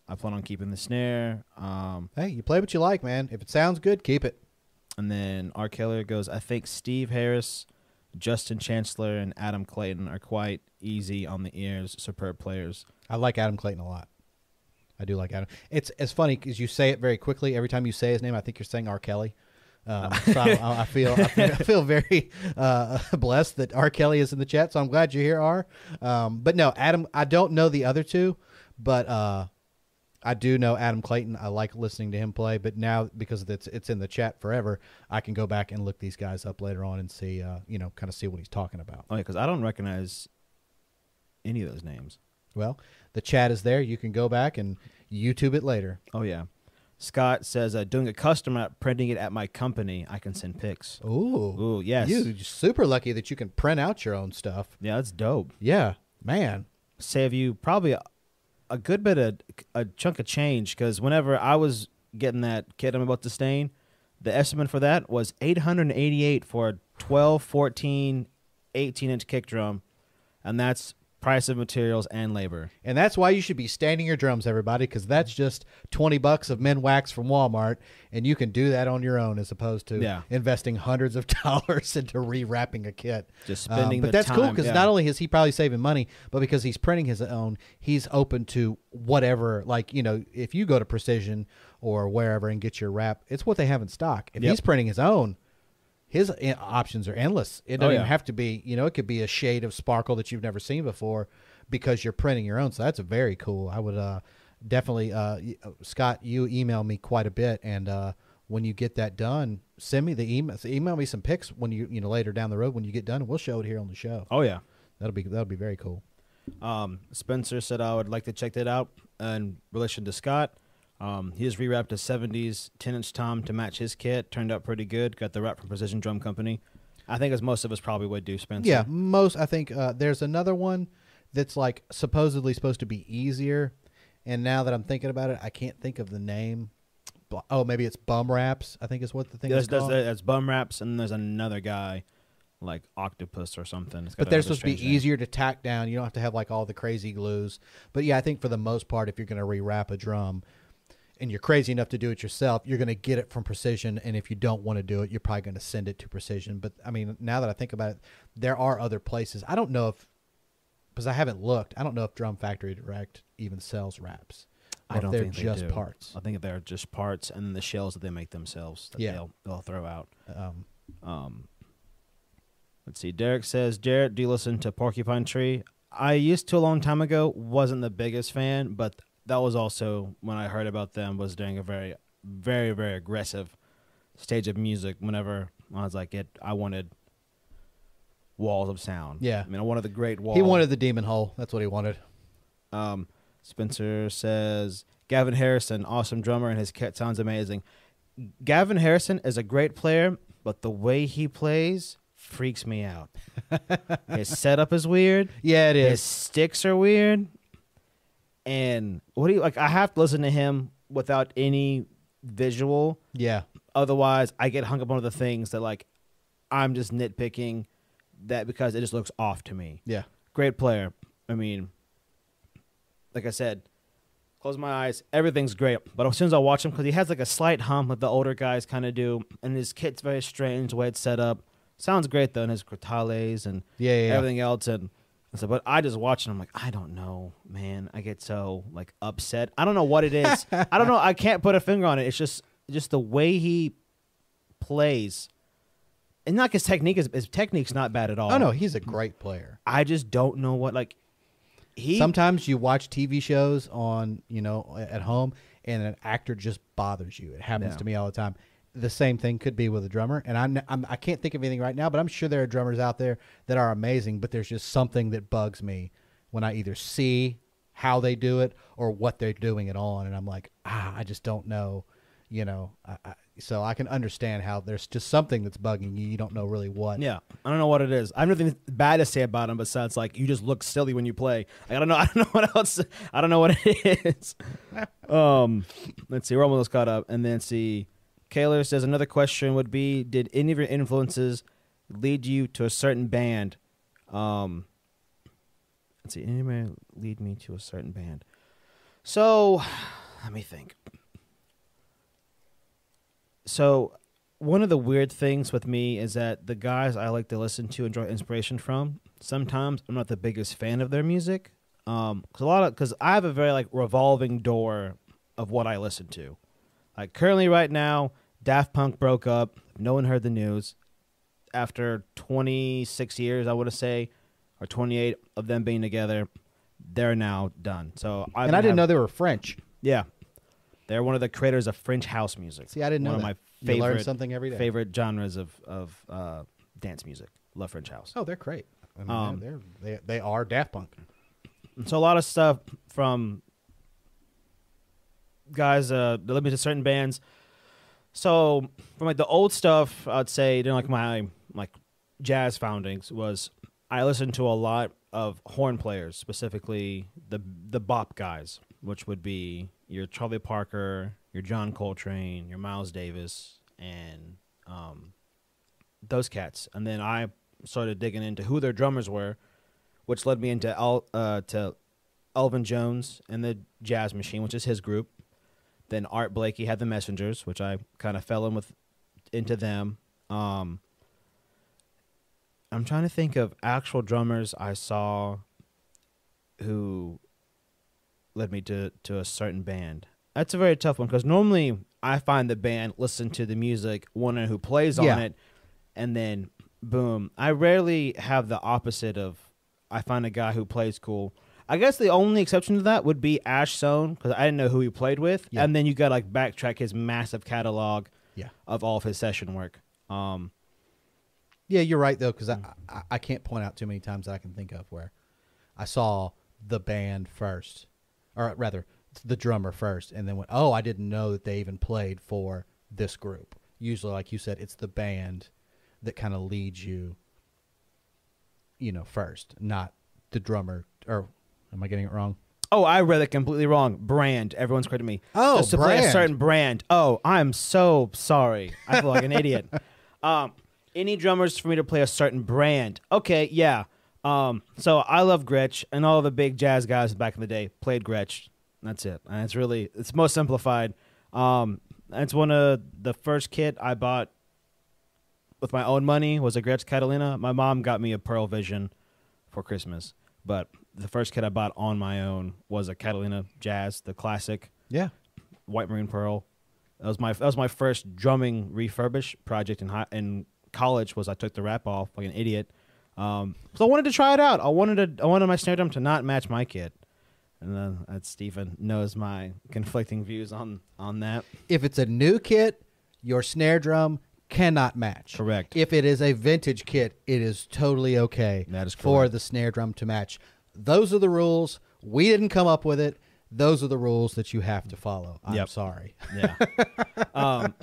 I plan on keeping the snare. Um, Hey, you play what you like, man. If it sounds good, keep it. and then R. Keller goes, I think Steve Harris, Justin Chancellor, and Adam Clayton are quite easy on the ears, superb players. I like Adam Clayton a lot. I do like Adam. It's it's funny because you say it very quickly. Every time you say his name, I think you're saying R. Kelly. Um, so I, I feel I feel, I feel very uh, blessed that R. Kelly is in the chat. So I'm glad you're here, R. Um, but no, Adam. I don't know the other two, but uh, I do know Adam Clayton. I like listening to him play, but now because it's it's in the chat forever, I can go back and look these guys up later on and see, uh, you know, kind of see what he's talking about. Oh yeah, because I don't recognize any of those names. Well, the chat is there. You can go back and YouTube it later. Oh yeah. Scott says, uh, doing a custom printing it at my company. I can send pics. Ooh, Ooh, yes. you super lucky that you can print out your own stuff. Yeah, that's dope. Yeah, man. Save you probably a, a good bit of a chunk of change because whenever I was getting that kit I'm about to stain, the estimate for that was 888 for a 12, 14, 18 inch kick drum, and that's price of materials and labor. And that's why you should be staining your drums, everybody, because that's just twenty bucks of men wax from Walmart, and you can do that on your own as opposed to Yeah. investing hundreds of dollars into rewrapping a kit. Just Um, spending but the that's cool because yeah. not only is he probably saving money, but because he's printing his own, he's open to whatever. Like you know, if you go to Precision or wherever and get your wrap, it's what they have in stock. If Yep. he's printing his own. His options are endless. It doesn't Oh, even have to be, you know, it could be a shade of sparkle that you've never seen before because you're printing your own. So that's very cool. I would uh, definitely, uh, uh, Scott, you email me quite a bit, and uh, when you get that done, send me the email. Email me some pics when you, you know, later down the road when you get done, and we'll show it here on the show. Oh yeah. That'll be that'll be very cool. Um, Spencer said I would like to check that out in relation to Scott. Um, he has rewrapped a 70s 10 inch tom to match his kit. Turned out pretty good. Got the wrap from Precision Drum Company. I think as most of us probably would do, Spencer. Yeah, most I think uh, there's another one that's like supposedly supposed to be easier, and now that I'm thinking about it, I can't think of the name. Oh, maybe it's bum wraps. I think is what the thing There's, is called. there's bum wraps, and there's another guy like Octopus or something. It's got but they're supposed to be name. easier to tack down. You don't have to have like all the crazy glues. But yeah, I think for the most part, if you're going to rewrap a drum, and you're crazy enough to do it yourself, you're going to get it from Precision. And if you don't want to do it, you're probably going to send it to Precision. But I mean, now that I think about it, there are other places. I don't know if because I haven't looked. I don't know if Drum Factory Direct even sells wraps. I don't they're think they just do. parts. I think they're just parts, and the shells that they make themselves that Yeah. they'll they'll throw out. Um, Um, let's see. Derek says, Derek, do you listen to Porcupine Tree? I used to a long time ago. wasn't the biggest fan, but that was also when I heard about them was during a very, very, very aggressive stage of music. Whenever I was like, it, I wanted walls of sound. Yeah. I mean, I wanted the great wall. he wanted the Demon Hole. That's what he wanted. Um, Spencer says Gavin Harrison, awesome drummer, and his kit sounds amazing. Gavin Harrison is a great player, but the way he plays freaks me out. his setup is weird. Yeah, it His sticks are weird. And what do you like? I have to listen to him without any visual. Yeah. Otherwise, I get hung up on the things that like I'm just nitpicking that because it just looks off to me Yeah. great player. I mean, like I said, close my eyes, everything's great. But as soon as I watch him, because he has like a slight hump like the older guys kind of do, and his kit's very strange the way it's set up. Sounds great though, and his crotales and Yeah, yeah, yeah. everything else. And so, but I just watch and I'm like, I don't know, man. I get so like upset. I don't know what it is. I don't know. I can't put a finger on it. It's just just the way he plays. And not his technique is his technique's not bad at all. Oh no, he's a great player. I just don't know what like he Sometimes you watch TV shows on, you know, at home, and an actor just bothers you. It happens Yeah. to me all the time. The same thing could be with a drummer, and I'm, I'm I can't think of anything right now, but I'm sure there are drummers out there that are amazing. But there's just something that bugs me when I either see how they do it or what they're doing it on, and I'm like, ah, I just don't know, you know. I, I, so I can understand how there's just something that's bugging you. You don't know really what. yeah I don't know what it is. I have nothing bad to say about him besides like you just look silly when you play. Like, I don't know. I don't know what else. I don't know what it is. um, let's see. We're almost caught up, and then see. Kaylor says another question would be: Did any of your influences lead you to a certain band? Um, let's see. Anybody lead me to a certain band? So, let me think. So, one of the weird things with me is that the guys I like to listen to and draw inspiration from, sometimes I'm not the biggest fan of their music. Um, cause a lot of because I have a very like revolving door of what I listen to. Like currently, right now, Daft Punk broke up. No one heard the news after 26 years, I would say, or 28 of them being together. They're now done. So I've and I didn't know they were French. Yeah, they're one of the creators of French house music. See, I didn't know one that. of my You learn favorite something every day. favorite genres of of uh, dance music. Love French house. Oh, they're great. I mean, Um, they're, they're they they are Daft Punk. So a lot of stuff from guys uh led me to certain bands. So from like the old stuff, I'd say you know, like my like jazz foundings was I listened to a lot of horn players, specifically the the bop guys, which would be your Charlie Parker, your John Coltrane, your Miles Davis, and um, those cats. And then I started digging into who their drummers were, which led me into Al, uh, to Elvin Jones and the Jazz Machine, which is his group. Then Art Blakey had the Messengers, which I kind of fell in with into them. Um, I'm trying to think of actual drummers I saw who led me to to a certain band. That's a very tough one because normally I find the band, listen to the music, wonder who plays Yeah. on it, and then boom. I rarely have the opposite of I find a guy who plays cool. I guess the only exception to that would be Ash Soan because I didn't know who he played with, Yeah. and then you got to like backtrack his massive catalog Yeah. of all of his session work. Um, Yeah, you're right though, because. I, I I can't point out too many times that I can think of where I saw the band first, or rather the drummer first, and then went, oh, I didn't know that they even played for this group. Usually, like you said, it's the band that kind of leads you, you know, first, not the drummer. Or am I getting it wrong? Oh, I read it completely wrong. Brand. Everyone's correcting me. Oh, Just to play a certain brand. Oh, I'm so sorry. I feel like an idiot. Um, any drummers for me to play a certain brand? Okay, yeah. Um, so I love Gretsch, and all the big jazz guys back in the day played Gretsch. That's it. And it's really it's most simplified. Um, it's one of the first kit I bought with my own money was a Gretsch Catalina. My mom got me a Pearl Vision for Christmas, but the first kit I bought on my own was a Catalina Jazz, the classic Yeah. white marine pearl. That was my that was my first drumming refurbish project in high, in college. Was I took the wrap off like an idiot. Um, so I wanted to try it out. I wanted to I wanted my snare drum to not match my kit, and then uh, Stephen knows my conflicting views on on that. If it's a new kit, your snare drum cannot match. Correct. If it is a vintage kit, it is totally okay That is for the snare drum to match. Those are the rules. We didn't come up with it. Those are the rules that you have to follow. I'm Yep. sorry. Yeah. um,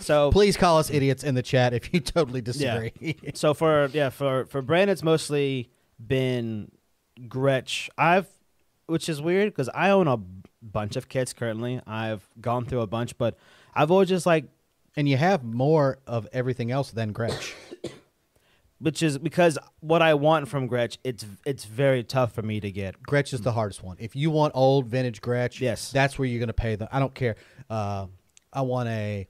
so Please call us idiots in the chat if you totally disagree. so for yeah for for Brand it's mostly been Gretsch. I've which is weird because I own a bunch of kits currently. I've gone through a bunch, but I've always just like and you have more of everything else than Gretsch. Which is because what I want from Gretsch, it's it's very tough for me to get. Gretsch is the hardest one. If you want old vintage Gretsch, Yes. that's where you're going to pay the. I don't care. Uh, I want a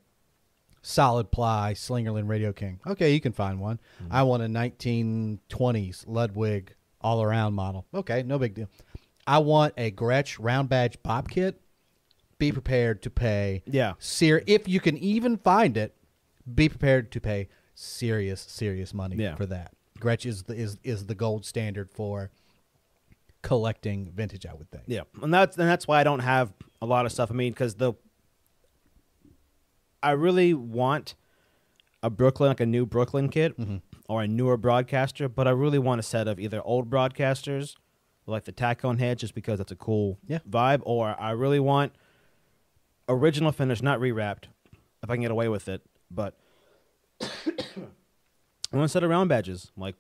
solid ply Slingerland Radio King. Okay, you can find one. I want a 1920s Ludwig all around model. Okay, no big deal. I want a Gretsch round badge bop kit. Be prepared to pay. Yeah. Ser- if you can even find it, be prepared to pay serious, serious money Yeah. for that. Gretsch is the, is is the gold standard for collecting vintage. I would think. Yeah, and that's and that's why I don't have a lot of stuff. I mean, because the I really want a Brooklyn, like a new Brooklyn kit mm-hmm. or a newer broadcaster, but I really want a set of either old broadcasters, like the Tacon head, just because it's a cool Yeah. vibe, or I really want original finish, not rewrapped, if I can get away with it. But I want a set of round badges, like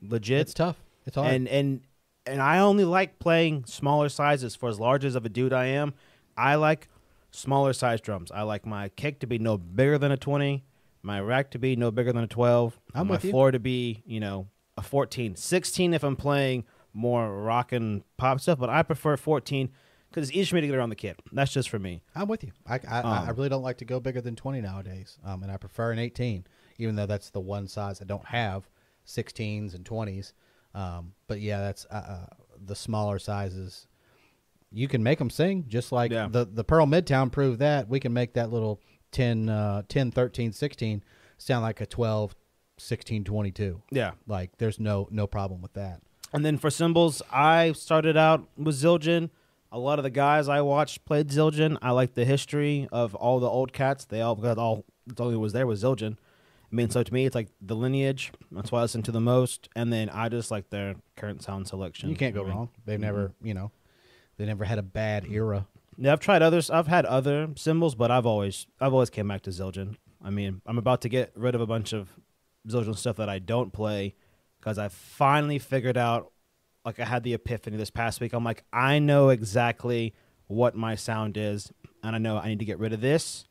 legit It's tough. It's hard. and and and I only like playing smaller sizes. For as large as of a dude I am, I like smaller size drums. I like my kick to be no bigger than a twenty, my rack to be no bigger than a twelve, I'm my floor to be you know a 14, 16 if I'm playing more rock and pop stuff. But I prefer fourteen because it's easier for me to get around the kit. That's just for me. I'm with you. I, I, I Um, really don't like to go bigger than 20 nowadays, um, and I prefer an 18, even though that's the one size I don't have 16s and 20s. Um, but yeah, that's uh, uh, the smaller sizes. You can make them sing just like Yeah. the the Pearl Midtown proved that. We can make that little 10, uh, 10 13, 16 sound like a 12, 16, 22. Yeah. Like there's no no problem with that. And then for cymbals, I started out with Zildjian. a lot of the guys I watched played Zildjian. I like the history of all the old cats. They all got all. The only was there was Zildjian. I mean, so to me, it's like the lineage. That's why I listen to the most, and then I just like their current sound selection. You can't go I mean, wrong. They've never, you know, they never had a bad era. Yeah, I've tried others. I've had other cymbals, but I've always I've always came back to Zildjian. I mean, I'm about to get rid of a bunch of Zildjian stuff that I don't play because I finally figured out. Like I had the epiphany this past week. I'm like, I know exactly what my sound is, and I know I need to get rid of this.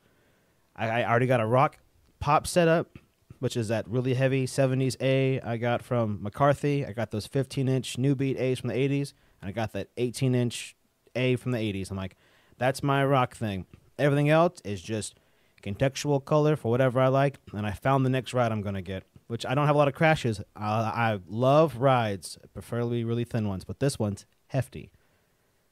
I, I already got a rock pop setup, which is that really heavy 70s A I got from McCarthy. I got those 15 inch new beat A's from the 80s, and I got that 18 inch A from the 80s. I'm like, that's my rock thing. Everything else is just contextual color for whatever I like, and I found the next ride I'm gonna get. Which I don't have a lot of crashes. Uh, I love rides, preferably really thin ones, but this one's hefty.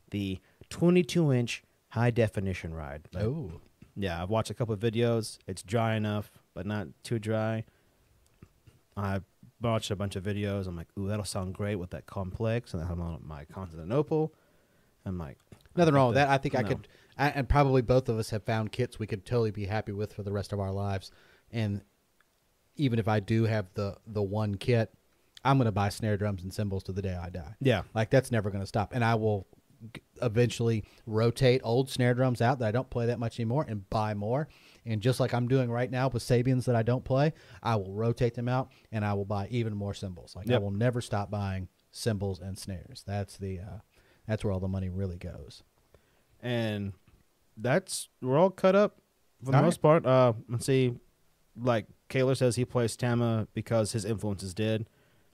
The 22 inch high definition ride. Oh, Yeah, I've watched a couple of videos. It's dry enough, but not too dry. I watched a bunch of videos. I'm like, ooh, that'll sound great with that complex, and then I'm on my Constantinople. I'm like, nothing wrong with that. I think I could, I, and probably both of us have found kits we could totally be happy with for the rest of our lives. And even if I do have the the one kit, I'm going to buy snare drums and cymbals to the day I die. Yeah, Like that's never going to stop. And I will eventually rotate old snare drums out that I don't play that much anymore and buy more. And just like I'm doing right now with Sabians that I don't play, I will rotate them out and I will buy even more cymbals. Like I will never stop buying cymbals and snares. That's the uh, that's where all the money really goes. and that's we're all cut up for the All right. most part. Uh, let's see, like Kaler says, he plays Tama because his influences did.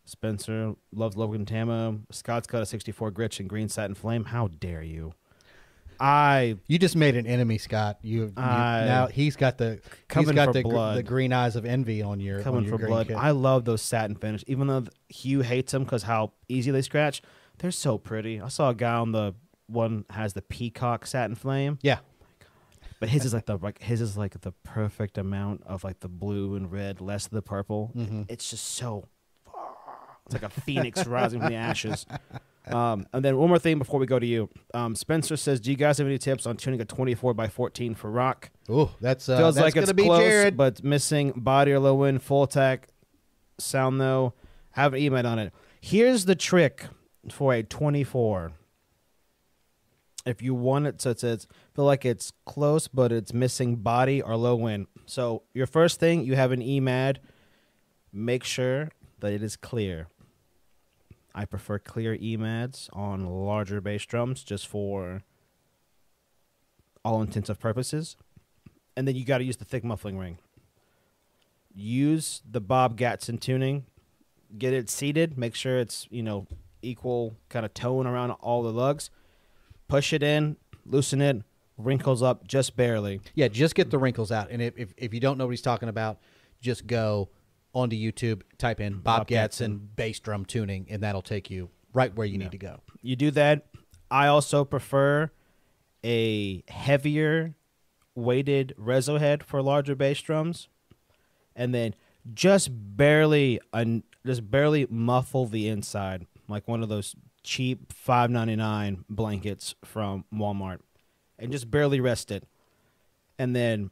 Spencer loves Logan Tama. Scott's got a 64 Gretsch and Green Satin Flame. How dare you? I You just made an enemy, Scott. You, you I- now he's got the he's Coming got for the, gr- blood. the green eyes of envy on your coming on your for green blood. I love those satin finish. Even though Hugh hates them because how easy they scratch, they're so pretty. I saw a guy on the one has the peacock satin flame. yeah, But his is like the like his is like the perfect amount of like the blue and red, less of the purple. Mm-hmm. It's just so. It's like a phoenix rising from the ashes. Um, and then one more thing before we go to you, um, Spencer says, "Do you guys have any tips on tuning a 24 by 14 for rock? Ooh, that's uh, Feels that's like gonna it's be close, Jared. but missing body or low end, full attack sound though. Have an EMAD on it. Here's the trick for a 24. If you want it to, to feel like it's close, but it's missing body or low end. So your first thing, you have an EMAD. Make sure that it is clear. I prefer clear EMADs on larger bass drums just for all intents and purposes. And then you got to use the thick muffling ring. Use the Bob Gatzen tuning. Get it seated. Make sure it's, you know, equal kind of tone around all the lugs. Push it in, loosen it, wrinkles up just barely. Yeah, just get the wrinkles out. And if, if, if you don't know what he's talking about, just go onto YouTube, type in Bob, Bob Gatzen, Gatzen. bass drum tuning, and that'll take you right where you Yeah. need to go. You do that. I also prefer a heavier weighted reso head for larger bass drums, and then just barely, un- just barely muffle the inside, like one of those cheap five ninety nine blankets from Walmart, and just barely rest it. And then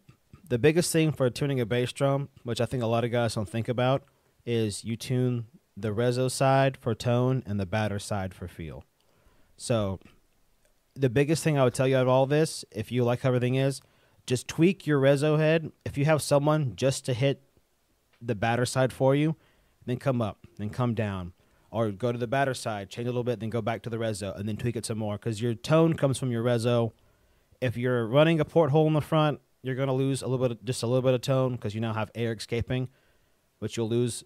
the biggest thing for tuning a bass drum, which I think a lot of guys don't think about, is you tune the reso side for tone and the batter side for feel. So, the biggest thing I would tell you out of all this, if you like how everything is, just tweak your reso head. If you have someone just to hit the batter side for you, then come up, then come down, or go to the batter side, change a little bit, then go back to the reso, and then tweak it some more. Because your tone comes from your reso. If you're running a porthole in the front, you're gonna lose a little bit, of, just a little bit of tone because you now have air escaping, but you'll lose.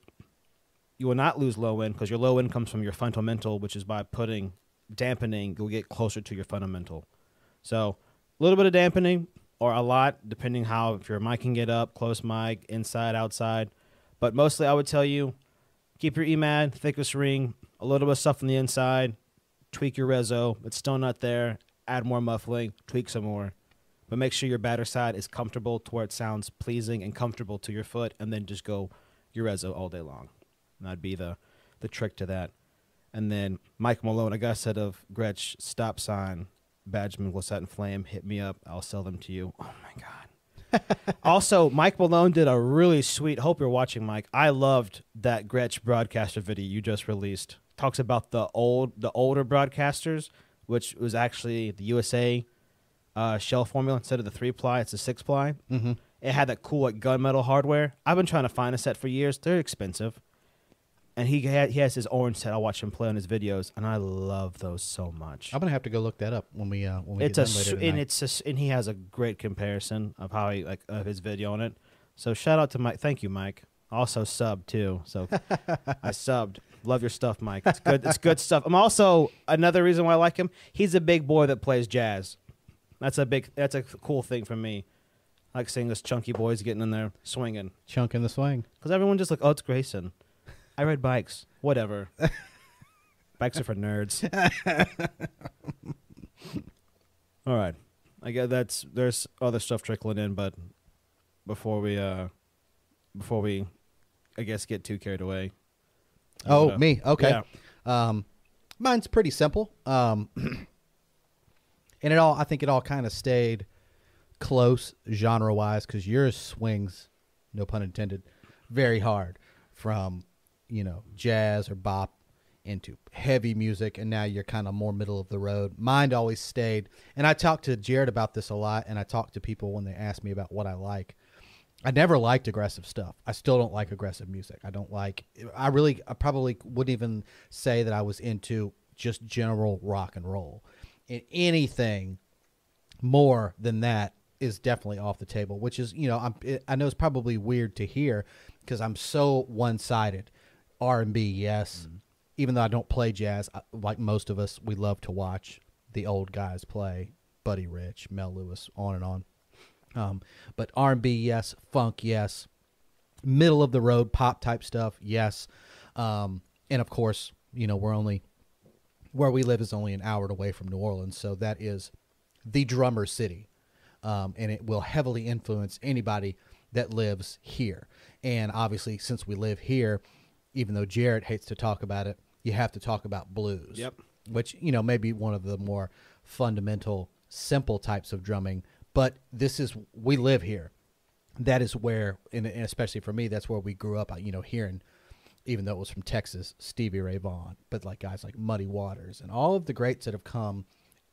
You will not lose low end because your low end comes from your fundamental, which is by putting dampening, you'll get closer to your fundamental. So a little bit of dampening or a lot, depending how if you're micing it up, close mic, inside, outside. But mostly, I would tell you keep your EMAD, thickest ring, a little bit of stuff on the inside, tweak your reso. It's still not there. Add more muffling, tweak some more. But make sure your batter side is comfortable to where it sounds pleasing and comfortable to your foot, and then just go your all day long. And that'd be the, the trick to that. And then Mike Malone, I got a set of Gretsch stop sign Badgeman, Glissette, and Flame, hit me up. I'll sell them to you. Oh my god. also, Mike Malone did a really sweet. Hope you're watching, Mike. I loved that Gretsch broadcaster video you just released. Talks about the old, the older broadcasters, which was actually the USA uh, shell formula instead of the three ply. It's a six ply. Mm-hmm. It had that cool like gunmetal hardware. I've been trying to find a set for years. They're expensive. And he had, he has his orange set. I watch him play on his videos, and I love those so much. I'm gonna have to go look that up when we uh when we It's get a done later and it's a and he has a great comparison of how he like of his video on it. So shout out to Mike. Thank you, Mike. Also sub too. So I subbed. Love your stuff, Mike. It's good. It's good stuff. I'm also another reason why I like him. He's a big boy that plays jazz. That's a big. That's a cool thing for me. I like seeing this chunky boys getting in there swinging chunking the swing. because everyone just like, oh, it's Grayson. I ride bikes. Whatever. bikes are for nerds. All right. I guess that's there's other stuff trickling in, but before we uh before we I guess get too carried away. I Oh, me. Okay. Yeah. Um, mine's pretty simple. Um, and it all, I think it all kind of stayed close genre wise because yours swings, no pun intended, very hard from, you know, jazz or bop into heavy music. And now you're kind of more middle of the road. mind always stayed. And I talked to Jared about this a lot. And I talk to people when they ask me about what I like. I never liked aggressive stuff. I still don't like aggressive music. I don't like. I really, I probably wouldn't even say that I was into just general rock and roll. And anything more than that is definitely off the table. Which is, you know, I'm. I know it's probably weird to hear because I'm so one sided. R and B, yes. Even though I don't play jazz, I, like most of us, we love to watch the old guys play. Buddy Rich, Mel Lewis, on and on. Um, but R and B, yes. Funk, yes. Middle of the road pop type stuff, yes. Um, and of course, you know we're only where we live is only an hour away from New Orleans, so that is the drummer city, um, and it will heavily influence anybody that lives here. And obviously, since we live here, even though Jared hates to talk about it, you have to talk about blues. Yep. Which you know may be one of the more fundamental, simple types of drumming, but this is we live here. That is where, and and especially for me, that's where we grew up. You know, hearing even though it was from Texas, Stevie Ray Vaughan, but like guys like Muddy Waters and all of the greats that have come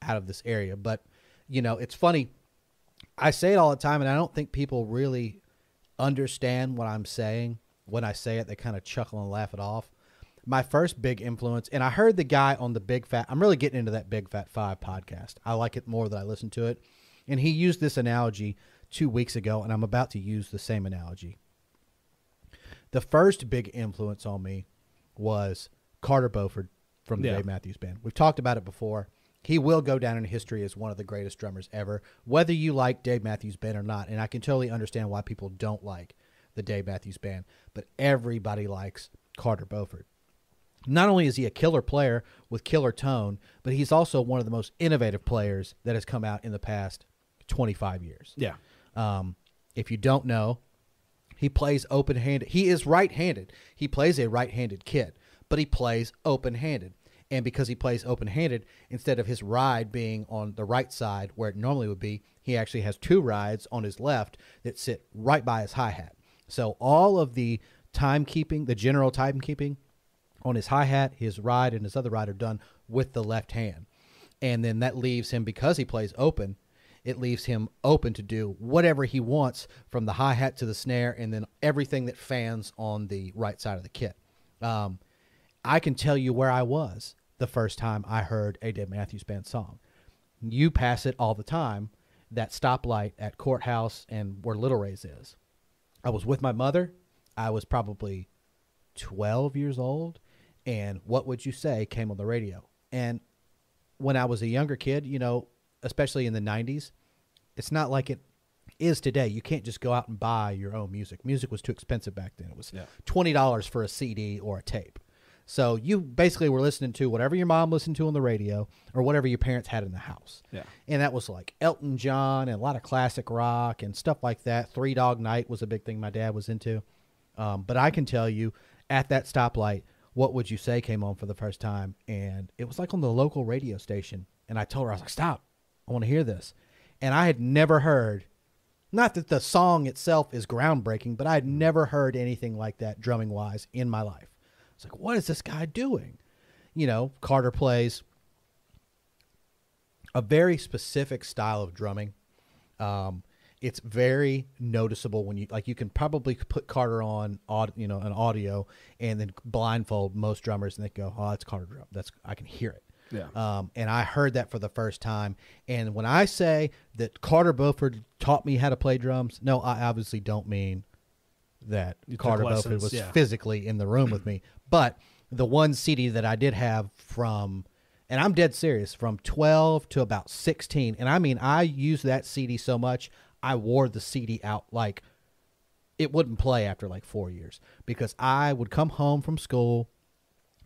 out of this area. But, you know, it's funny. I say it all the time, and I don't think people really understand what I'm saying. When I say it, they kind of chuckle and laugh it off. My first big influence, and I heard the guy on the Big Fat, I'm really getting into that Big Fat Five podcast. I like it more that I listen to it. And he used this analogy two weeks ago, and I'm about to use the same analogy the first big influence on me was Carter Beauford from the Yeah. Dave Matthews Band. We've talked about it before. He will go down in history as one of the greatest drummers ever, whether you like Dave Matthews Band or not. And I can totally understand why people don't like the Dave Matthews Band, but everybody likes Carter Beauford. Not only is he a killer player with killer tone, but he's also one of the most innovative players that has come out in the past 25 years. Yeah. Um, if you don't know, he plays open handed. He is right handed. He plays a right handed kid, but he plays open handed. And because he plays open handed, instead of his ride being on the right side where it normally would be, he actually has two rides on his left that sit right by his hi hat. So all of the timekeeping, the general timekeeping on his hi hat, his ride, and his other ride are done with the left hand. And then that leaves him, because he plays open, it leaves him open to do whatever he wants from the hi hat to the snare and then everything that fans on the right side of the kit. Um, I can tell you where I was the first time I heard a Dave Matthews Band song. You pass it all the time, that stoplight at Courthouse and where Little Ray's is. I was with my mother. I was probably 12 years old. And What Would You Say came on the radio. And when I was a younger kid, you know, especially in the 90s, it's not like it is today. You can't just go out and buy your own music. Music was too expensive back then. It was Yeah. $20 for a CD or a tape. So you basically were listening to whatever your mom listened to on the radio or whatever your parents had in the house. Yeah. And that was like Elton John and a lot of classic rock and stuff like that. Three Dog Night was a big thing my dad was into. Um, but I can tell you at that stoplight, What Would You Say came on for the first time. And it was like on the local radio station. And I told her, I was like, stop, I want to hear this. And I had never heard, not that the song itself is groundbreaking, but I had never heard anything like that drumming wise in my life. It's like, what is this guy doing? You know, Carter plays a very specific style of drumming. Um, it's very noticeable when you like you can probably put Carter on aud, you know an audio and then blindfold most drummers and they go oh that's Carter drum that's I can hear it Yeah. um, and I heard that for the first time and when I say that Carter Beauford taught me how to play drums no I obviously don't mean that You Carter Beauford was yeah. physically in the room with me but the one CD that I did have from and I'm dead serious from 12 to about 16 and I mean I used that CD so much I wore the CD out like it wouldn't play after like 4 years because I would come home from school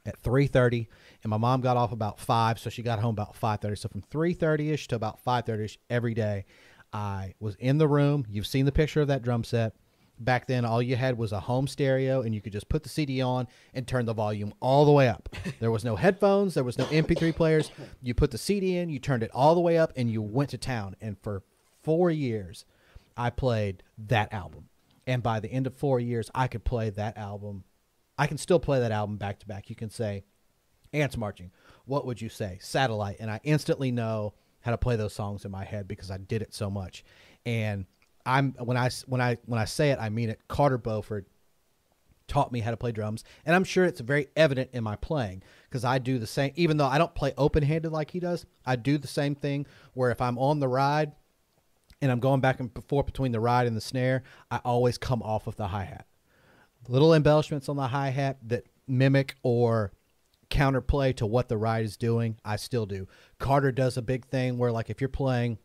at 3:30 and my mom got off about 5 so she got home about 5:30 so from 3:30ish to about 5:30ish every day I was in the room. You've seen the picture of that drum set. Back then all you had was a home stereo and you could just put the CD on and turn the volume all the way up. There was no headphones. There was no MP3 players. You put the CD in you turned it all the way up and you went to town. And for 4 years I played that album. And by the end of 4 years I could play that album I can still play that album back to back. You can say Ants Marching. What would you say? Satellite. And I instantly know how to play those songs in my head because I did it so much. And I'm when I when I when I say it, I mean it. Carter Beauford taught me how to play drums, and I'm sure it's very evident in my playing because I do the same. Even though I don't play open handed like he does, I do the same thing. Where if I'm on the ride and I'm going back and forth between the ride and the snare, I always come off of the hi hat little embellishments on the hi hat that mimic or counterplay to what the ride is doing. I still do. Carter does a big thing where, like, if you're playing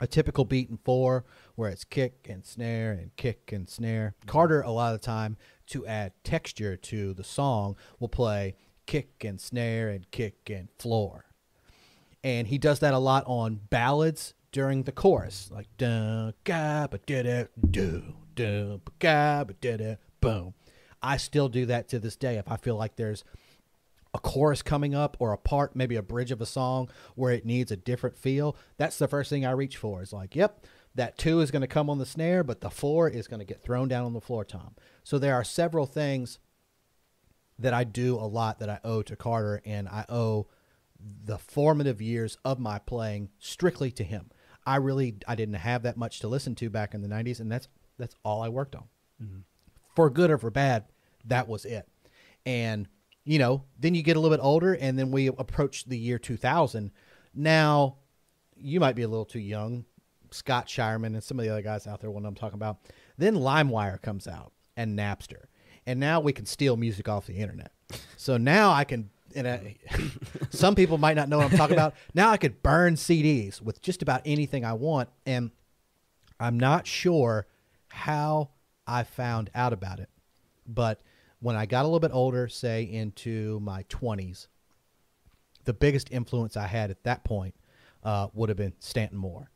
a typical beat in four, where it's kick and snare and kick and snare, Carter, a lot of the time, to add texture to the song, will play kick and snare and kick and floor. And he does that a lot on ballads during the chorus, like da ga ba da da do ba ga ba da da boom. I still do that to this day. If I feel like there's a chorus coming up or a part, maybe a bridge of a song where it needs a different feel, that's the first thing I reach for. Is like, yep, that two is going to come on the snare, but the four is going to get thrown down on the floor tom. So there are several things that I do a lot that I owe to Carter, and I owe the formative years of my playing strictly to him. I really I didn't have that much to listen to back in the '90s, and that's that's all I worked on. Mm-hmm. For good or for bad, that was it. And you know, then you get a little bit older, and then we approach the year 2000. Now, you might be a little too young. Scott Shireman and some of the other guys out there, what I'm talking about. Then LimeWire comes out and Napster, and now we can steal music off the internet. So now I can. And I, some people might not know what I'm talking about. Now I could burn CDs with just about anything I want, and I'm not sure how I found out about it, but when I got a little bit older, say into my 20s, the biggest influence I had at that point uh, would have been Stanton Moore,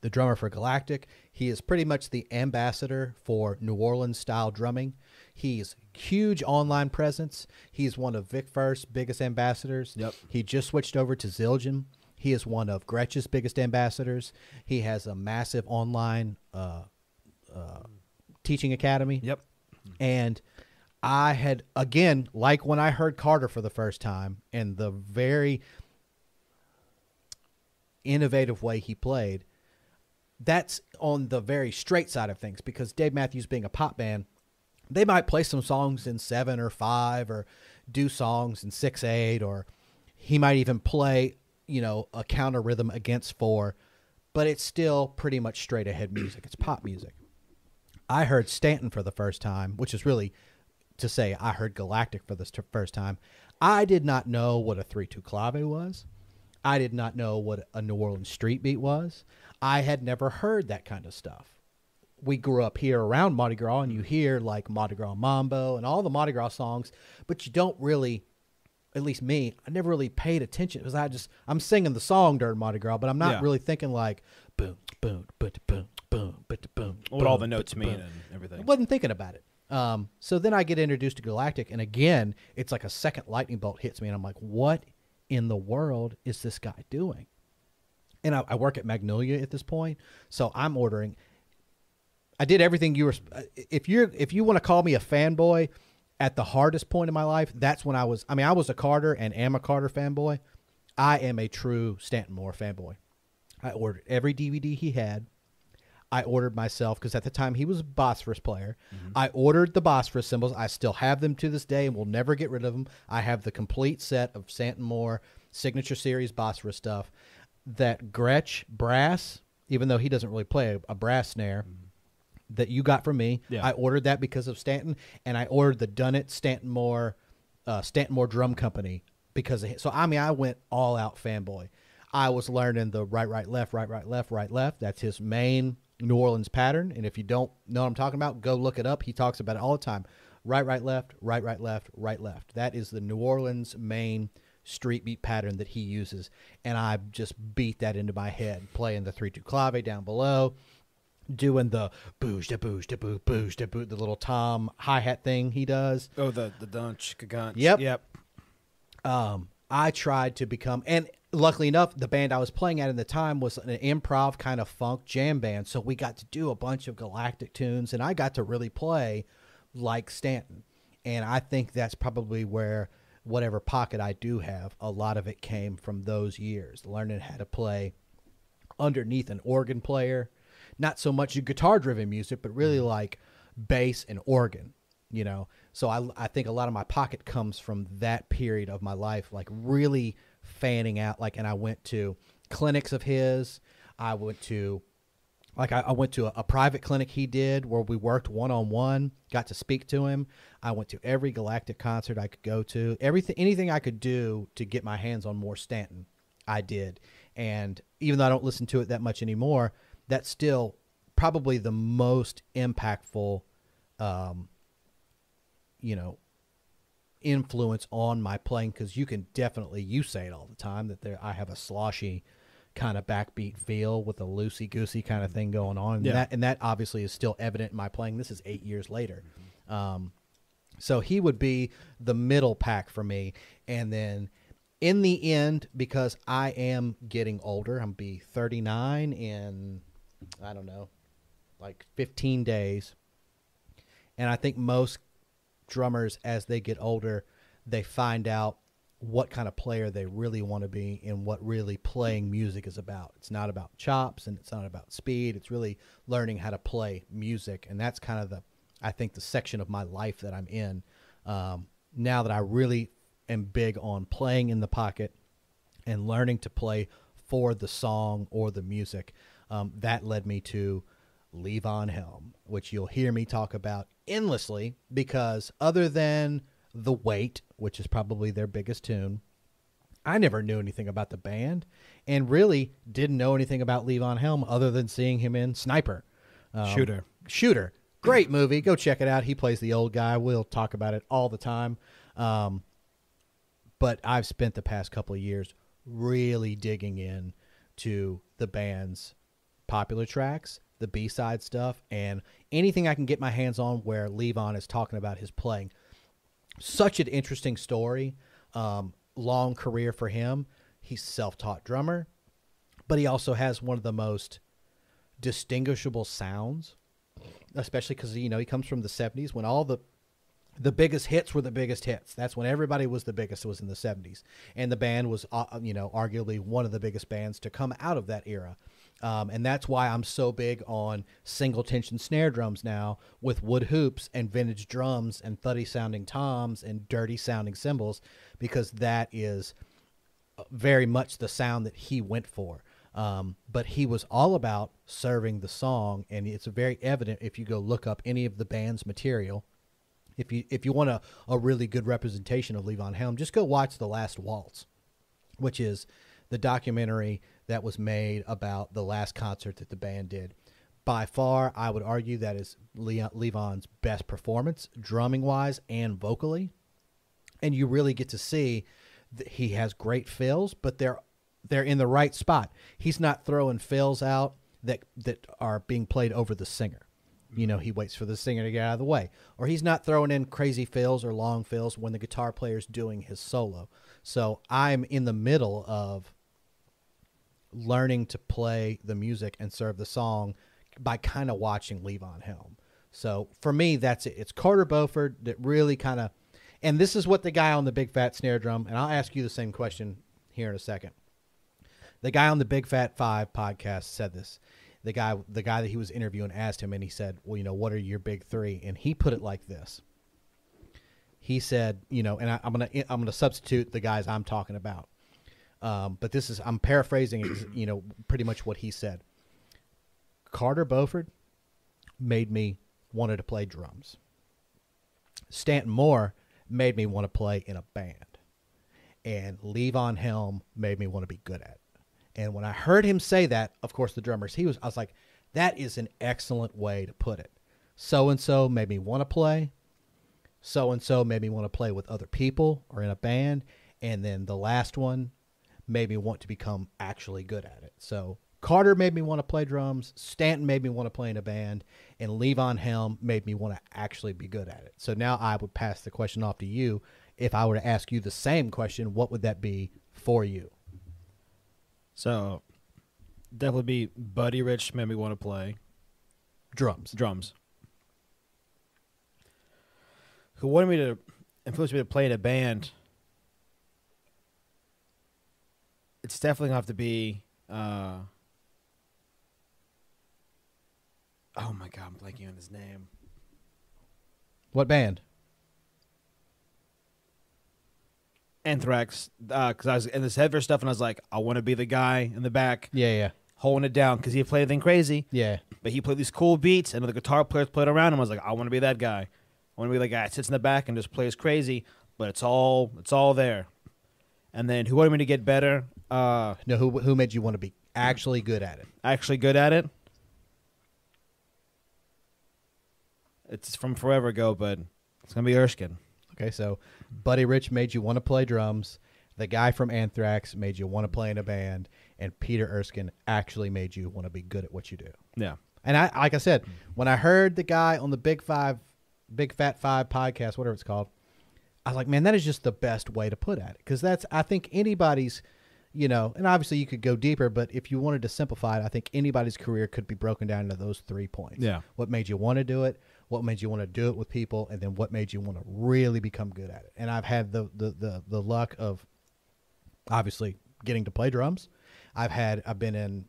the drummer for Galactic. He is pretty much the ambassador for New Orleans style drumming. He's huge online presence. He's one of Vic Firth's biggest ambassadors. Yep. He just switched over to Zildjian. He is one of Gretsch's biggest ambassadors. He has a massive online uh, uh, teaching academy. Yep. And I had again, like when I heard Carter for the first time, and the very innovative way he played. That's on the very straight side of things because Dave Matthews being a pop band, they might play some songs in seven or five or do songs in six eight or he might even play, you know, a counter rhythm against four, but it's still pretty much straight ahead music. It's pop music. I heard Stanton for the first time, which is really to say I heard Galactic for the st- first time. I did not know what a 3 2 clave was. I did not know what a New Orleans street beat was. I had never heard that kind of stuff. We grew up here around Mardi Gras, and you hear like Mardi Gras Mambo and all the Mardi Gras songs, but you don't really, at least me, I never really paid attention because I just, I'm singing the song during Mardi Gras, but I'm not Yeah. really thinking like boom, boom, boom, boom, boom, boom, boom. What all the notes mean and everything. I wasn't thinking about it. Um, so then I get introduced to Galactic, and again, it's like a second lightning bolt hits me, and I'm like, what in the world is this guy doing? and I, I work at Magnolia at this point, so I'm ordering. I did everything you were. If you're if you want to call me a fanboy, at the hardest point in my life, that's when I was. I mean, I was a Carter and am a Carter fanboy. I am a true Stanton Moore fanboy. I ordered every DVD he had. I ordered myself because at the time he was a Bosphorus player. I ordered the Bosphorus cymbals. I still have them to this day and will never get rid of them. I have the complete set of Stanton Moore signature series Bosphorus stuff. That Gretsch brass, even though he doesn't really play a, a brass snare, that you got from me. Yeah. I ordered that because of Stanton, and I ordered the Dunnett Stanton Moore, uh, Stanton Moore Drum Company because of, him. so I mean I went all out fanboy. I was learning the right, right, left, right, right, left, right, left. That's his main New Orleans pattern. And if you don't know what I'm talking about, go look it up. He talks about it all the time. Right, right, left, right, right, left, right, left. That is the New Orleans main street beat pattern that he uses. And I just beat that into my head, playing the 3 2 clave down below, doing the boosh da boosh da boo boosh da boo, the little tom hi hat thing he does. Oh, the the dunch, kagunch. Yep. Yep. um, I tried to become, and luckily enough, the band I was playing at in the time was an improv kind of funk jam band. So we got to do a bunch of galactic tunes, and I got to really play like Stanton. And I think that's probably where whatever pocket I do have, a lot of it came from those years, learning how to play underneath an organ player, not so much guitar driven music, but really mm-hmm. like bass and organ, you know. So I I think a lot of my pocket comes from that period of my life, like really fanning out. Like, and I went to clinics of his. I went to like I, I went to a, a private clinic he did where we worked one on one got to speak to him i went to every galactic concert i could go to everything anything i could do to get my hands on more stanton i did and even though i don't listen to it that much anymore that's still probably the most impactful um, you know influence on my playing because you can definitely you say it all the time that there I have a sloshy kind of backbeat feel with a loosey goosey kind of thing going on. And Yeah. that and that obviously is still evident in my playing. This is eight years later. Um, so he would be the middle pack for me. And then in the end because I am getting older I'm be 39 in I don't know like 15 days. And I think most drummers as they get older they find out what kind of player they really want to be and what really playing music is about it's not about chops and it's not about speed it's really learning how to play music and that's kind of the i think the section of my life that i'm in um, now that i really am big on playing in the pocket and learning to play for the song or the music. Um, that led me to Levon Helm, which you'll hear me talk about endlessly because other than The Weight, which is probably their biggest tune, I never knew anything about the band and really didn't know anything about Levon Helm other than seeing him in Sniper. Um, Shooter. Shooter. Great movie. Go check it out. He plays the old guy. We'll talk about it all the time. Um, but I've spent the past couple of years really digging in to the band's popular tracks, the B-side stuff, and anything I can get my hands on where Levon is talking about his playing. Such an interesting story. Um, long career for him. He's self-taught drummer, but he also has one of the most distinguishable sounds, especially because you know he comes from the '70s when all the the biggest hits were the biggest hits. That's when everybody was the biggest It was in the 70s. And the band was, uh, you know, arguably one of the biggest bands to come out of that era. Um, and that's why I'm so big on single tension snare drums now with wood hoops and vintage drums and thuddy sounding toms and dirty sounding cymbals because that is very much the sound that he went for. Um, but he was all about serving the song, and it's very evident if you go look up any of the band's material. If you if you want a, a really good representation of Levon Helm, just go watch The Last Waltz, which is the documentary that was made about the last concert that the band did. By far, I would argue that is Leon, Levon's best performance, drumming wise and vocally and you really get to see that he has great fills, but they're they're in the right spot. He's not throwing fills out that that are being played over the singer. You know, he waits for the singer to get out of the way, or he's not throwing in crazy fills or long fills when the guitar player's doing his solo. So I'm in the middle of learning to play the music and serve the song by kind of watching Levon Helm. So for me, that's it. It's Carter Beauford that really kind of, and this is what the guy on the big fat snare drum, and I'll ask you the same question here in a second. The guy on the Big Fat Five podcast said this. The guy, the guy that he was interviewing, asked him, and he said, "Well, you know, what are your big three? And he put it like this. He said, you know, and I, I'm gonna I'm gonna substitute the guys I'm talking about. Um, but this is I'm paraphrasing, you know, pretty much what he said. Carter Beauford made me wanted to play drums. Stanton Moore made me want to play in a band, and Levon Helm made me want to be good at. it. And when I heard him say that, of course, the drummers, he was, I was like, that is an excellent way to put it. So and so made me want to play. So and so made me want to play with other people or in a band. And then the last one made me want to become actually good at it. So Carter made me want to play drums. Stanton made me want to play in a band. And Levon Helm made me want to actually be good at it. So now I would pass the question off to you. If I were to ask you the same question, what would that be for you? So definitely be Buddy Rich made me want to play Drums. drums. Who wanted me to influence me to play in a band? It's definitely gonna have to be. Uh, oh my god, I'm blanking on his name. What band? Anthrax, because I was in this heavier stuff, and I was like, I want to be the guy in the back Yeah, yeah, holding it down because he played anything crazy, yeah. but he played these cool beats, and the guitar players played around him. I was like, I want to be that guy. I want to be the guy that sits in the back and just plays crazy, but it's all it's all there. And then who wanted me to get better? Uh, No, who who made you want to be actually good at it? actually good at it. It's from forever ago, but it's gonna be Erskine. Okay, so Buddy Rich made you want to play drums. The guy from Anthrax made you want to play in a band, and Peter Erskine actually made you want to be good at what you do. Yeah, And I, like I said, when I heard the guy on the Big Five, Big Fat Five podcast, whatever it's called, I was like, man, that is just the best way to put at it because that's I think anybody's, you know, and obviously you could go deeper, but if you wanted to simplify it, I think anybody's career could be broken down into those three points. Yeah. What made you want to do it? What made you want to do it with people? And then what made you want to really become good at it? And I've had the the the, the luck of obviously getting to play drums. I've had I've been in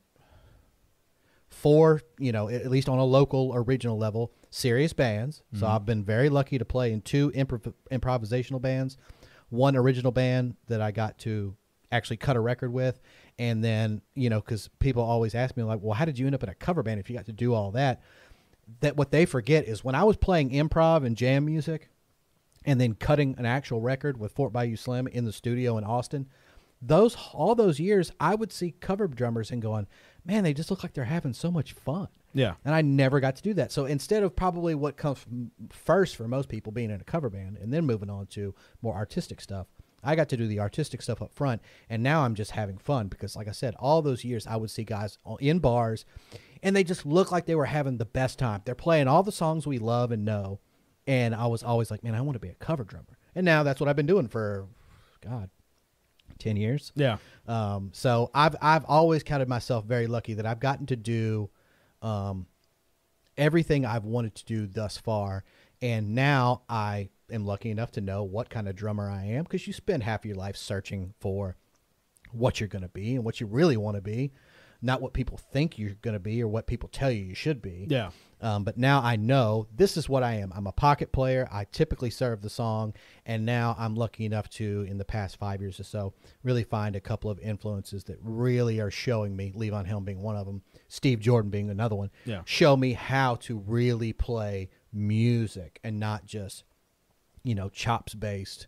four, you know, at least on a local or regional level, serious bands. So mm-hmm. I've been very lucky to play in two improv- improvisational bands, one original band that I got to actually cut a record with, and then you know, because people always ask me like, well, how did you end up in a cover band if you got to do all that? That what they forget is when I was playing improv and jam music, and then cutting an actual record with Fort Bayou Slim in the studio in Austin. Those all those years, I would see cover drummers and going, "Man, they just look like they're having so much fun." yeah, And I never got to do that. So instead of probably what comes first for most people being in a cover band and then moving on to more artistic stuff, I got to do the artistic stuff up front. And now I'm just having fun because, like I said, all those years I would see guys in bars and they just look like they were having the best time. They're playing all the songs we love and know. And I was always like, man, I want to be a cover drummer. And now that's what I've been doing for, God, 10 years. yeah. Um, so I've I've always counted myself very lucky that I've gotten to do um, everything I've wanted to do thus far, and now I am lucky enough to know what kind of drummer I am because you spend half your life searching for what you're going to be and what you really want to be, not what people think you're going to be or what people tell you you should be. Yeah. Um, but now I know this is what I am. I'm a pocket player. I typically serve the song, and now I'm lucky enough to, in the past five years or so, really find a couple of influences that really are showing me. Levon Helm being one of them, Steve Jordan being another one. Yeah. Show me how to really play music and not just, you know, chops based,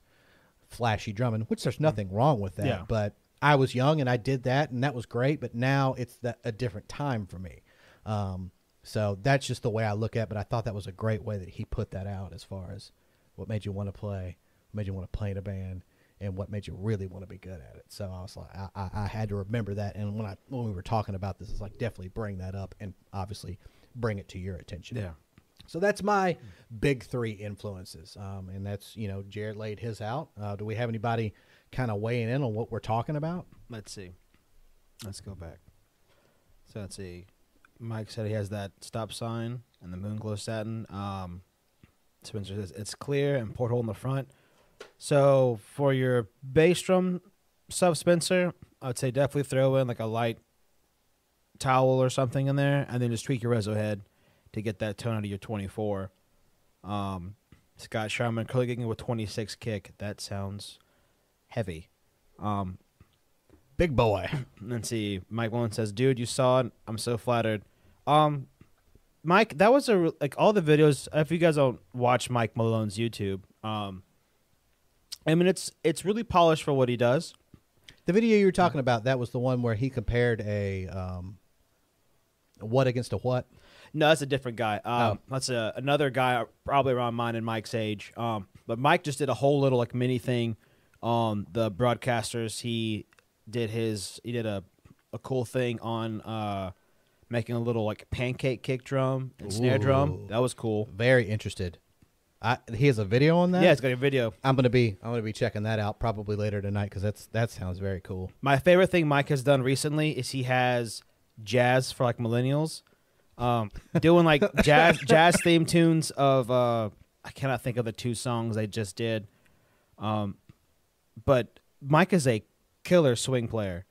flashy drumming. Which there's nothing wrong with that. Yeah. But I was young and I did that, and that was great. But now it's a different time for me. Um, so that's just the way I look at. it, But I thought that was a great way that he put that out as far as what made you want to play, what made you want to play in a band, and what made you really want to be good at it. So I was like, I, I, I had to remember that. And when I when we were talking about this, it's like definitely bring that up and obviously bring it to your attention. Yeah. So that's my big three influences, um, and that's you know Jared laid his out. Uh, do we have anybody kind of weighing in on what we're talking about? Let's see. Let's go back. So let's see. Mike said he has that stop sign and the moon glow satin. Um, Spencer says it's clear and porthole in the front. So for your bass drum stuff, Spencer, I would say definitely throw in like a light towel or something in there, and then just tweak your reso head to get that tone out of your 24. Um, Scott Sharman clicking with 26 kick. That sounds heavy. Um, Big boy. Let's see. Mike Malone says, "Dude, you saw it. I'm so flattered." Um, Mike, that was a like all the videos. If you guys don't watch Mike Malone's YouTube, um, I mean it's it's really polished for what he does. The video you were talking about, that was the one where he compared a um, what against a what? No, that's a different guy. Um, Oh. That's a, another guy, probably around mine and Mike's age. Um, but Mike just did a whole little like mini thing on the broadcasters. He did his he did a a cool thing on uh, making a little like pancake kick drum and snare drum. That was cool. Very interested. I, he has a video on that. Yeah, it's got a video. I'm gonna be I'm gonna be checking that out probably later tonight because that's that sounds very cool. My favorite thing Mike has done recently is he has jazz for like millennials, um, doing like jazz jazz theme tunes of uh, I cannot think of the two songs they just did, um, but Mike is a killer swing player,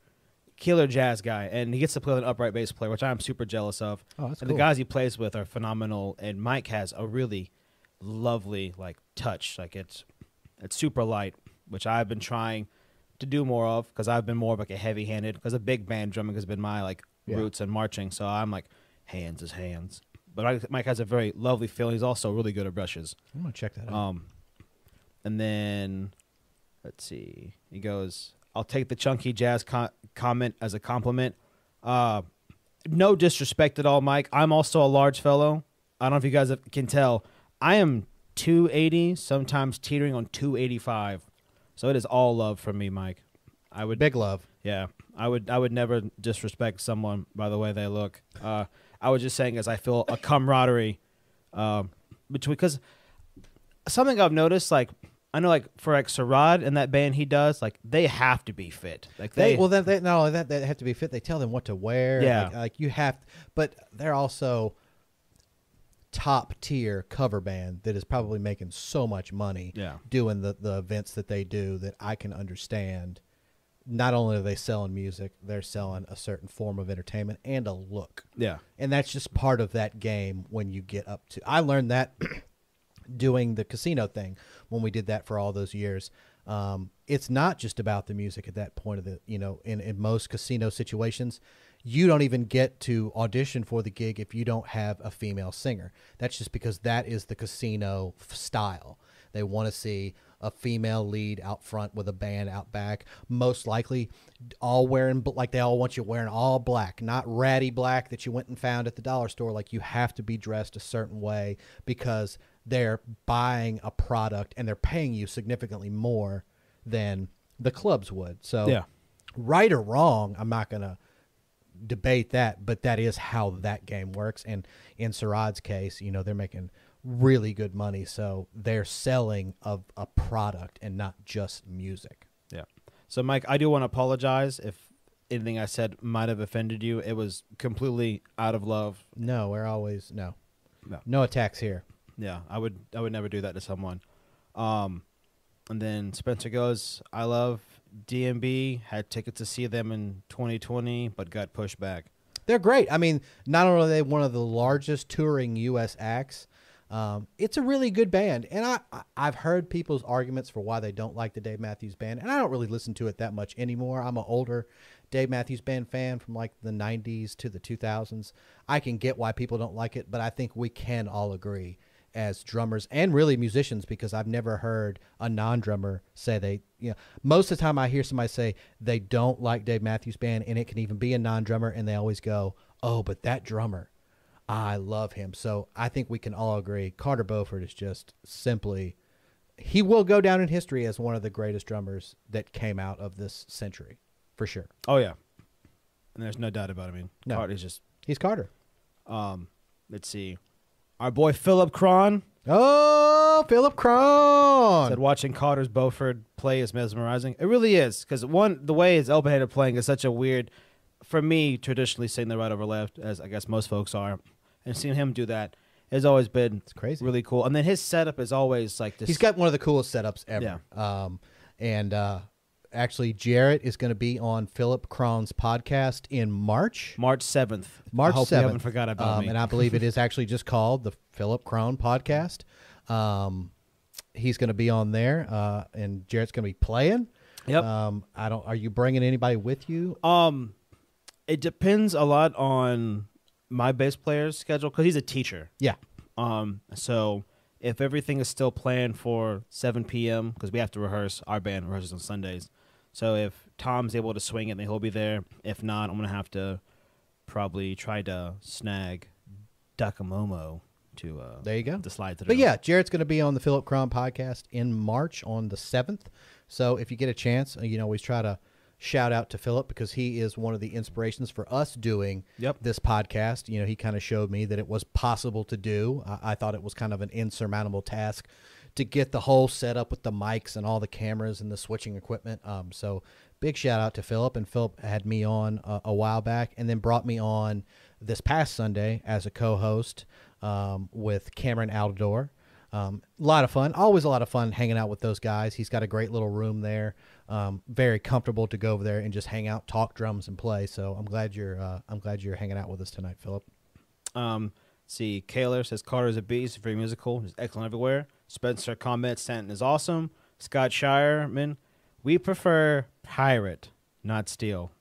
killer jazz guy, and he gets to play with an upright bass player, which I'm super jealous of. Oh, that's and cool. the guys he plays with are phenomenal, and Mike has a really lovely like touch, like it's it's super light, which I've been trying to do more of because I've been more of like a heavy handed because a big band drumming has been my like Yeah. roots and marching. So I'm like hands is hands. But Mike, has a very lovely feeling. He's also really good at brushes. I'm gonna check that out. Um, and then let's see. He goes, "I'll take the chunky jazz co- comment as a compliment." Uh, no disrespect at all, Mike. I'm also a large fellow. I don't know if you guys can tell. I am 280, sometimes teetering on 285. So it is all love from me, Mike. I would Big love. yeah, I would I would never disrespect someone by the way they look. Uh, I was just saying as I feel a camaraderie um, between because something I've noticed like I know like for like Sarad and that band he does like they have to be fit like They, they, well, that they, not only that they have to be fit. They tell them what to wear. Yeah. like, like you have, but they're also top tier cover band that is probably making so much money Yeah. doing the the events that they do that I can understand. Not only are they selling music, they're selling a certain form of entertainment and a look. yeah and that's just part of that game when you get up to i learned that doing the casino thing when we did that for all those years um, it's not just about the music at that point of the you know in, in most casino situations you don't even get to audition for the gig if you don't have a female singer that's just because that is the casino style they want to see a female lead out front with a band out back. Most likely, all wearing like they all want you wearing all black, not ratty black that you went and found at the dollar store. Like you have to be dressed a certain way because they're buying a product and they're paying you significantly more than the clubs would. So, Yeah. right or wrong, I'm not gonna debate that, but that is how that game works. And in Sarad's case, you know, they're making really good money, so they're selling a, a product and not just music. yeah. So Mike, I do want to apologize if anything I said might have offended you. It was completely out of love. No, we're always no, No. no attacks here. Yeah, I would I would never do that to someone. Um, and then Spencer goes, I love DMB. Had tickets to see them in 2020, but got pushed back. They're great. I mean, not only are they one of the largest touring U.S. acts, um, it's a really good band. And I, I've heard people's arguments for why they don't like the Dave Matthews Band, and I don't really listen to it that much anymore. I'm an older Dave Matthews Band fan from like the 90s to the 2000s. I can get why people don't like it, but I think we can all agree as drummers and really musicians because I've never heard a non-drummer say they you know most of the time I hear somebody say they don't like Dave Matthews Band and it can even be a non-drummer and they always go oh but that drummer I love him so I think we can all agree Carter Beauford is just simply he will go down in history as one of the greatest drummers that came out of this century for sure Oh yeah, and there's no doubt about it. I mean, No. Carter's just. he's Carter Um, let's see, our boy Philip Cron oh Philip Cron said watching Carter's Beauford play is mesmerizing. It really is because one the way his open-handed playing is such a weird for me, traditionally seeing the right over left, as I guess most folks are, and seeing him do that has always been It's crazy. really cool. And then his setup is always like this. He's got one of the coolest setups ever. Um, and uh, actually, Jarrett is going to be on Philip Cron's podcast in March. March seventh. March I hope 7th. you haven't forgot about um, me. And I believe it is actually just called the Philip Crone podcast. Um, he's going to be on there, uh, and Jarrett's going to be playing. Yep. Um, I don't. Are you bringing anybody with you? Um, it depends a lot on my bass player's schedule because he's a teacher. Yeah. Um, so if everything is still planned for 7 p.m. because we have to rehearse, our band rehearses on Sundays. So if Tom's able to swing it, then he'll be there. If not, I'm gonna have to probably try to snag Dakamomo to uh, There you go. to slide through. But yeah, jared's going to be on the Philip Cron podcast in March on the 7th. So if you get a chance, uh, you know, always try to shout out to Philip because he is one of the inspirations for us doing Yep. this podcast. You know, he kind of showed me that it was possible to do. I, I thought it was kind of an insurmountable task to get the whole setup with the mics and all the cameras and the switching equipment. Um, so big shout out to Philip. And Philip had me on a, a while back and then brought me on this past Sunday as a co-host um, with Cameron Aldador. Um, a lot of fun. Always a lot of fun hanging out with those guys. He's got a great little room there. Um, very comfortable to go over there and just hang out, talk drums, and play. So I'm glad you're uh, I'm glad you're hanging out with us tonight, Philip. Um, see, Kaler says Carter is a beast, very musical, he's excellent everywhere. Spencer comments Stanton is awesome. Scott Shireman, we prefer pirate, not steel.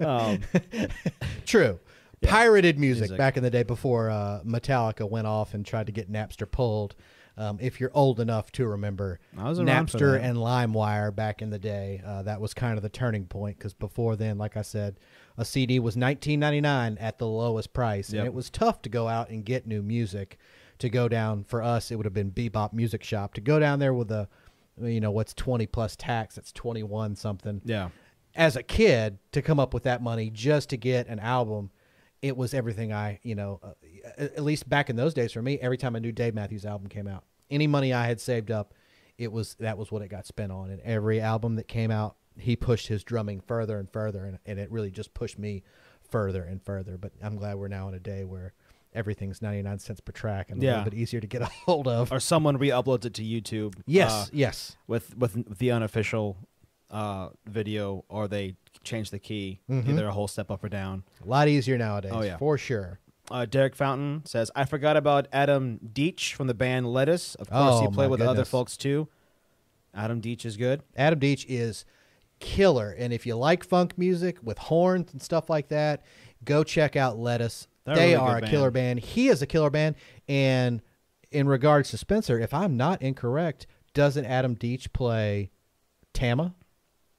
um, True. Yeah. Pirated music, Music. back in the day before uh, Metallica went off and tried to get Napster pulled. Um, if you're old enough to remember I was around Napster that. and LimeWire back in the day, uh, that was kind of the turning point because before then, like I said, a CD was 19.99 at the lowest price, Yep. and it was tough to go out and get new music. To go down for us, it would have been Bebop Music Shop. To go down there with a, you know, what's 20 plus tax? That's 21 something yeah. as a kid to come up with that money just to get an album it was everything i you know uh, at at least back in those days for me every time a new dave matthews album came out any money i had saved up it was that was what it got spent on and every album that came out he pushed his drumming further and further and, and it really just pushed me further and further but i'm glad we're now in a day where everything's 99 cents per track and a Yeah. little bit easier to get a hold of Or someone re-uploads it to YouTube. yes uh, yes with with the unofficial uh, video, or they change the key Mhm. either a whole step up or down. a lot easier nowadays Oh, yeah. for sure Uh, Derek Fountain says, "I forgot about Adam Deitch from the band Lettuce. Of course, Oh, he played with other folks too. Adam Deitch is good. Adam Deitch is killer. And if you like funk music with horns and stuff like that, go check out Lettuce. They're they really are a good killer band. band. He is a killer band. And in regards to Spencer, if I'm not incorrect, doesn't Adam Deitch play Tama?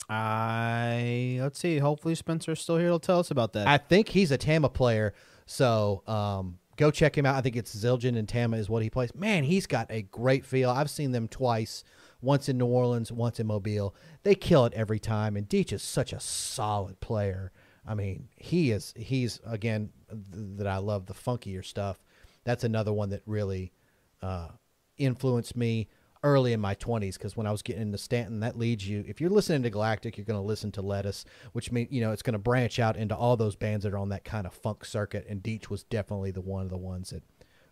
I let's see. Hopefully, Spencer's still here to tell us about that. I think he's a Tama player. So um, go check him out. I think it's Zildjian and Tama is what he plays. Man, he's got a great feel. I've seen them twice, once in New Orleans, once in Mobile. They kill it every time. And Deitch is such a solid player. I mean, he is. He's again th- that I love the funkier stuff. That's another one that really uh, influenced me early in my 20s because when I was getting into Stanton, that leads you. If you're listening to Galactic, you're going to listen to Lettuce, which means you know it's going to branch out into all those bands that are on that kind of funk circuit. And Deitch was definitely the one of the ones that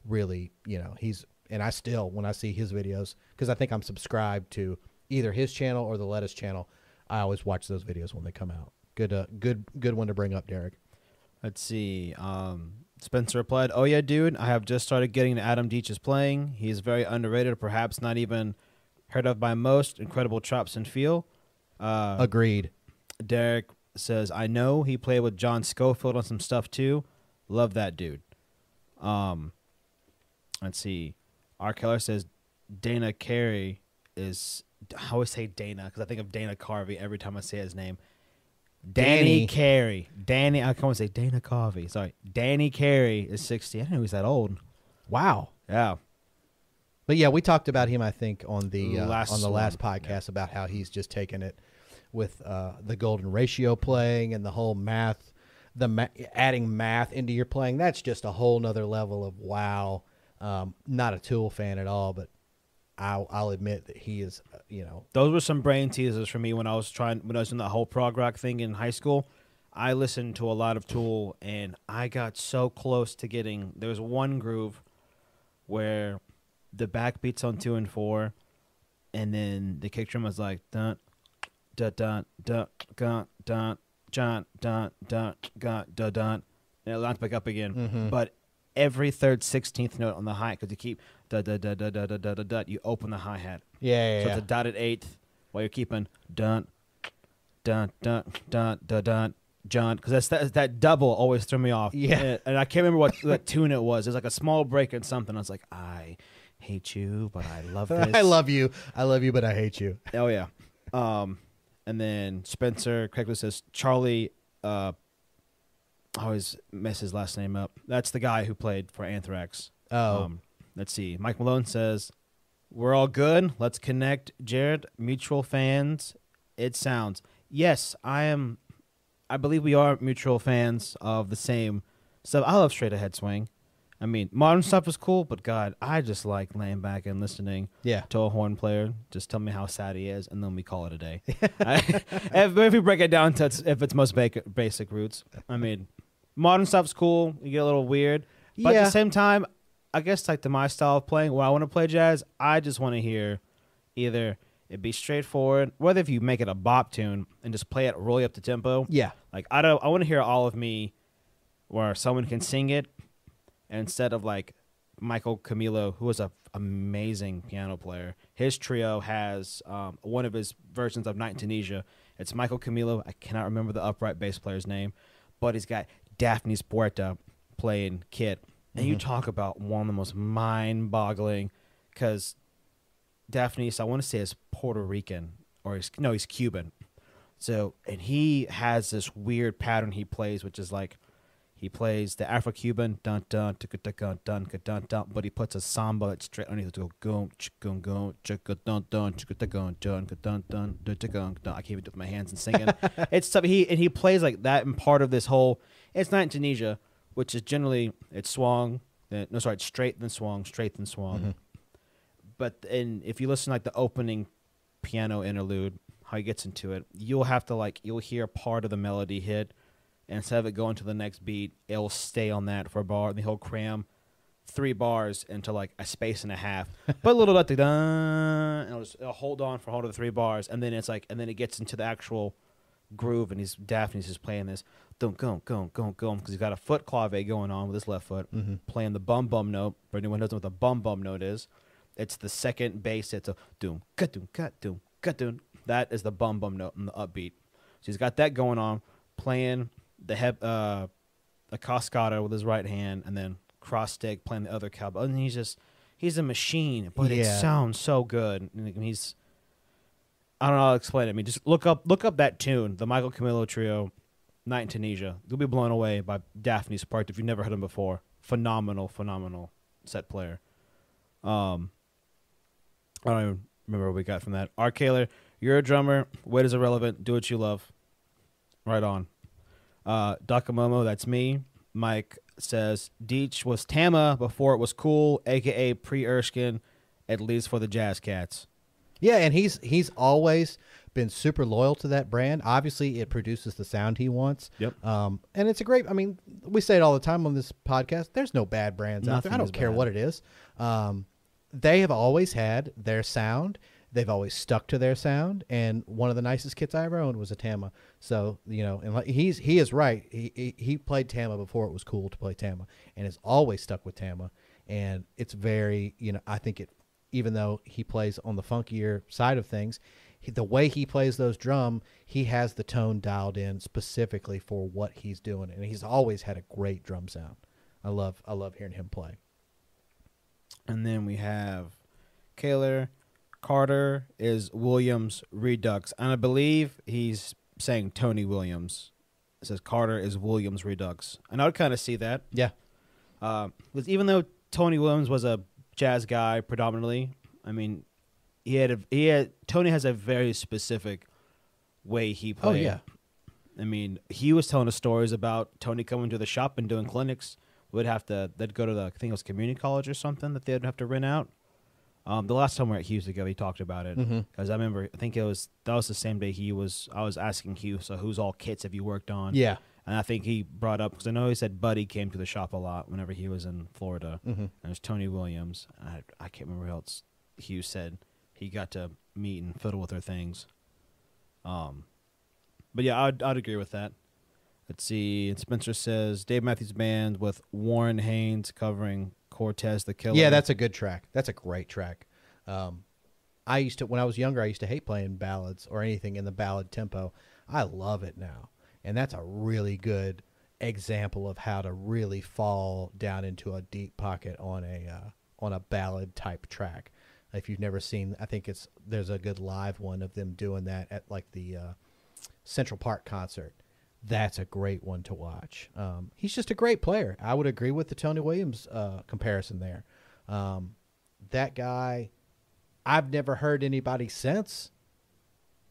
really, you know, he's and I still when I see his videos because I think I'm subscribed to either his channel or the Lettuce channel. I always watch those videos when they come out. Good, uh, good, good one to bring up, Derek. Let's see. Um, Spencer replied, "Oh yeah, dude. I have just started getting Adam Deitch's playing. He's very underrated, perhaps not even heard of by most. Incredible chops and feel." Uh, Agreed. Derek says, "I know he played with John Scofield on some stuff too. Love that dude." Um, let's see. R. Keller says Dana Carey is. I always say Dana because I think of Dana Carvey every time I say his name. Danny, Danny. Carey. Danny. I can't say Dana Carvey. Sorry, Danny Carey is sixty. I didn't know he was that old. Wow. Yeah. But yeah, we talked about him. I think on the uh, Last on the last one, podcast about how he's just taken it with uh, the golden ratio playing and the whole math, the ma- adding math into your playing. That's just a whole nother level of wow. Um, not a Tool fan at all, but I'll, I'll admit that he is, uh, you know. Those were some brain teasers for me when I was trying when I was in the whole prog rock thing in high school. I listened to a lot of Tool, and I got so close to getting. There was one groove where the back beats on two and four, and then the kick drum was like dun, dun, dun, dun, dun, dun, dun dun, dun, dun, dun, dun, and it launched back up again. Mm-hmm. But every third sixteenth note on the hi because you keep da da da da da da da da da, you open the hi hat. yeah, yeah, So yeah. it's a dotted eighth while you're keeping dun, dun, dun, dun, dun, dun, John. Because that's that, that double always threw me off. Yeah. And, and I can't remember what, what tune it was. It was like a small break in something. I was like, I hate you, but I love this. I love you. I love you, but I hate you. Oh, yeah. Um, and then Spencer correctly says Charlie. Uh, I always mess his last name up. That's the guy who played for Anthrax. Oh, Um, let's see. Mike Malone says, "We're all good. Let's connect." Jared, mutual fans. It sounds. Yes, I am. I believe we are mutual fans of the same stuff. I love straight ahead swing. I mean, modern stuff is cool, but God, I just like laying back and listening yeah. to a horn player. Just tell me how sad he is, and then we call it a day. I, if, if we break it down to its, if it's most basic, basic roots, I mean, modern stuff's cool. You get a little weird, but at Yeah. the same time, I guess like to my style of playing, when I want to play jazz, I just want to hear either it be straightforward, whether if you make it a bop tune and just play it really up the tempo. Yeah. Like I don't, I want to hear all of me, where someone can sing it, instead of like Michael Camilo, who was a amazing piano player. His trio has um, one of his versions of Night in Tunisia. It's Michael Camilo. I cannot remember the upright bass player's name, but he's got Dafnis Prieto playing kit. And you talk about one of the most mind-boggling, because Daphne's, I want to say, is Puerto Rican or he's no, he's Cuban. So, and he has this weird pattern he plays, which is like he plays the Afro Cuban dun dun ticka dun ka dun dun, but he puts a samba straight underneath to go goom chicka goom chicka dun dun chicka dun ka dun dun dun dun. I can't even do it with my hands and singing. it's stuff he and he plays like that and part of this whole. It's not in Tunisia, which is generally it's swung. Then, uh, no, sorry, it's straight then swung, straight then swung. Mm-hmm. But and if you listen like the opening piano interlude, how he gets into it, you'll have to like you'll hear part of the melody hit, and instead of it going to the next beat, it'll stay on that for a bar, and he'll cram three bars into like a space and a half. but a little bit, dun, and it'll, just, it'll hold on for hold of the three bars, and then it's like, and then it gets into the actual groove, and he's Dafnis just playing this don't go go go go because he's got a foot clave going on with his left foot, playing the bum bum note. For anyone who doesn't know what the bum bum note is, it's the second bass. It's a doom cut doom cut doom cut doom. That is the bum bum note in the upbeat. So he's got that going on, playing the heb, uh, the cascara with his right hand, and then cross stick playing the other cowbell. And he's just he's a machine, but it sounds so good. And he's I don't know how to explain it. I mean, just look up look up that tune, the Michael Camilo Trio, Night in Tunisia. You'll be blown away by Dafnis part if you've never heard him before. Phenomenal, phenomenal set player. Um, I don't even remember what we got from that. Art Kaler, you're a drummer. Weight is irrelevant. Do what you love. Right on. Uh, Dakamomo, that's me. Mike says Deitch was Tama before it was cool, aka pre Erskine, at least for the Jazz Cats. Yeah, and he's he's always been super loyal to that brand. Obviously, it produces the sound he wants. Yep. Um, and it's a great. I mean, we say it all the time on this podcast. There's no bad brands out there. I don't care bad. what it is. Um, they have always had their sound. They've always stuck to their sound. And one of the nicest kits I ever owned was a Tama. So you know, and like, he's he is right. He, he he played Tama before it was cool to play Tama, and has always stuck with Tama. And it's very you know I think it even though he plays on the funkier side of things, he, the way he plays those drum, he has the tone dialed in specifically for what he's doing, and he's always had a great drum sound. I love I love hearing him play. And then we have Kaler. Carter is Williams Redux. And I believe he's saying Tony Williams. It says Carter is Williams Redux. And I would kind of see that. Yeah, Uh, because even though Tony Williams was a jazz guy predominantly, I mean, he had a, he had Tony has a very specific way he played. Oh, yeah. I mean, he was telling us stories about Tony coming to the shop and doing clinics. Would have to they'd go to the I think it was community college or something that they'd have to rent out. Um, the last time we were at Hugh's together, he talked about it because I remember. I think it was that was the same day he was. I was asking Hugh, so whose all kits have you worked on? Yeah. And I think he brought up because I know he said Buddy came to the shop a lot whenever he was in Florida. Mm-hmm. And there's Tony Williams. I I can't remember who else Hugh said he got to meet and fiddle with her things. Um, but yeah, I'd I'd agree with that. Let's see. And Spencer says Dave Matthews Band with Warren Haynes covering Cortez the Killer. Yeah, that's a good track. That's a great track. Um, I used to when I was younger, I used to hate playing ballads or anything in the ballad tempo. I love it now, and that's a really good example of how to really fall down into a deep pocket on a uh, on a ballad type track. If you've never seen, I think it's there's a good live one of them doing that at like the uh, Central Park concert. That's a great one to watch. Um, he's just a great player. I would agree with the Tony Williams uh, comparison there. Um, that guy, I've never heard anybody since.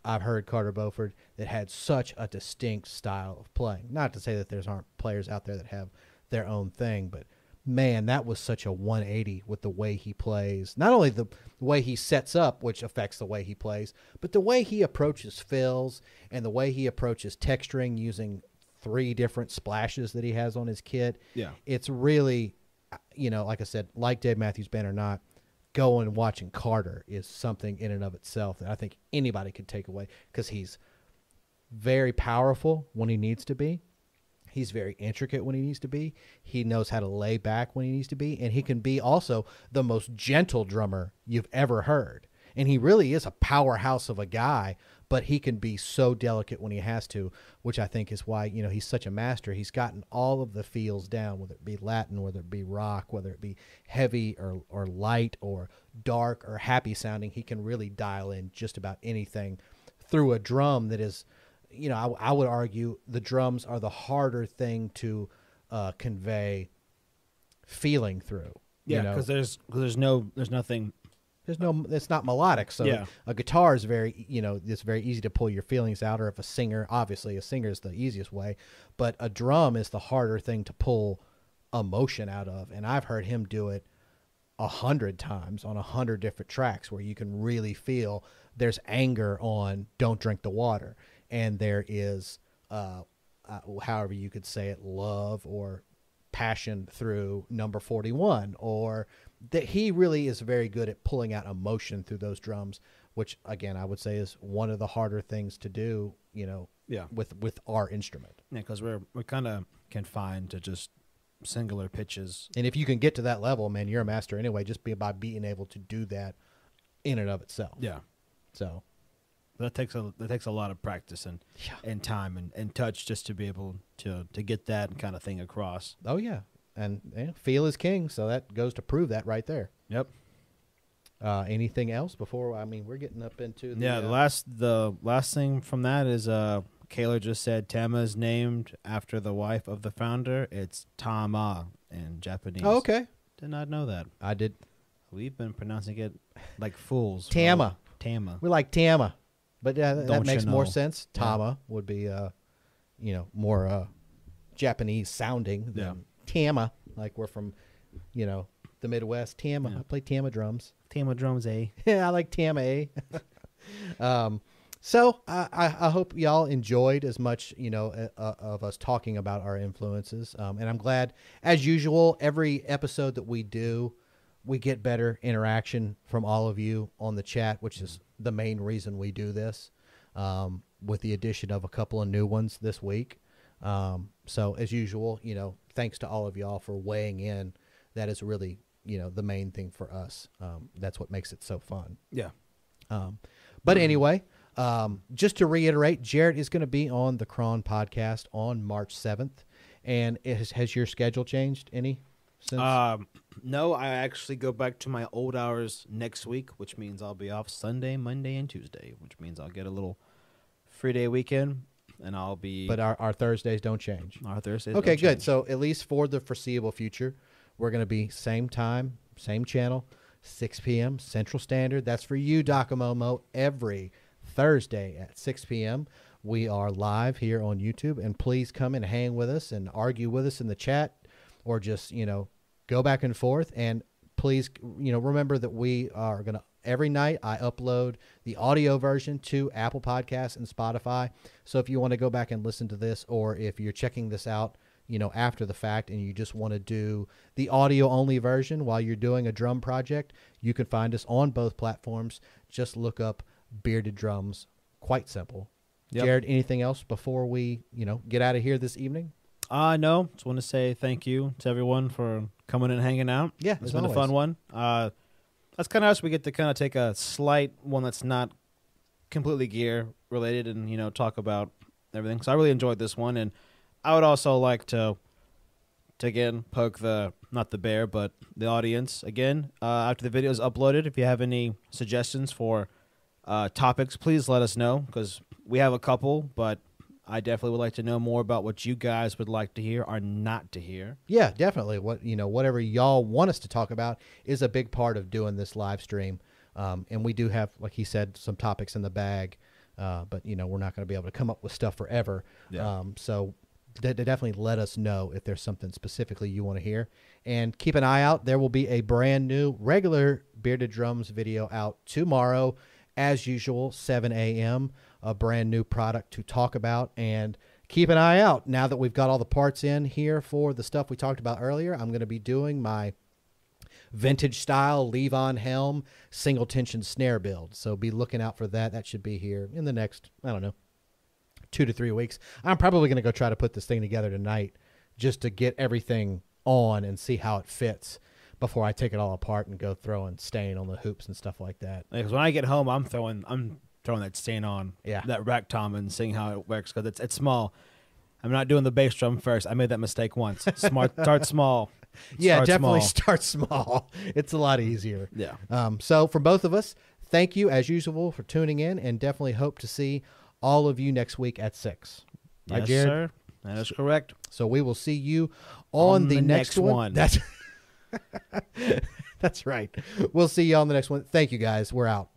I've heard Carter Beauford that had such a distinct style of playing. Not to say that there's aren't players out there that have their own thing, but man, that was such a 180 with the way he plays. Not only the, the way he sets up, which affects the way he plays, but the way he approaches fills and the way he approaches texturing using three different splashes that he has on his kit. Yeah. It's really, you know, like I said, like Dave Matthews Band or not, going and watching Carter is something in and of itself that I think anybody could take away because he's very powerful when he needs to be. He's very intricate when he needs to be. He knows how to lay back when he needs to be. And he can be also the most gentle drummer you've ever heard. And he really is a powerhouse of a guy, but he can be so delicate when he has to, which I think is why, you know, he's such a master. He's gotten all of the feels down, whether it be Latin, whether it be rock, whether it be heavy or, or light or dark or happy sounding. He can really dial in just about anything through a drum that is you know, I, I, would argue the drums are the harder thing to uh, convey feeling through. yeah, you know? because there's cause there's no there's nothing. there's no, it's not melodic. So Yeah. a guitar is very, you know, it's very easy to pull your feelings out. Or if a singer, obviously, a singer is the easiest way, but a drum is the harder thing to pull emotion out of. And I've heard him do it a hundred times on a hundred different tracks where you can really feel there's anger on "Don't Drink the Water." And there is uh, uh, however you could say it love or passion through number 41 or that he really is very good at pulling out emotion through those drums which again i would say is one of the harder things to do you know Yeah. with with our instrument Yeah, because we're we're kind of confined to just singular pitches. and if you can get to that level man you're a master anyway just be by being able to do that in and of itself Yeah, so that takes a that takes a lot of practice and Yeah. and time and, and touch just to be able to to get that kind of thing across. oh yeah and yeah, feel is king so that goes to prove that right there Yep. Uh, anything else before? I mean, we're getting up into the, Yeah, the uh, last the last thing from that is uh Kayla just said Tama is named after the wife of the founder. It's Tama in Japanese. Oh, okay, Did not know that. I did. We've been pronouncing it like fools. Tama. all- Tama. We like Tama, but yeah, that Don't makes you more know? sense. Yeah. Tama would be, uh, you know, more uh, Japanese sounding than Yeah. Tama. Like we're from, you know, the Midwest. Tama. Yeah. I play Tama drums. Tama drums, eh? yeah, I like Tama. eh? um, so I, I, hope y'all enjoyed as much, you know, uh, of us talking about our influences. Um, and I'm glad, as usual, every episode that we do, we get better interaction from all of you on the chat, which is the main reason we do this. Um, with the addition of a couple of new ones this week. Um, so as usual, you know, thanks to all of y'all for weighing in. That is really, you know, the main thing for us. Um, that's what makes it so fun. Yeah. Um, but anyway, um, just to reiterate, Jared is going to be on the Cron podcast on March 7th. And has, has your schedule changed any since? Um, no, I actually go back to my old hours next week, which means I'll be off Sunday, Monday, and Tuesday, which means I'll get a little free day weekend, and I'll be. but our, our Thursdays don't change. our Thursdays. Okay, good. change. So at least for the foreseeable future, we're going to be same time, same channel, 6 p.m. Central Standard. That's for you, Docomomo, every Thursday at 6 p.m. We are live here on YouTube, and please come and hang with us and argue with us in the chat, or just you know go back and forth. And please, you know, remember that we are going to every night I upload the audio version to Apple Podcasts and Spotify. So if you want to go back and listen to this, or if you're checking this out, you know, after the fact, and you just want to do the audio only version while you're doing a drum project, you can find us on both platforms. Just look up Bearded Drums. Quite simple. Yep. Jared, anything else before we, you know, get out of here this evening? Uh no, just want to say thank you to everyone for coming and hanging out. Yeah, it's been a fun one. Uh, that's kind of us. We get to kind of take a slight one that's not completely gear related, and you know talk about everything. So I really enjoyed this one, and I would also like to, to again poke the not the bear, but the audience again uh, after the video is uploaded. If you have any suggestions for uh, topics, please let us know because we have a couple, but I definitely would like to know more about what you guys would like to hear or not to hear. Yeah, definitely. What you know, whatever y'all want us to talk about is a big part of doing this live stream. Um, and we do have, like he said, some topics in the bag. Uh, but you know, we're not going to be able to come up with stuff forever. Yeah. Um, so de- de- definitely let us know if there's something specifically you want to hear, and keep an eye out. There will be a brand new regular bearded drums video out tomorrow, as usual, 7 a.m. A brand new product to talk about, and keep an eye out. Now that we've got all the parts in here for the stuff we talked about earlier, I'm going to be doing my vintage style Levon helm single tension snare build. So be looking out for that. That should be here in the next, I don't know, two to three weeks. I'm probably going to go try to put this thing together tonight just to get everything on and see how it fits before I take it all apart and go throwing stain on the hoops and stuff like that. Because when I get home, I'm throwing I'm throwing that stain on Yeah. that rack tom and seeing how it works because it's it's small. I'm not doing the bass drum first. I made that mistake once. Smart, start small. Yeah, Start definitely small. start small. It's a lot easier. Yeah. Um, so, from both of us, thank you as usual for tuning in, and definitely hope to see all of you next week at six. Right, yes, Jared? sir. That is correct. So we will see you on, On the, the next, next one. one. That's that's right. We'll see you on the next one. Thank you guys. We're out.